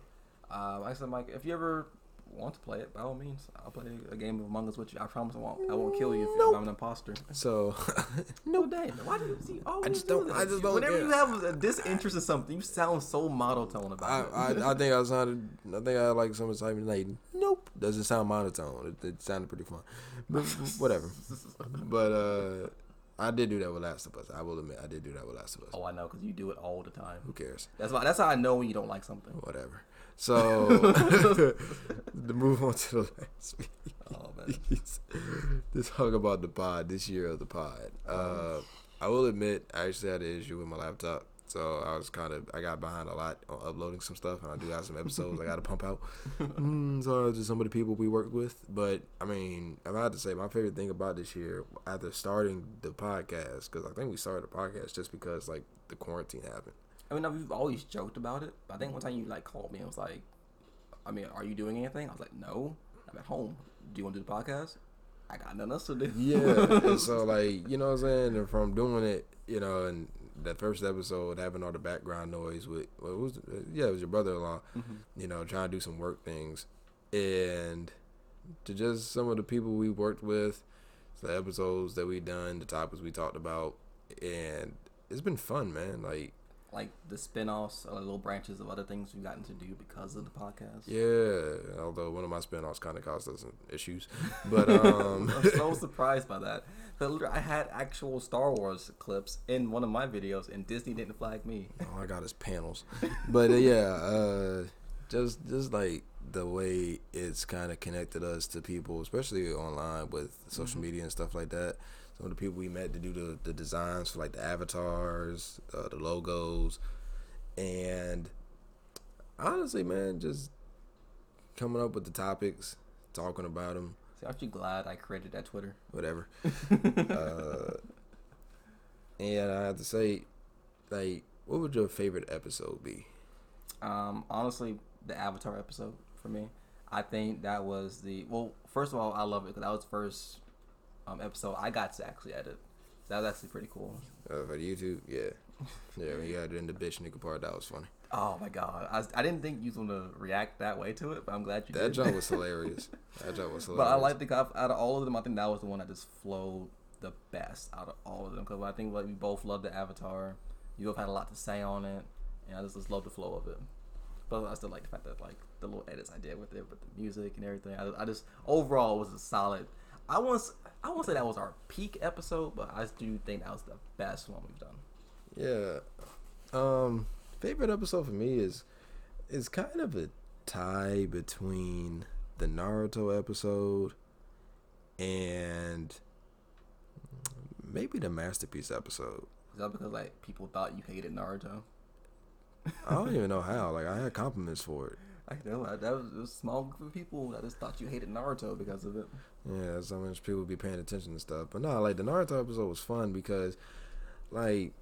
[SPEAKER 2] Uh, like I said, Mike, if you ever want to play it, by all means, I'll play a game of Among Us with you. I promise I won't. I won't kill you if
[SPEAKER 1] Nope.
[SPEAKER 2] I'm an imposter.
[SPEAKER 1] So,
[SPEAKER 2] No, damn. Why do you see? Always
[SPEAKER 1] I just
[SPEAKER 2] do
[SPEAKER 1] don't-
[SPEAKER 2] this?
[SPEAKER 1] I just don't
[SPEAKER 2] Whenever
[SPEAKER 1] care.
[SPEAKER 2] you have a disinterest in something, you sound so monotone
[SPEAKER 1] I,
[SPEAKER 2] about it.
[SPEAKER 1] I I think I sounded. I think I like some type of like. Nope, doesn't sound monotone. It, it sounded pretty fun, but whatever. But uh, I did do that with Last of Us. I will admit, I did do that with Last of Us.
[SPEAKER 2] oh, I know, because you do it all the time.
[SPEAKER 1] Who cares?
[SPEAKER 2] That's why. That's how I know when you don't like something.
[SPEAKER 1] Whatever. So to move on to the last
[SPEAKER 2] Oh man.
[SPEAKER 1] piece, to talk about the pod this year of the pod. Uh, I will admit, I actually had an issue with my laptop. So I was kind of I got behind a lot on uploading some stuff, and I do have some episodes I got to pump out. Mm, sorry to some of the people we worked with, but I mean, I had to say my favorite thing about this year after starting the podcast, because I think we started the podcast just because like the quarantine happened.
[SPEAKER 2] I mean, we've always joked about it. But I think one time you like called me and was like, "I mean, are you doing anything?" I was like, "No, I'm at home. Do you want to do the podcast?" I got nothing else to do.
[SPEAKER 1] Yeah, and so like you know what I'm saying, and from doing it, you know, and that first episode having all the background noise with well, was yeah, it was your brother-in-law, mm-hmm. you know, trying to do some work things, and to just some of the people we worked with, the episodes that we done, the topics we talked about, and it's been fun, man. Like
[SPEAKER 2] like the spin-offs or little branches of other things we've gotten to do because of the podcast.
[SPEAKER 1] yeah, although one of my spinoffs kind of caused us some issues, but um.
[SPEAKER 2] I'm so surprised by that. But literally, I had actual Star Wars clips in one of my videos, and Disney didn't flag me.
[SPEAKER 1] All I got is panels. But uh, yeah, uh, just just like the way it's kind of connected us to people, especially online with social
[SPEAKER 2] Mhm.
[SPEAKER 1] media and stuff like that. Some of the people we met to do the, the designs for like the avatars, uh, the logos, and honestly, man, just coming up with the topics, talking about them,
[SPEAKER 2] See, aren't you glad I created that Twitter?
[SPEAKER 1] whatever. uh, and I have to say, like, what would your favorite episode be?
[SPEAKER 2] Um, honestly, the Avatar episode for me, I think that was the well. First of all, I love it because that was the first um, episode I got to actually edit. So that was actually pretty cool.
[SPEAKER 1] Uh, for YouTube, yeah, yeah. We got it in the bitch nigga part. That was funny.
[SPEAKER 2] Oh my god, I, I didn't think you was gonna react that way to it, but I'm glad you
[SPEAKER 1] That
[SPEAKER 2] did.
[SPEAKER 1] joke was hilarious. That joke was hilarious. but.
[SPEAKER 2] I like the out of all of them, I think that was the one that just flowed the best out of all of them because I think like we both loved the Avatar. You both had a lot to say on it, and I just, just love the flow of it. But I still like the fact that like the little edits I did with it, with the music and everything. I, I just overall was a solid. I want I won't say that was our peak episode, but I do think that was the best one we've done.
[SPEAKER 1] Yeah. Um, favorite episode for me is is kind of a tie between the Naruto episode and maybe the masterpiece episode.
[SPEAKER 2] Is that because like people thought you hated Naruto?
[SPEAKER 1] I don't even know how. Like I had compliments for it.
[SPEAKER 2] I know that was, was a small group of people that just thought you hated Naruto because of it.
[SPEAKER 1] Yeah, so much people be paying attention to stuff. But no, like the Naruto episode was fun because, like,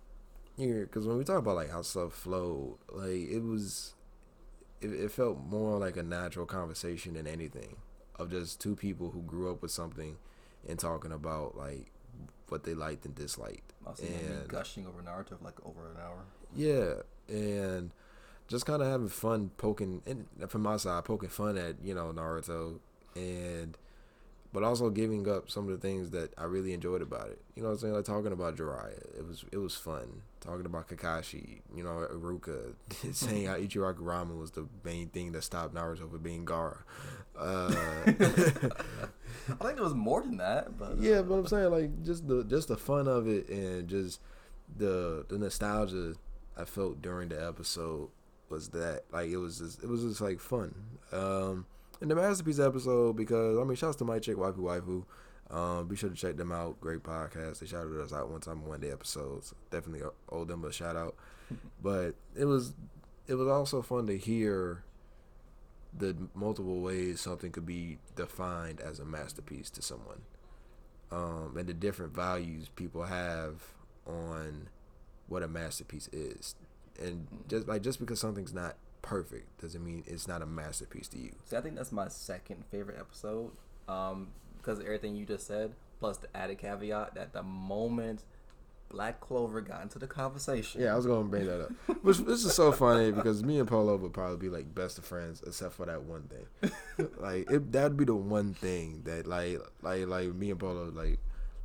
[SPEAKER 1] yeah, because when we talk about like how stuff flowed, like it was, it, it felt more like a natural conversation than anything of just two people who grew up with something and talking about like what they liked and disliked.
[SPEAKER 2] I seeing
[SPEAKER 1] And-
[SPEAKER 2] gushing over Naruto for like over an hour.
[SPEAKER 1] Yeah, and just kind of having fun poking, and from my side, poking fun at you know Naruto, and but also giving up some of the things that I really enjoyed about it. You know what I'm saying? Like talking about Jiraiya, it was it was fun. Talking about Kakashi, you know, Iruka, saying how Ichiraku Ramen was the main thing that stopped Naruto from being Gaara. Uh,
[SPEAKER 2] I think there was more than that, but uh,
[SPEAKER 1] yeah, but I'm saying like just the just the fun of it and just the the nostalgia I felt during the episode was that like it was just it was just like fun. Um and the masterpiece episode because I mean shouts to my chick waifu waifu. Um, be sure to check them out. Great podcast. They shouted us out one time one day episodes. Definitely owe them a shout out. but it was it was also fun to hear the multiple ways something could be defined as a masterpiece to someone um, and the different values people have on what a masterpiece is. And just like just because something's not perfect doesn't mean it's not a masterpiece to you.
[SPEAKER 2] See, I think that's my second favorite episode um, because of everything you just said, plus the added caveat that the moment Black Clover got into the conversation,
[SPEAKER 1] Yeah, I was gonna bring that up. Which this is so funny because me and Polo would probably be like best of friends except for that one thing. like it, that'd be the one thing that like like like me and Polo like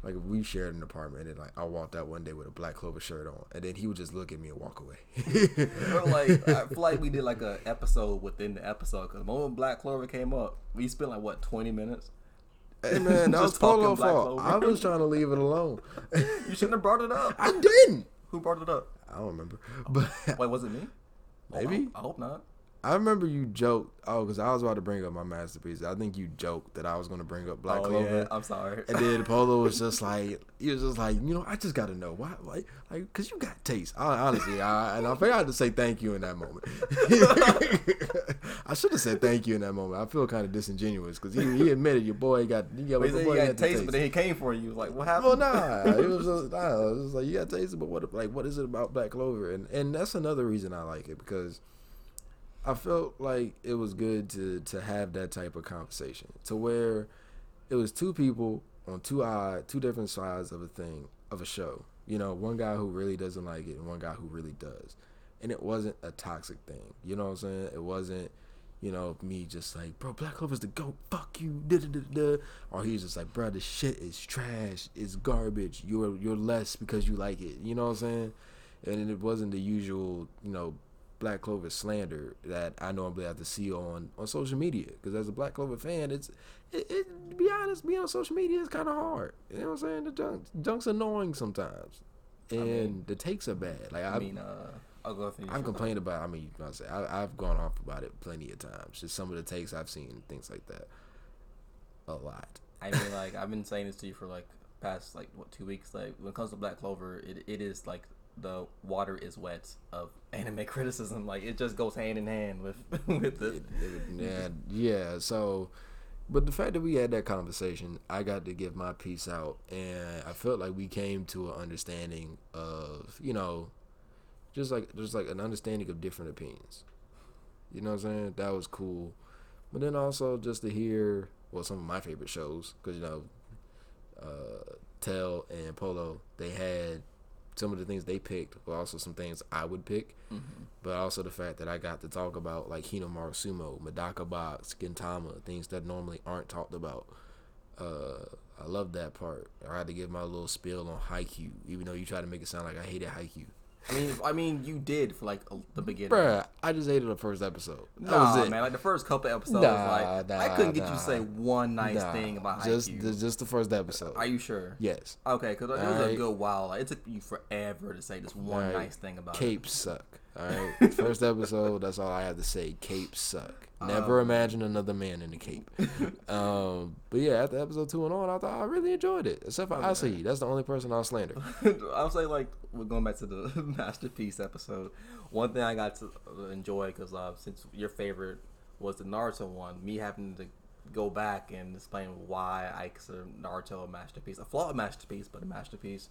[SPEAKER 1] like if we shared an apartment and like I walked out one day with a black clover shirt on and then he would just look at me and walk away.
[SPEAKER 2] Or like I feel like we did like a episode within the episode because the moment Black Clover came up, we spent like what twenty minutes.
[SPEAKER 1] Hey man, that was Polo fault. I was trying to leave it alone.
[SPEAKER 2] You shouldn't have brought it up.
[SPEAKER 1] I didn't.
[SPEAKER 2] Who brought it up?
[SPEAKER 1] I don't remember, oh. but
[SPEAKER 2] Wait, was it me? Oh, I-
[SPEAKER 1] Maybe.
[SPEAKER 2] I, hope not.
[SPEAKER 1] I remember you joked. Oh, because I was about to bring up my masterpiece. I think you joked that I was going to bring up Black
[SPEAKER 2] oh
[SPEAKER 1] Clover.
[SPEAKER 2] yeah, I'm sorry.
[SPEAKER 1] And then Polo was just like, he was just like, you know, I just got to know why, like, like, cause you got taste. I, honestly, I, and I forgot to say thank you in that moment. I should have said thank you in that moment. I feel kind of disingenuous because he, he admitted your boy got, you got,
[SPEAKER 2] But he
[SPEAKER 1] boy
[SPEAKER 2] he
[SPEAKER 1] had the
[SPEAKER 2] taste, but then he came for you. Like, what happened?
[SPEAKER 1] well, nah, it was just, nah, it was just like you got taste, but what, like, what is it about Black Clover? And and that's another reason I like it because I felt like it was good to to have that type of conversation to where it was two people on two eye, two different sides of a thing of a show. You know, one guy who really doesn't like it and one guy who really does. And it wasn't a toxic thing. You know what I'm saying? It wasn't, you know, me just like, bro, Black Clover's the goat. Fuck you. Da, da, da. Or he's just like, bro, this shit is trash. It's garbage. You're you're less because you like it. You know what I'm saying? And it wasn't the usual, you know, Black Clover slander that I normally have to see on on social media. Because as a Black Clover fan, it's it, it, to be honest, being on social media is kind of hard. You know what I'm saying? The junk, junk's annoying sometimes, and
[SPEAKER 2] mean-
[SPEAKER 1] the takes are bad. Like I,
[SPEAKER 2] I mean, uh, I'll go finish.
[SPEAKER 1] I've complained about. I mean, I say I, I've gone off about it plenty of times. Just some of the takes I've seen, things like that. A lot.
[SPEAKER 2] I mean, like I've been saying this to you for like past like what two weeks. Like when it comes to Black Clover, it, it is like the water is wet of anime criticism. Like it just goes hand in hand with with the.
[SPEAKER 1] Yeah, yeah. So, but the fact that we had that conversation, I got to give my piece out, and I felt like we came to an understanding of, you know, just like just like an understanding of different opinions. You know what I'm saying? That was cool. But then also just to hear well some of my favorite shows because you know, uh, Tell and Polo they had some of the things they picked were also some things I would pick but also the fact that I got to talk about like Hinomaru Sumo, Medaka Box, Gintama, things that normally aren't talked about. Uh, I love that part. I had to give my little spiel on Haikyuu, even though you try to make it sound like I hated Haikyuu.
[SPEAKER 2] I mean, I mean, you did for like a, the beginning.
[SPEAKER 1] Bruh, I just hated the first episode. That
[SPEAKER 2] Nah,
[SPEAKER 1] was it.
[SPEAKER 2] man. Like the first couple episodes,
[SPEAKER 1] Nah,
[SPEAKER 2] like I couldn't get you to say one nice
[SPEAKER 1] Nah,
[SPEAKER 2] thing about
[SPEAKER 1] just the, just the first episode.
[SPEAKER 2] Are you sure?
[SPEAKER 1] yes.
[SPEAKER 2] Okay, because it was a good while. Like, it took you forever to say this one
[SPEAKER 1] Alright.
[SPEAKER 2] nice thing about it.
[SPEAKER 1] Capes suck. All right. First episode. That's all I have to say. Capes suck. Never
[SPEAKER 2] Um,
[SPEAKER 1] imagine another man in a cape. um, but yeah, after episode two and on, I thought I really enjoyed it. Except for. Asahi. That's the only person I'll slander.
[SPEAKER 2] I'll say like we're going back to the masterpiece episode. One thing I got to enjoy because uh, since your favorite was the Naruto one, me having to go back and explain why I consider Naruto a masterpiece, a flawed masterpiece, but a masterpiece,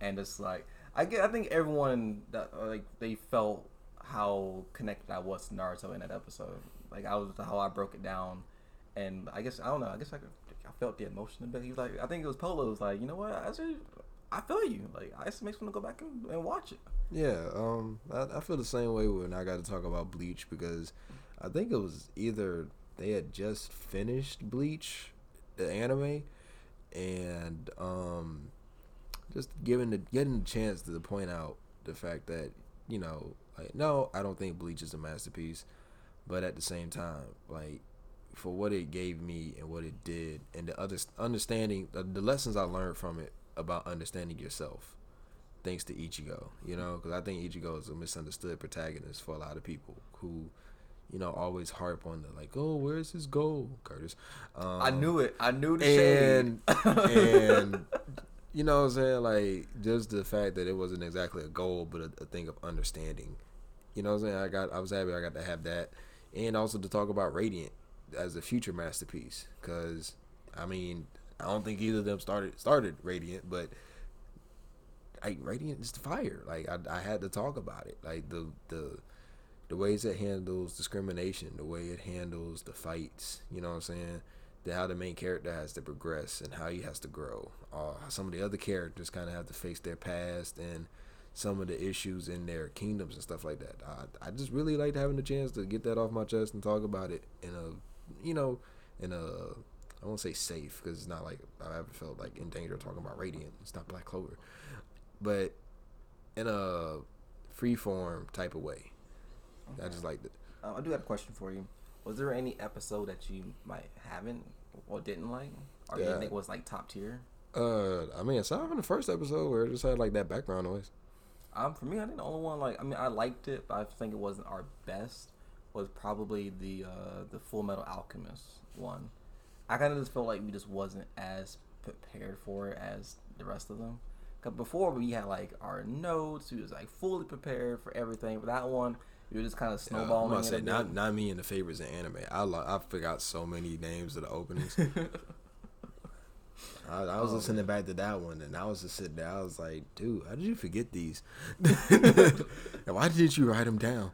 [SPEAKER 2] and it's like I get, I think everyone that uh, like they felt how connected I was to Naruto in that episode. Like I was how I broke it down, and I guess I don't know. I guess I, I felt the emotion a bit. He was like, I think it was Polo was like, you know what? I actually, I feel you. Like I just makes me want to go back and, and watch it.
[SPEAKER 1] Yeah, um, I, I feel the same way when I got to talk about Bleach because I think it was either they had just finished Bleach, the anime, and um, just giving the getting the chance to point out the fact that you know, like, no, I don't think Bleach is a masterpiece, but at the same time, like for what it gave me and what it did, and the other understanding, the, the lessons I learned from it about understanding yourself thanks to Ichigo, you know, because I think Ichigo is a misunderstood protagonist for a lot of people who, you know, always harp on the like, oh, where's his goal, Curtis? Um,
[SPEAKER 2] I knew it. I knew the shade.
[SPEAKER 1] and and you know what I'm saying, like just the fact that it wasn't exactly a goal, but a, a thing of understanding. You know what I'm saying? I got, I was happy I got to have that, and also to talk about Radiant as a future masterpiece, because I mean, I don't think either of them started started Radiant, but Radiant is the fire. Like I, I had to talk about it. Like the the the ways it handles discrimination, the way it handles the fights. You know what I'm saying? The, how the main character has to progress and how he has to grow. Uh, some of the other characters kind of have to face their past and some of the issues in their kingdoms and stuff like that. I, I just really liked having the chance to get that off my chest and talk about it in a, you know, in a I won't say safe because it's not like I ever felt like in danger talking about Radiant. It's not Black Clover, but in a free form type of way. I just liked it.
[SPEAKER 2] Um, I do have a question for you. Was there any episode that you might haven't or didn't like, or you
[SPEAKER 1] Yeah.
[SPEAKER 2] think was like top tier?
[SPEAKER 1] Uh, I mean, aside from the first episode where it just had like that background noise.
[SPEAKER 2] Um, for me, I think the only one like I mean I liked it, but I think it wasn't our best. Was probably the uh, the Full Metal Alchemist one. I kind of just felt like we just wasn't as prepared for it as the rest of them. Cause before we had like our notes, we was like fully prepared for everything. But that one, were just kind of
[SPEAKER 1] Uh, I'm gonna say not not me in the favorites in anime. I lo- I forgot so many names of the openings. I, I was
[SPEAKER 2] Oh,
[SPEAKER 1] listening back to that one, and I was just sitting there. I was like, "Dude, how did you forget these? why didn't you write them down?"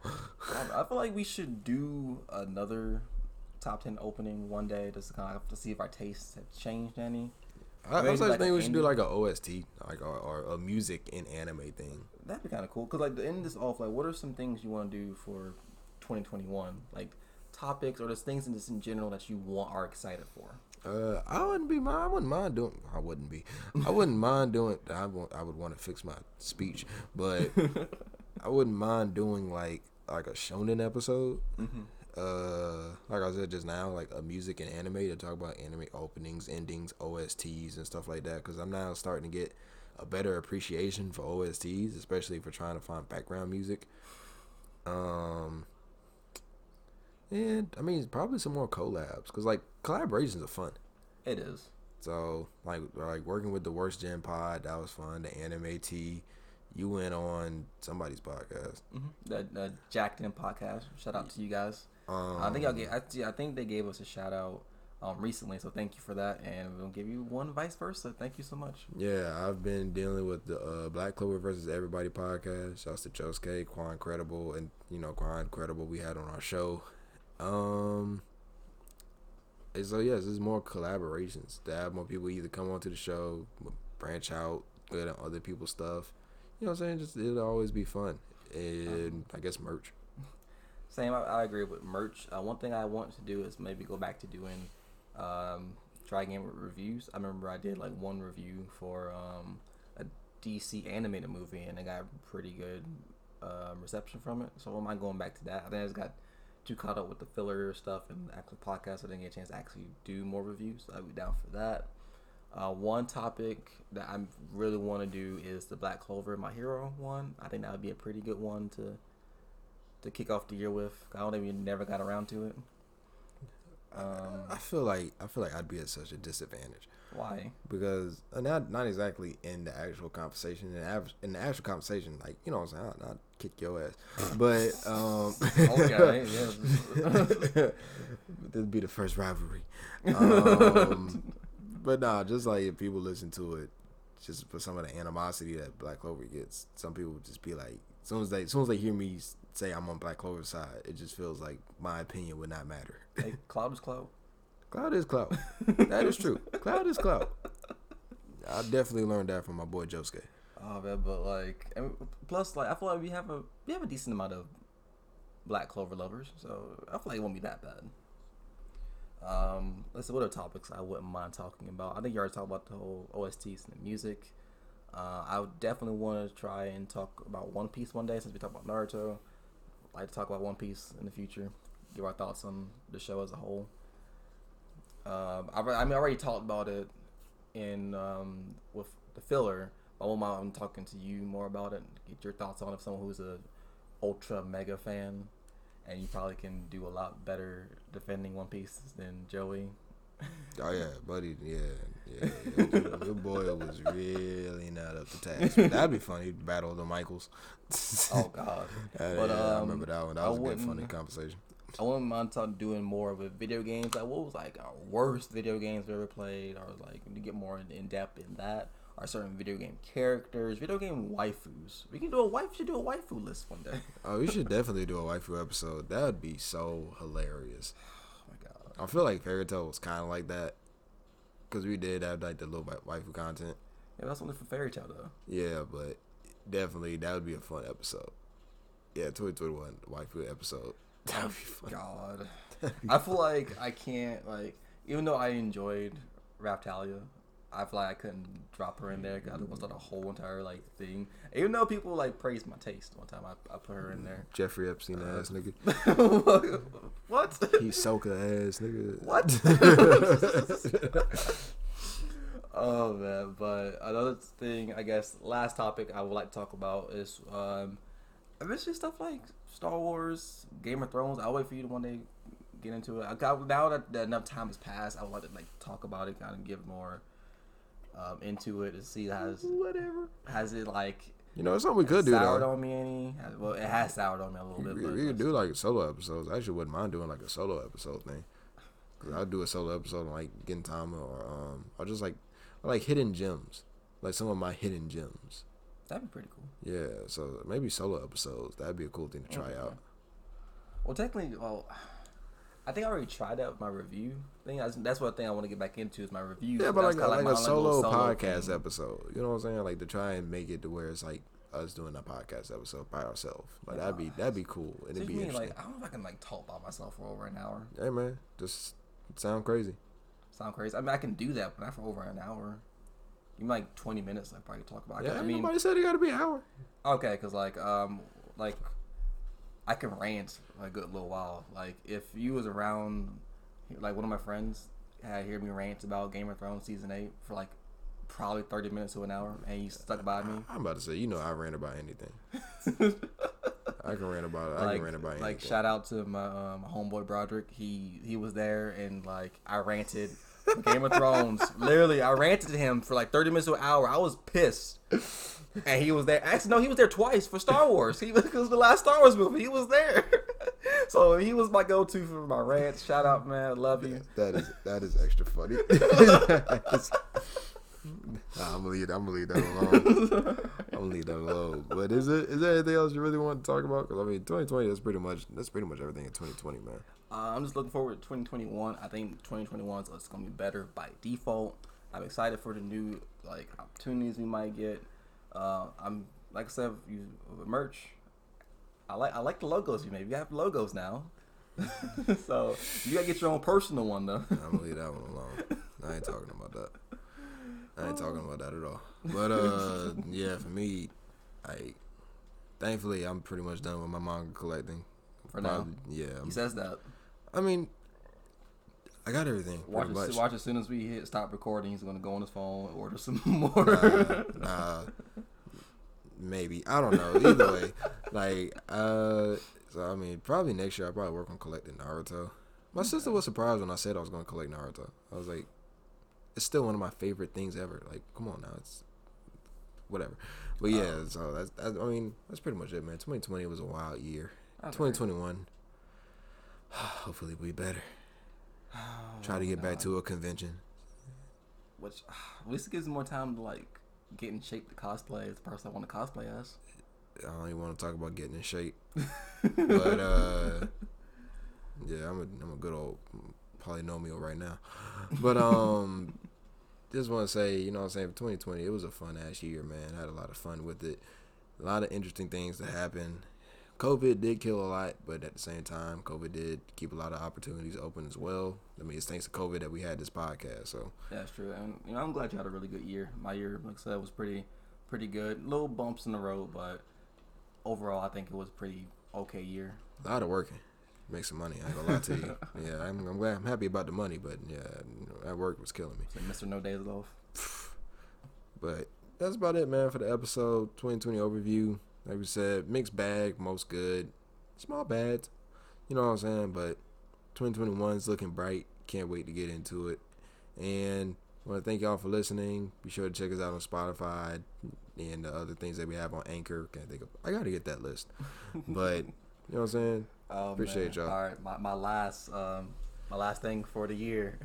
[SPEAKER 2] I, I feel like we should do another top ten opening one day, just to kind of to see if our tastes have changed any.
[SPEAKER 1] I, I was
[SPEAKER 2] like
[SPEAKER 1] thinking we should do like a OST, like or, or a music in anime thing.
[SPEAKER 2] That'd be kind of cool. Cause like to end this off, like what are some things you want to do for 2021? Like topics or just things in just in general that you want are excited for.
[SPEAKER 1] Uh, I wouldn't be mind. I wouldn't mind doing. I wouldn't be. I wouldn't mind doing. I want. I would want to fix my speech, but I wouldn't mind doing like like a shonen episode.
[SPEAKER 2] Mm-hmm.
[SPEAKER 1] Uh, like I said just now, like a music and anime to talk about anime openings, endings, OSTs, and stuff like that. Because I'm now starting to get a better appreciation for OSTs, especially for trying to find background music. Um, and I mean probably some more collabs because like collaborations are fun.
[SPEAKER 2] It is.
[SPEAKER 1] So like like working with the worst gen pod that was fun. The anime T, you went on somebody's podcast.
[SPEAKER 2] Mm-hmm. The, the Jacked In podcast. Shout out to you guys.
[SPEAKER 1] Um,
[SPEAKER 2] I think I'll get. I, I think they gave us a shout out um, recently, so thank you for that, and we'll give you one vice versa. Thank you so much.
[SPEAKER 1] Yeah, I've been dealing with the uh, Black Clover versus Everybody podcast. Shouts to Josuke, Quan Credible, and you know Quan Credible we had on our show. Um, and so yes, there's more collaborations to have more people either come onto the show, branch out, get on other people's stuff. You know what I'm saying? Just it'll always be fun, and I guess merch.
[SPEAKER 2] Same, I, I agree with merch. Uh, one thing I want to do is maybe go back to doing um, try game reviews. I remember I did like one review for um, a DC animated movie, and I got pretty good uh, reception from it. So am I going back to that. I think I just got too caught up with the filler stuff and the actual podcast. I didn't get a chance to actually do more reviews. So I'd be down for that. Uh, one topic that I really want to do is the Black Clover My Hero one. I think that would be a pretty good one to to kick off the year with. I don't we never got around to it. Um,
[SPEAKER 1] I feel like I feel like I'd be at such a disadvantage.
[SPEAKER 2] Why?
[SPEAKER 1] Because uh, not not exactly in the actual conversation. In the, av- in the actual conversation, like you know, what I'm saying, I'll, I'll kick your ass. But um,
[SPEAKER 2] okay, yeah.
[SPEAKER 1] this be the first rivalry. Um, but nah, just like if people listen to it, just for some of the animosity that Black Clover gets, some people would just be like, as soon as they, as soon as they hear me say I'm on Black Clover's side, it just feels like my opinion would not matter.
[SPEAKER 2] hey, cloud is cloud.
[SPEAKER 1] Cloud is cloud. that is true. Cloud is cloud. I definitely learned that from my boy Josuke.
[SPEAKER 2] Oh man, but like, and plus, like, I feel like we have a we have a decent amount of Black Clover lovers, so I feel like it won't be that bad. Um, let's see what other topics I wouldn't mind talking about. I think you already talked about the whole OSTs and the music. Uh, I would definitely want to try and talk about One Piece one day since we talked about Naruto. I'd like to talk about One Piece in the future. Give our thoughts on the show as a whole. Um, I, I mean, I already talked about it in um, with the filler. But I won't mind talking to you more about it. Get your thoughts on it. Someone who's a ultra mega fan, and you probably can do a lot better defending One Piece than Joey.
[SPEAKER 1] Oh yeah, buddy. Yeah, yeah. Your, your boy was really not up to task. That'd be funny. Battle of the Michaels.
[SPEAKER 2] Oh God!
[SPEAKER 1] Uh,
[SPEAKER 2] But,
[SPEAKER 1] yeah, I
[SPEAKER 2] um,
[SPEAKER 1] remember that one. That
[SPEAKER 2] I
[SPEAKER 1] was a good, funny conversation.
[SPEAKER 2] I wouldn't mind talking doing more of with video games. Like what was like our worst video games we ever played, or like to get more in depth in that. Or certain video game characters, video game waifus. We can do a wife. Should do a waifu list one day.
[SPEAKER 1] Oh, we should definitely do a waifu episode. That would be so hilarious. I feel like Fairy Tail was kind of like that because we did have like the little wa- waifu content.
[SPEAKER 2] Yeah, that's only for Fairy Tail though.
[SPEAKER 1] Yeah, but definitely that would be a fun episode. Yeah, 2021 waifu episode. That would be fun.
[SPEAKER 2] God, I feel like I can't like even though I enjoyed Raphtalia, I feel like I couldn't drop her in there. 'cause it was not a whole entire like thing. Even though people like praised my taste one time, I, I put her in there.
[SPEAKER 1] Jeffrey Epstein ass nigga.
[SPEAKER 2] what?
[SPEAKER 1] Hisoka ass nigga.
[SPEAKER 2] What? oh man, but another thing, I guess, last topic I would like to talk about is um, eventually stuff like Star Wars, Game of Thrones. I'll wait for you to one day get into it. I got, now that, that enough time has passed, I would like to like talk about it, kind of give more um, into it to see has
[SPEAKER 1] Whatever.
[SPEAKER 2] has it like
[SPEAKER 1] You know, it's something we could do
[SPEAKER 2] soured
[SPEAKER 1] though.
[SPEAKER 2] on me any? Well, it has soured on me a little
[SPEAKER 1] We,
[SPEAKER 2] bit. but
[SPEAKER 1] we could do like solo episodes. I actually wouldn't mind doing like a solo episode thing. Cause I'd do a solo episode on like Gintama or um or just like or like hidden gems, like some of my hidden gems.
[SPEAKER 2] That'd be pretty cool.
[SPEAKER 1] Yeah, so maybe solo episodes. That'd be a cool thing to try
[SPEAKER 2] Okay.
[SPEAKER 1] out.
[SPEAKER 2] Well, technically, well, I think I already tried that with my review thing. That's, that's what thing I want to get back into is my review.
[SPEAKER 1] Yeah, but like, a-
[SPEAKER 2] kinda
[SPEAKER 1] like, a
[SPEAKER 2] own
[SPEAKER 1] solo, podcast
[SPEAKER 2] thing.
[SPEAKER 1] episode. You know what I'm saying? Like to try and make it to where it's like us doing a podcast episode by ourselves. Like that'd be that'd be cool.
[SPEAKER 2] So
[SPEAKER 1] It'd be
[SPEAKER 2] mean,
[SPEAKER 1] interesting.
[SPEAKER 2] like I don't know if I can like talk by myself for over an hour.
[SPEAKER 1] hey man, just sound crazy.
[SPEAKER 2] Sound crazy? I mean, I can do that, but not for over an hour. You mean like twenty minutes? I probably talk about.
[SPEAKER 1] Yeah,
[SPEAKER 2] I mean,
[SPEAKER 1] nobody said it got to be an hour.
[SPEAKER 2] okay, because like um like I can rant for a good little while. Like if you was around, like one of my friends had heard me rant about Game of Thrones season eight for like probably thirty minutes to an hour, and you stuck by me.
[SPEAKER 1] I'm about to say, you know, I ran about anything. I can rant about it. I
[SPEAKER 2] like,
[SPEAKER 1] can rant about anything.
[SPEAKER 2] like shout out to my my homeboy Broderick. He he was there and like I ranted Game of Thrones. Literally, I ranted to him for like thirty minutes to an hour. I was pissed, and he was there. Actually, no, he was there twice for Star Wars. He was, it was the last Star Wars movie. He was there, so he was my go-to for my rants. Shout out, man. Love you.
[SPEAKER 1] That is that is extra funny. nah, I'm gonna leave. I'm gonna leave that alone. Gonna leave that alone. But is it is there anything else you really want to talk about? Because I mean, 2020. That's pretty much that's pretty much everything in 2020, man.
[SPEAKER 2] Uh, I'm just looking forward to 2021. I think 2021 is going to be better by default. I'm excited for the new like opportunities we might get. Uh, I'm like I said, you merch. I like I like the logos you made. You have logos now, so you gotta get your own personal one though.
[SPEAKER 1] I'm gonna leave that one alone. I ain't talking about that. I ain't talking about that at all. But uh, yeah, for me, I thankfully I'm pretty much done with my manga collecting.
[SPEAKER 2] For now,
[SPEAKER 1] yeah.
[SPEAKER 2] he
[SPEAKER 1] I'm-
[SPEAKER 2] says that.
[SPEAKER 1] I mean, I got everything.
[SPEAKER 2] Watch as, watch as soon as we hit stop recording, he's gonna go on his phone and order some more.
[SPEAKER 1] Nah, nah, maybe I don't know. Either way, like uh, so I mean, probably next year I'll probably work on collecting Naruto. My sister was surprised when I said I was going to collect Naruto. I was like, it's still one of my favorite things ever. Like, come on now, it's whatever. But yeah,
[SPEAKER 2] Um,
[SPEAKER 1] so that's, that's I mean that's pretty much it, man. 2020 was a wild year.
[SPEAKER 2] That's
[SPEAKER 1] 2021, hopefully we better. Try to get back to a convention.
[SPEAKER 2] Which at least it gives me more time to like get in shape to cosplay as the person I want to cosplay as.
[SPEAKER 1] I don't even want to talk about getting in shape. but uh yeah, I'm a I'm a good old polynomial right now. But um just want to say, you know what I'm saying, for 2020, it was a fun ass year, man. I had a lot of fun with it. A lot of interesting things that happened. COVID did kill a lot, but at the same time, COVID did keep a lot of opportunities open as well. I mean, it's thanks to COVID that we had this podcast. So,
[SPEAKER 2] That's true, and you know I'm glad you had a really good year. My year, like I said, was pretty pretty good. Little bumps in the road, but overall I think it was a pretty okay year.
[SPEAKER 1] a lot of working. Make some money. I ain't gonna lie to you. Yeah, I'm, I'm glad. I'm happy about the money, but yeah, that work was killing me.
[SPEAKER 2] So Mr. No Days Off.
[SPEAKER 1] But that's about it, man, for the episode 2020 overview. Like we said, mixed bag, most good, small bad. You know what I'm saying? But 2021 is looking bright. Can't wait to get into it. And I want to thank y'all for listening. Be sure to check us out on Spotify and the other things that we have on Anchor. Can't think of. I gotta get that list. But you know what I'm saying?
[SPEAKER 2] Oh,
[SPEAKER 1] Appreciate
[SPEAKER 2] man.
[SPEAKER 1] y'all.
[SPEAKER 2] All right, my, my last um my last thing for the year.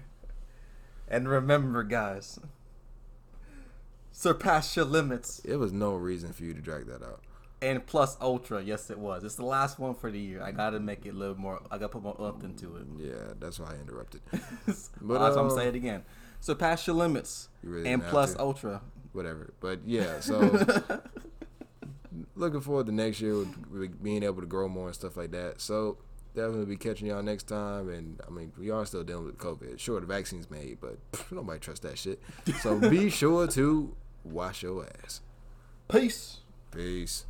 [SPEAKER 2] And remember, guys, surpass your limits.
[SPEAKER 1] It was no reason for you to drag that out.
[SPEAKER 2] And plus ultra, yes, it was. It's the last one for the year. I gotta make it a little more. I gotta put more oomph into it.
[SPEAKER 1] Yeah, that's why I interrupted.
[SPEAKER 2] but I'm
[SPEAKER 1] uh,
[SPEAKER 2] gonna say it again. Surpass your limits.
[SPEAKER 1] You really
[SPEAKER 2] and plus ultra.
[SPEAKER 1] whatever. But yeah, so looking forward to next year with, with being able to grow more and stuff like that. So definitely be catching y'all next time. And I mean, we are still dealing with COVID. Sure, the vaccine's made, but pff, nobody trusts that shit. So be sure to wash your ass.
[SPEAKER 2] Peace.
[SPEAKER 1] Peace.